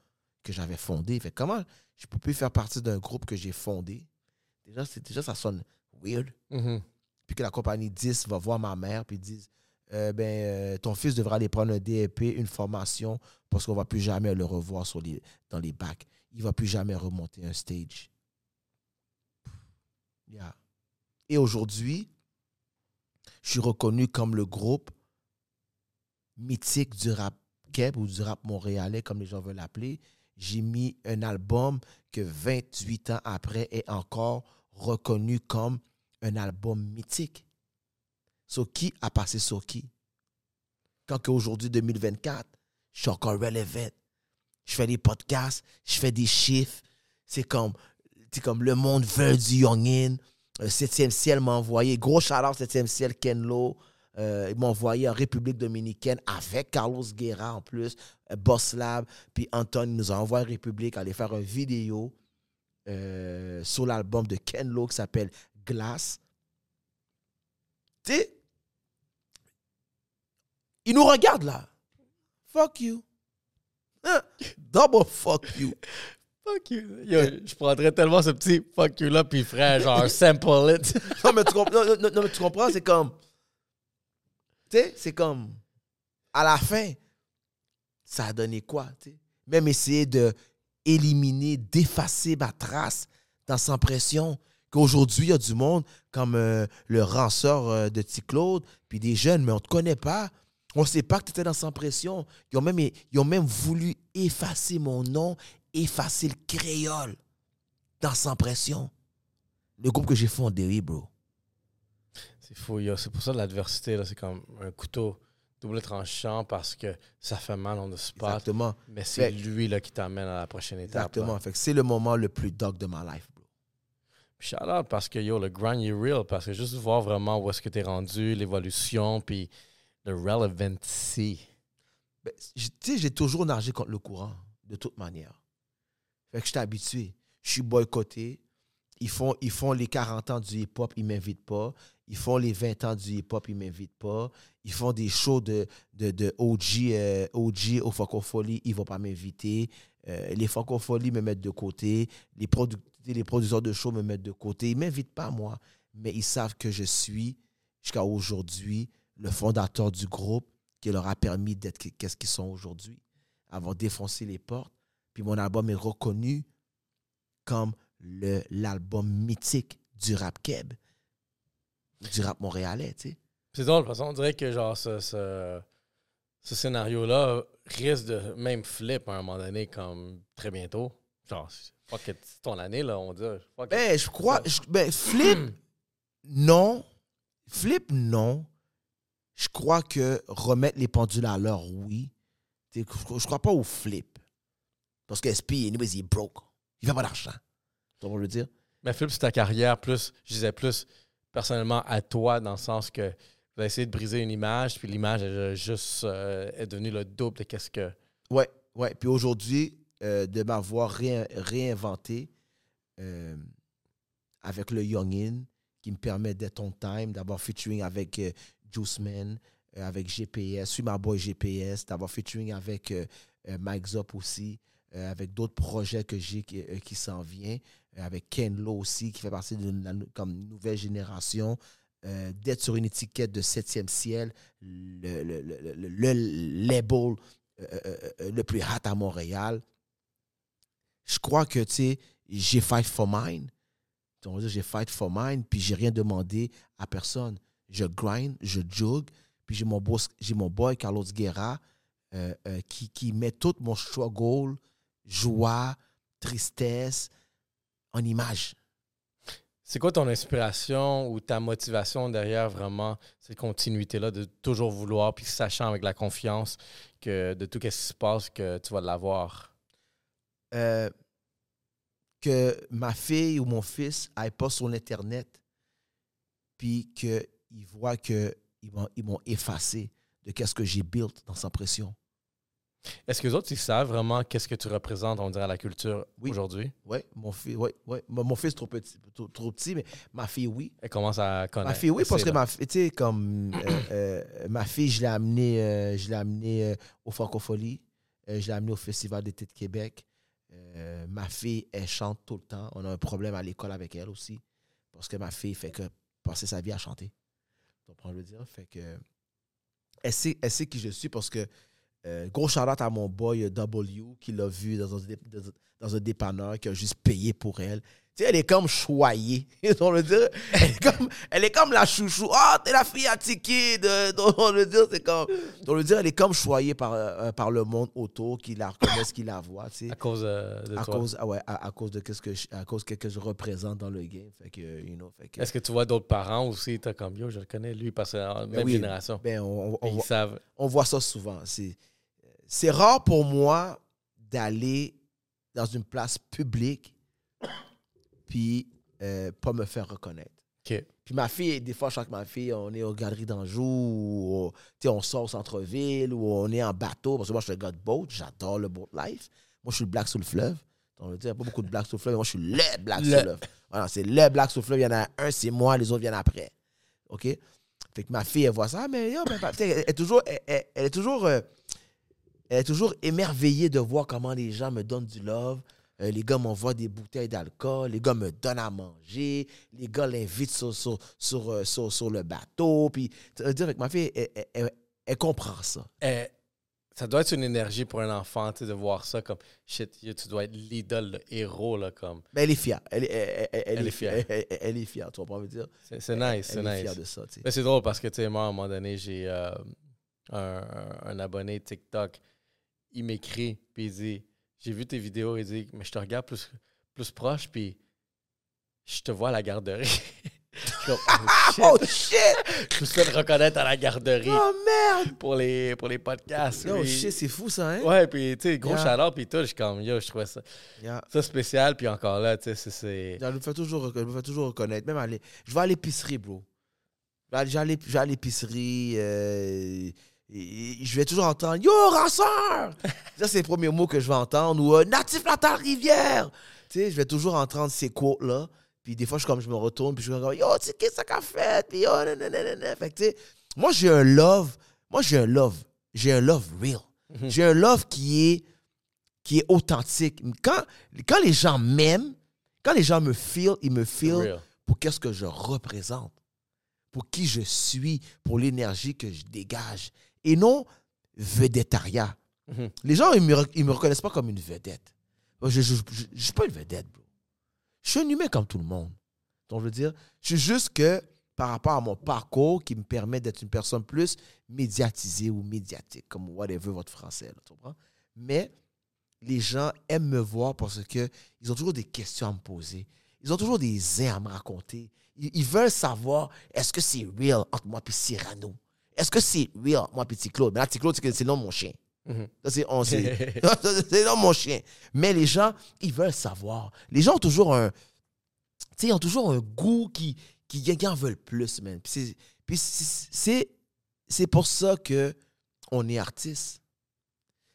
que j'avais fondé. Fait que comment je peux plus faire partie d'un groupe que j'ai fondé? Déjà, c'est, déjà, ça sonne weird. Mhm. Puis que la compagnie 10 va voir ma mère, puis disent euh, ben, euh, ton fils devra aller prendre un DEP, une formation, parce qu'on ne va plus jamais le revoir dans les bacs. Il ne va plus jamais remonter un stage. Yeah. Et aujourd'hui, je suis reconnu comme le groupe mythique du rap keb ou du rap montréalais, comme les gens veulent l'appeler. J'ai mis un album que 28 ans après est encore reconnu comme un album mythique. Sur qui a passé sur qui? Quand qu'aujourd'hui, 2024, je suis encore relevant. Je fais des podcasts, je fais des chiffres. C'est comme, c'est comme le monde veut du Youngin. Euh, Septième ciel m'a envoyé, gros chaleur Septième ciel, Ken Lo. Euh, il m'a envoyé en République dominicaine avec Carlos Guerra en plus, euh, Boss Lab. Puis Anton nous a envoyé en République aller faire une vidéo euh, sur l'album de Ken Lo qui s'appelle Glass. Tu sais, il nous regarde là. Fuck you. [LAUGHS] Double fuck you. Fuck you. Yo, je prendrais tellement ce petit fuck you là, puis frère, genre [LAUGHS] sample it. [LAUGHS] Non, mais tu, comp- non, non, non, mais tu comprends, c'est comme. Tu sais, c'est comme. À la fin, ça a donné quoi, tu sais? Même essayer de éliminer, d'effacer ma trace dans Sans Pression. Qu'aujourd'hui, il y a du monde comme euh, le ranceur euh, de T. Claude, puis des jeunes, mais on ne te connaît pas. On ne sait pas que tu étais dans Sans Pression. Ils ont, même, ils ont même voulu effacer mon nom, effacer le créole dans Sans Pression. Le groupe que j'ai fondé, oui, bro. C'est fou, yo. C'est pour ça l'adversité, là, c'est comme un couteau double tranchant parce que ça fait mal on the spot. Exactement. Mais c'est lui là, qui t'amène à la prochaine étape. Exactement. là. Fait que c'est le moment le plus dog de ma life, bro. Puis Shout out parce que yo, le grind est real. Parce que juste voir vraiment où est-ce que t'es rendu, l'évolution, puis le relevancy. Ben, tu sais, j'ai toujours nagé contre le courant, de toute manière. Fait que je suis habitué. Je suis boycotté. Ils font, ils font les 40 ans du hip-hop, ils m'invitent pas. Ils font les 20 ans du hip-hop, ils m'invitent pas. Ils font des shows de, de, de OG, euh, OG au Francofolie, ils vont pas m'inviter. Euh, les Francofolies me mettent de côté. Les, produc- les producteurs de shows me mettent de côté. Ils m'invitent pas, moi. Mais ils savent que je suis, jusqu'à aujourd'hui, le fondateur du groupe qui leur a permis d'être qu- qu'est-ce qu'ils sont aujourd'hui. Avoir défoncé les portes. Puis mon album est reconnu comme l'album mythique du rap keb, du rap montréalais, tu sais. C'est drôle, parce qu'on dirait que genre ce, ce, ce scénario-là risque de même flip à un moment donné, comme très bientôt. Genre, fuck it, c'est ton année, là, on dit. It. Ben, je crois. je- ben, flip, [CLEARS THROAT] non. Flip, non. Je crois que remettre les pendules à l'heure, oui. Je je crois pas au flip. Parce que SP, anyways, il est broke. Il fait pas d'argent. Tu vois ce que je veux dire? Mais flip, c'est ta carrière, plus, je disais plus personnellement à toi, dans le sens que vous avez essayé de briser une image, puis l'image a juste euh, est devenue le double de qu'est-ce que. Ouais, ouais. Puis aujourd'hui, euh, de m'avoir réin- réinventé euh, avec le Youngin, qui me permet d'être on time, d'avoir featuring avec Man, euh, avec GPS, suis ma boy GPS, d'avoir featuring avec euh, euh, Mike Zop aussi, avec d'autres projets que j'ai qui, s'en euh, avec Ken Lo aussi, qui fait partie de la nouvelle génération, d'être sur une étiquette de 7e ciel, le, label le plus hot à Montréal. Je crois que, tu sais, j'ai fight for mine. On va dire, j'ai fight for mine, puis j'ai rien demandé à personne. Je grind, je jug, puis j'ai mon, boss- mon boy Carlos Guerra euh, euh, qui, qui met tout mon struggle, joie, tristesse en image. C'est quoi ton inspiration ou ta motivation derrière vraiment cette continuité-là de toujours vouloir, puis sachant avec la confiance que de tout ce qui se passe, que tu vas l'avoir? Euh, que ma fille ou mon fils aille pas sur l'Internet, puis qu'ils voient qu'ils m'ont, ils m'ont effacé de qu'est-ce que j'ai built dans sa pression. Est-ce que les autres, ils savent vraiment qu'est-ce que tu représentes, on dirait, à la culture Oui. aujourd'hui? Oui, mon fils, ouais, ouais. Mon fils est trop petit, trop, trop petit, mais ma fille, oui. Elle commence à connaître. Ma fille, oui, parce que là. ma fille, tu sais, comme euh, euh, ma fille, je l'ai amenée, euh, je l'ai amenée au Francophonie. Je l'ai amenée au Festival d'été de Québec. Ma fille, elle chante tout le temps. On a un problème à l'école avec elle aussi. Parce que ma fille fait que passer sa vie à chanter. Tu je veux dire? Fait que. Elle sait, elle sait qui je suis parce que. euh, gros shout à mon boy W qui l'a vu dans un- dans un dépanneur, qui a juste payé pour elle. Tu sais, elle est comme choyée. [LAUGHS] On veut dire, elle est comme, elle est comme la chouchou. Ah, t'es la fille à on veut dire, c'est comme. On veut dire, elle est comme choyée par, euh, par le monde autour qui la reconnaissent, qui la voient. Tu sais À cause euh, de à toi. cause, ah ouais, à, à cause de qu'est-ce que je, à cause que, que je représente dans le game. Fait que, you know, fait que, Est-ce que tu vois d'autres parents aussi, t'as comme yo, je le connais, lui, parce que la même oui. génération. ben, on, voit, savent. on voit ça souvent. C'est, c'est rare pour moi d'aller dans une place publique puis euh, pas me faire reconnaître. Puis ma fille, des fois, je sens que ma fille, on est aux galeries d'Anjou, ou sais, on sort au centre-ville, ou on est en bateau. Parce que moi, je suis un gars de boat, j'adore le boat life. Moi, je suis le black sous le fleuve. On veut dire, il n'y a pas beaucoup de black sous le fleuve, mais moi, je suis le black Le. sous le fleuve. Voilà, c'est le black sous le fleuve. Il y en a un, c'est moi, les autres viennent après. OK? Fait que ma fille, elle voit ça, mais yo, ben, elle, est toujours, elle, elle- elle est toujours, euh, elle est toujours émerveillée de voir comment les gens me donnent du love. Euh, les gars m'envoient des bouteilles d'alcool, les gars me donnent à manger, les gars l'invitent sur, sur, sur, euh, sur- sur le bateau. Puis, dire, avec ma fille, elle, elle- elle- elle comprend ça. Eh, ça doit être une énergie pour un enfant, tu sais, de voir ça comme shit, tu dois être l'idole, le héros, là, comme. Mais elle est fière. Elle, est- elle- elle- elle est est fière. Elle, est fière, tu je veux dire? C'est c'est nice, Elle c'est est fière nice. de ça. Mais c'est drôle parce que, tu sais, moi, à un moment donné, j'ai euh, un abonné TikTok. Il m'écrit, puis il dit J'ai vu tes vidéos, il dit Mais je te regarde plus, plus proche, puis je te vois à la garderie. [LAUGHS] Comme, oh, shit. Oh shit! [LAUGHS] Je me suis fait reconnaître à la garderie Oh merde! pour les, pour les podcasts. Oh shit, c'est fou ça, hein? Ouais, puis tu sais, gros Yeah. chaleur, puis tout, je suis comme, yo, je trouvais ça, Yeah. ça spécial, puis encore là, tu sais, c'est-. Je me fais toujours, toujours reconnaître. Même aller, je vais à l'épicerie, bro. J'allais à l'épicerie. euh, et- je vais toujours entendre Yo, ranceur! Ça, c'est les premiers mots que je vais entendre. Ou euh, Natif Natal Rivière! Tu sais, je vais toujours entendre ces quotes-là. Puis des fois, je, comme, je me retourne, puis je suis comme Yo, tu sais, qu'est-ce que ça qu'a fait? Puis yo, nanana. Fait que, tu sais, moi, j'ai un love. Moi, j'ai un love. J'ai un love real. Mhm. J'ai un love qui est, qui est authentique. Quand, quand les gens m'aiment, quand les gens me feel, ils me feel pour qu'est-ce que je représente, pour qui je suis, pour l'énergie que je dégage. Et non vedettariat. Mhm. Les gens, ils me, ils me reconnaissent pas comme une vedette. Je ne suis pas une vedette, bro. Je suis un humain comme tout le monde. Donc, je veux dire, je suis juste que par rapport à mon parcours qui me permet d'être une personne plus médiatisée ou médiatique, comme whatever votre français, là, tu comprends? Mais les gens aiment me voir parce que ils ont toujours des questions à me poser. Ils ont toujours des airs à me raconter. Ils, ils veulent savoir est-ce que c'est real entre moi et Cyrano? Est-ce que c'est real? Moi et Petit Claude? Mais là, Petit Claude, c'est le nom de mon chien. Mhm. Ça, c'est on sait. [LAUGHS] [LAUGHS] c'est dans mon chien. Mais les gens, ils veulent savoir. Les gens ont toujours un. Tu sais, ils ont toujours un goût qui, qui, qui en veulent plus, man. Puis c'est- Puis c'est- c'est c'est pour ça que on est artiste.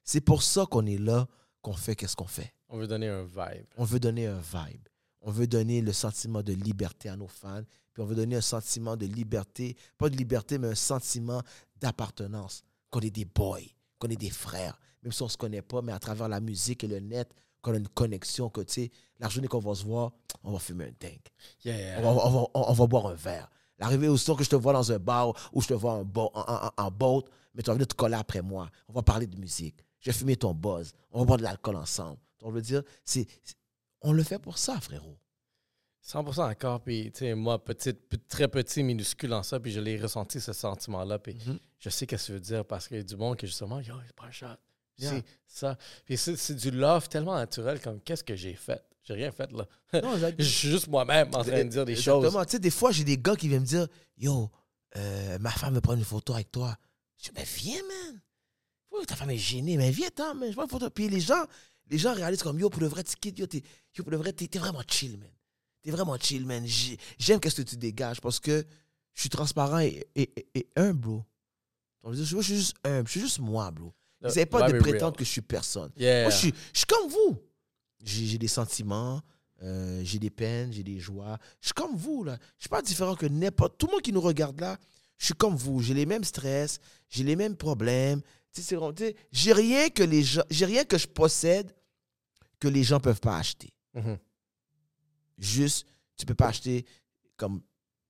C'est pour ça qu'on est là, qu'on fait qu'est-ce qu'on fait. On veut donner un vibe. On veut donner un vibe. On veut donner le sentiment de liberté à nos fans. Puis on veut donner un sentiment de liberté, pas de liberté, mais un sentiment d'appartenance. Qu'on est des boys, qu'on est des frères. Même si on ne se connaît pas, mais à travers la musique et le net, qu'on a une connexion, que tu sais, la journée qu'on va se voir, on va fumer un tank. Yeah, yeah. On va, on va- on- va boire un verre. L'arrivée au son que je te vois dans un bar ou je te vois en, bo- en, en- en boat, mais tu vas venir te coller après moi. On va parler de musique. Je vais fumer ton buzz. On va boire de l'alcool ensemble. On veut dire, c'est- on le fait pour ça, frérot. 100% encore. Puis, tu sais, moi, petite, pe- très petit, minuscule en ça, puis je l'ai ressenti, ce sentiment-là. Puis, Mhm. je sais qu'est-ce que ça veut dire parce qu'il y a du monde qui, justement, yo, il prend un shot. C'est Yeah. ça. Puis c'est c'est du love tellement naturel comme qu'est-ce que j'ai fait? J'ai rien fait là. Non, [LAUGHS] Je suis juste moi-même en train de dire des choses. Exactement. Tu sais, des fois, j'ai des gars qui viennent me dire Yo, euh, ma femme veut prendre une photo avec toi. Je dis Mais viens, man. Ta femme est gênée Mais viens, attends, man. Je prends une photo. Puis les gens, les gens réalisent comme Yo, pour le vrai, quittes, yo, t'es vraiment chill, man. T'es vraiment chill, man. J'ai- J'aime qu'est-ce que tu dégages parce que je suis transparent et, et, et- et humble, bro. Donc, je, je suis juste humble. Je suis juste moi, bro. N'essayez pas de real? prétendre que je suis personne. Yeah. Moi, je suis, je suis comme vous. J'ai des sentiments, euh, j'ai des peines, j'ai des joies. Je suis comme vous, là. Je suis pas différent que n'importe... Tout le monde qui nous regarde, là, je suis comme vous. J'ai les mêmes stress, j'ai les mêmes problèmes. Tu sais, c'est vraiment- tu sais, J'ai rien que les gens... J'ai rien que je possède que les gens peuvent pas acheter. Mhm. Juste, tu peux pas acheter comme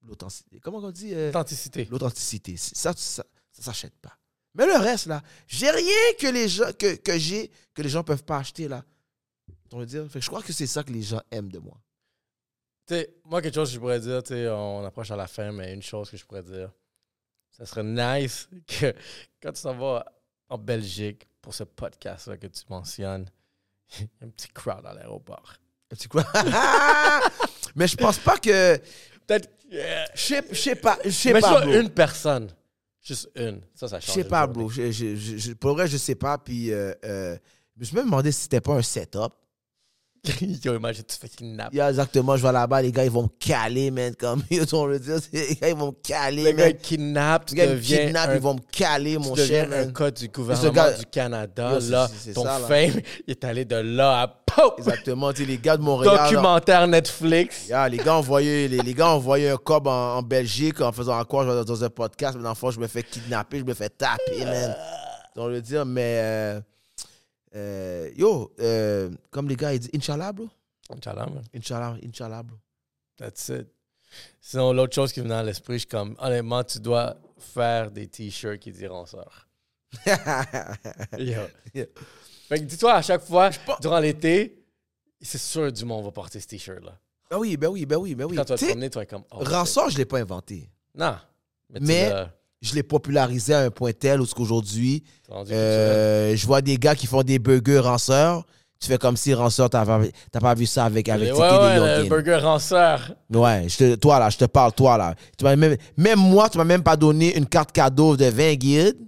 l'authenticité. Comment on dit? euh, Authenticité. l'authenticité. Ça, ça, ça s'achète pas. Mais le reste, là, j'ai rien que les gens que, que j'ai que les gens peuvent pas acheter, là. On veut dire? Fait que je crois que c'est ça que les gens aiment de moi. Moi, quelque chose que je pourrais dire, on approche à la fin, mais une chose que je pourrais dire, ça serait nice que quand tu s'en vas en Belgique pour ce podcast-là que tu mentionnes, [LAUGHS] il y a un petit crowd à l'aéroport. Petit quoi? [LAUGHS] Mais je pense pas que. Peut-être. Je sais- pas. Je sais Mais pas, soit bro. une personne. Juste une. Ça, ça Je change. sais pas, bro. Je, je, je- je- pour vrai, je sais pas. Puis, euh, euh, je me suis même demandé si c'était pas un setup. Yo, imagine, tu fais kidnapper. Il y a exactement, je vais là-bas, les gars, ils vont me caler, man. Comme, [LAUGHS] on le dire, les gars, ils vont me caler, Le gars, man. il kidnappe, tu Les gars, ils deviens kidnappent, un ils vont me caler, mon tu deviens cher. un man. cas du gouvernement gars- du Canada. Yo, c'est- là, c'est- c'est ton ça, là. fame, [LAUGHS] il est allé de là à pop! Exactement, tu sais, les gars de Montréal. là, Documentaire Netflix. Yeah, les gars envoyaient les, les gars envoyaient un cob en, en Belgique en faisant quoi je vais dans un podcast mais dans le fond je me fais kidnapper je me fais taper man on le dire mais euh, euh, yo euh, comme les gars ils disent Inch'Allah bro Inch'Allah, man. Inch'Allah Inch'Allah bro That's it. Sinon, l'autre chose qui me vient à l'esprit, je suis comme, honnêtement, tu dois faire des t-shirts qui diront ça. [LAUGHS] Yo. Yeah. Fait que dis-toi, à chaque fois, durant l'été, c'est sûr du monde va porter ce t-shirt-là. ben oui ben oui ben oui ben oui Quand tu vas te promener, tu vas être comme, oh, Ransor je l'ai pas inventé Non. Mais, je l'ai popularisé à un point tel où ce qu'aujourd'hui euh, je vois des gars qui font des burgers ranceurs tu fais comme si ranceur t'as pas, t'as pas vu ça avec avec ouais, Tiki ouais, des le burger ranceur. Ouais, je te, toi là, je te parle, toi là. Tu m'as même, même moi, tu m'as même pas donné une carte cadeau de 20 guides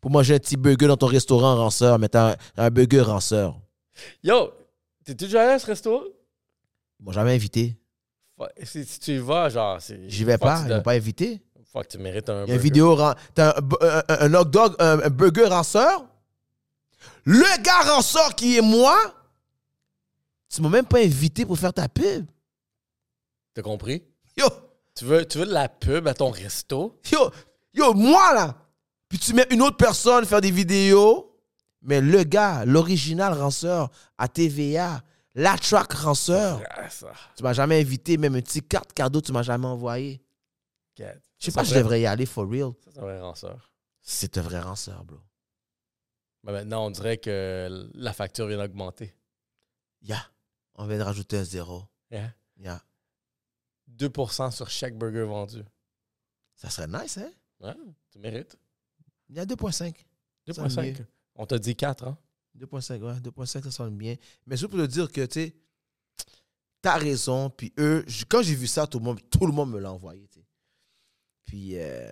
pour manger un petit burger dans ton restaurant ranceur, mais t'as un, un burger ranceur. Yo, t'es déjà allé à ce resto? Ils m'ont jamais invité. Si, si tu y vas, genre. J'y vais pas, ils m'ont pas invité. Faut que tu mérites un Il y a une burger. vidéo, t'as un, un- un- un hot dog, un, un burger ranceur? Le gars ranceur qui est moi, tu m'as même pas invité pour faire ta pub. T'as compris? Yo, Tu veux, tu veux de la pub à ton resto? yo, yo, moi là. Puis tu mets une autre personne faire des vidéos? Mais le gars, l'original ranceur à TVA, la track ranceur, Ah, tu m'as jamais invité, même une petite carte cadeau, tu m'as jamais envoyé. Regarde. Je sais pas, je vrai. devrais y aller for real. C'est un vrai ranceur. C'est un vrai ranceur, bro. Mais maintenant, on dirait que la facture vient d'augmenter. Yeah. On vient de rajouter un zéro. Yeah. Yeah. 2% sur chaque burger vendu. Ça serait nice, hein? Ouais, tu mérites. Il y a 2.5. 2,5. mieux. On t'a dit 4, hein? 2.5, ouais, 2.5, ça sonne bien. Mais juste pour te dire que, tu sais, t'as raison. Puis eux, quand j'ai vu ça, tout le monde, tout le monde me l'a envoyé. Puis, euh,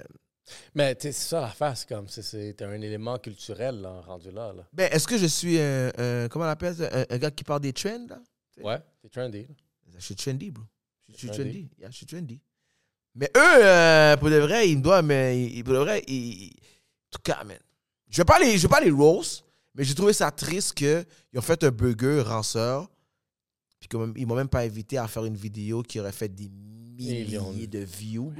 Mais tu sais, c'est ça l'affaire, c'est comme, c'est- un élément culturel, là, rendu là. là. ben, est-ce que je suis un, un- comment on appelle ça? Un, un gars qui parle des trends, là? Ouais, c'est trendy. là. Je suis trendy, bro. Je suis Trendy? trendy. Yeah, je suis trendy. Mais eux, euh, pour de vrai, ils me doivent, mais ils- pour de vrai, ils- en tout cas, man. Je vais pas les, je vais pas les roast, mais j'ai trouvé ça triste qu'ils ont fait un burger ranceur, puis qu'ils m'ont même pas invité à faire une vidéo qui aurait fait des milliers Millions. de views.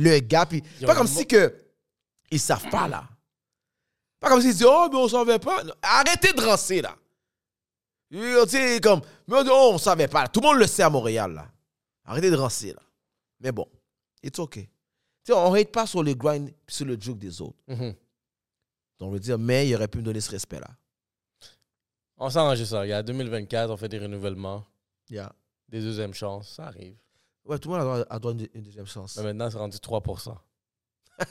Le gars, puis pas comme si que ils savent pas là. Pas comme s'ils disent oh mais on savait pas. Arrêtez de rancer là. Tu sais comme mais oh, on savait pas. Tout le monde le sait à Montréal là. Arrêtez de rancer là. Mais bon, it's okay. Tu sais on hate pas sur le grind sur le joke des autres. Mhm. Donc, on veut dire mais il aurait pu me donner ce respect là. On s'arrange ça. Il y a 2024, on fait des renouvellements, Yeah. des deuxièmes chances. Ça arrive. Ouais, tout le monde a droit, a droit à une, une deuxième chance. Mais maintenant, c'est rendu 3%. [LAUGHS]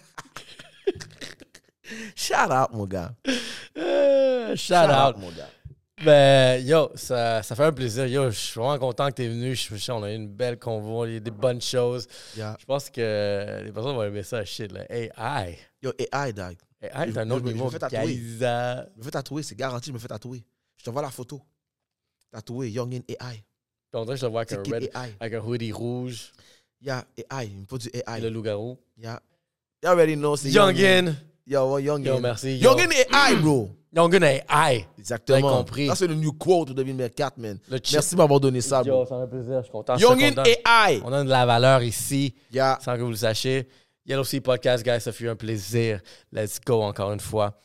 Shout out mon gars. Euh, Shout out. mon gars. Ben, yo, ça, ça fait un plaisir. Yo, je suis vraiment content que tu es venu. Je suis- on a eu une belle convo, il y a des bonnes choses. Yeah. Je pense que les personnes vont aimer ça, shit, là. AI. Yo, AI, dog. AI, c'est Je- un autre je- je niveau. me fais tatouer. Je me fais tatouer, c'est garanti, je me fais tatouer. Je t'envoie la photo. Tatoué, Youngin AI. Puis on dirait que je le vois avec un, red, AI. avec un hoodie rouge, Yeah, AI. Il me faut du AI. le loup-garou. Yeah. You already know, c'est Youngin. Yo, Youngin? Yo, merci. Yo. Youngin AI, bro. [CLEARS THROAT] Youngin AI. Exactement. Avez compris. Ça, c'est le new quote de 2024, man. Merci de m'avoir donné ça, Yo, bro. ça fait plaisir. Je suis content. Youngin. AI. On a de la valeur ici, Yeah. sans que vous le sachiez. Yellow Sea Podcast, guys, ça fut un plaisir. Let's go encore une fois.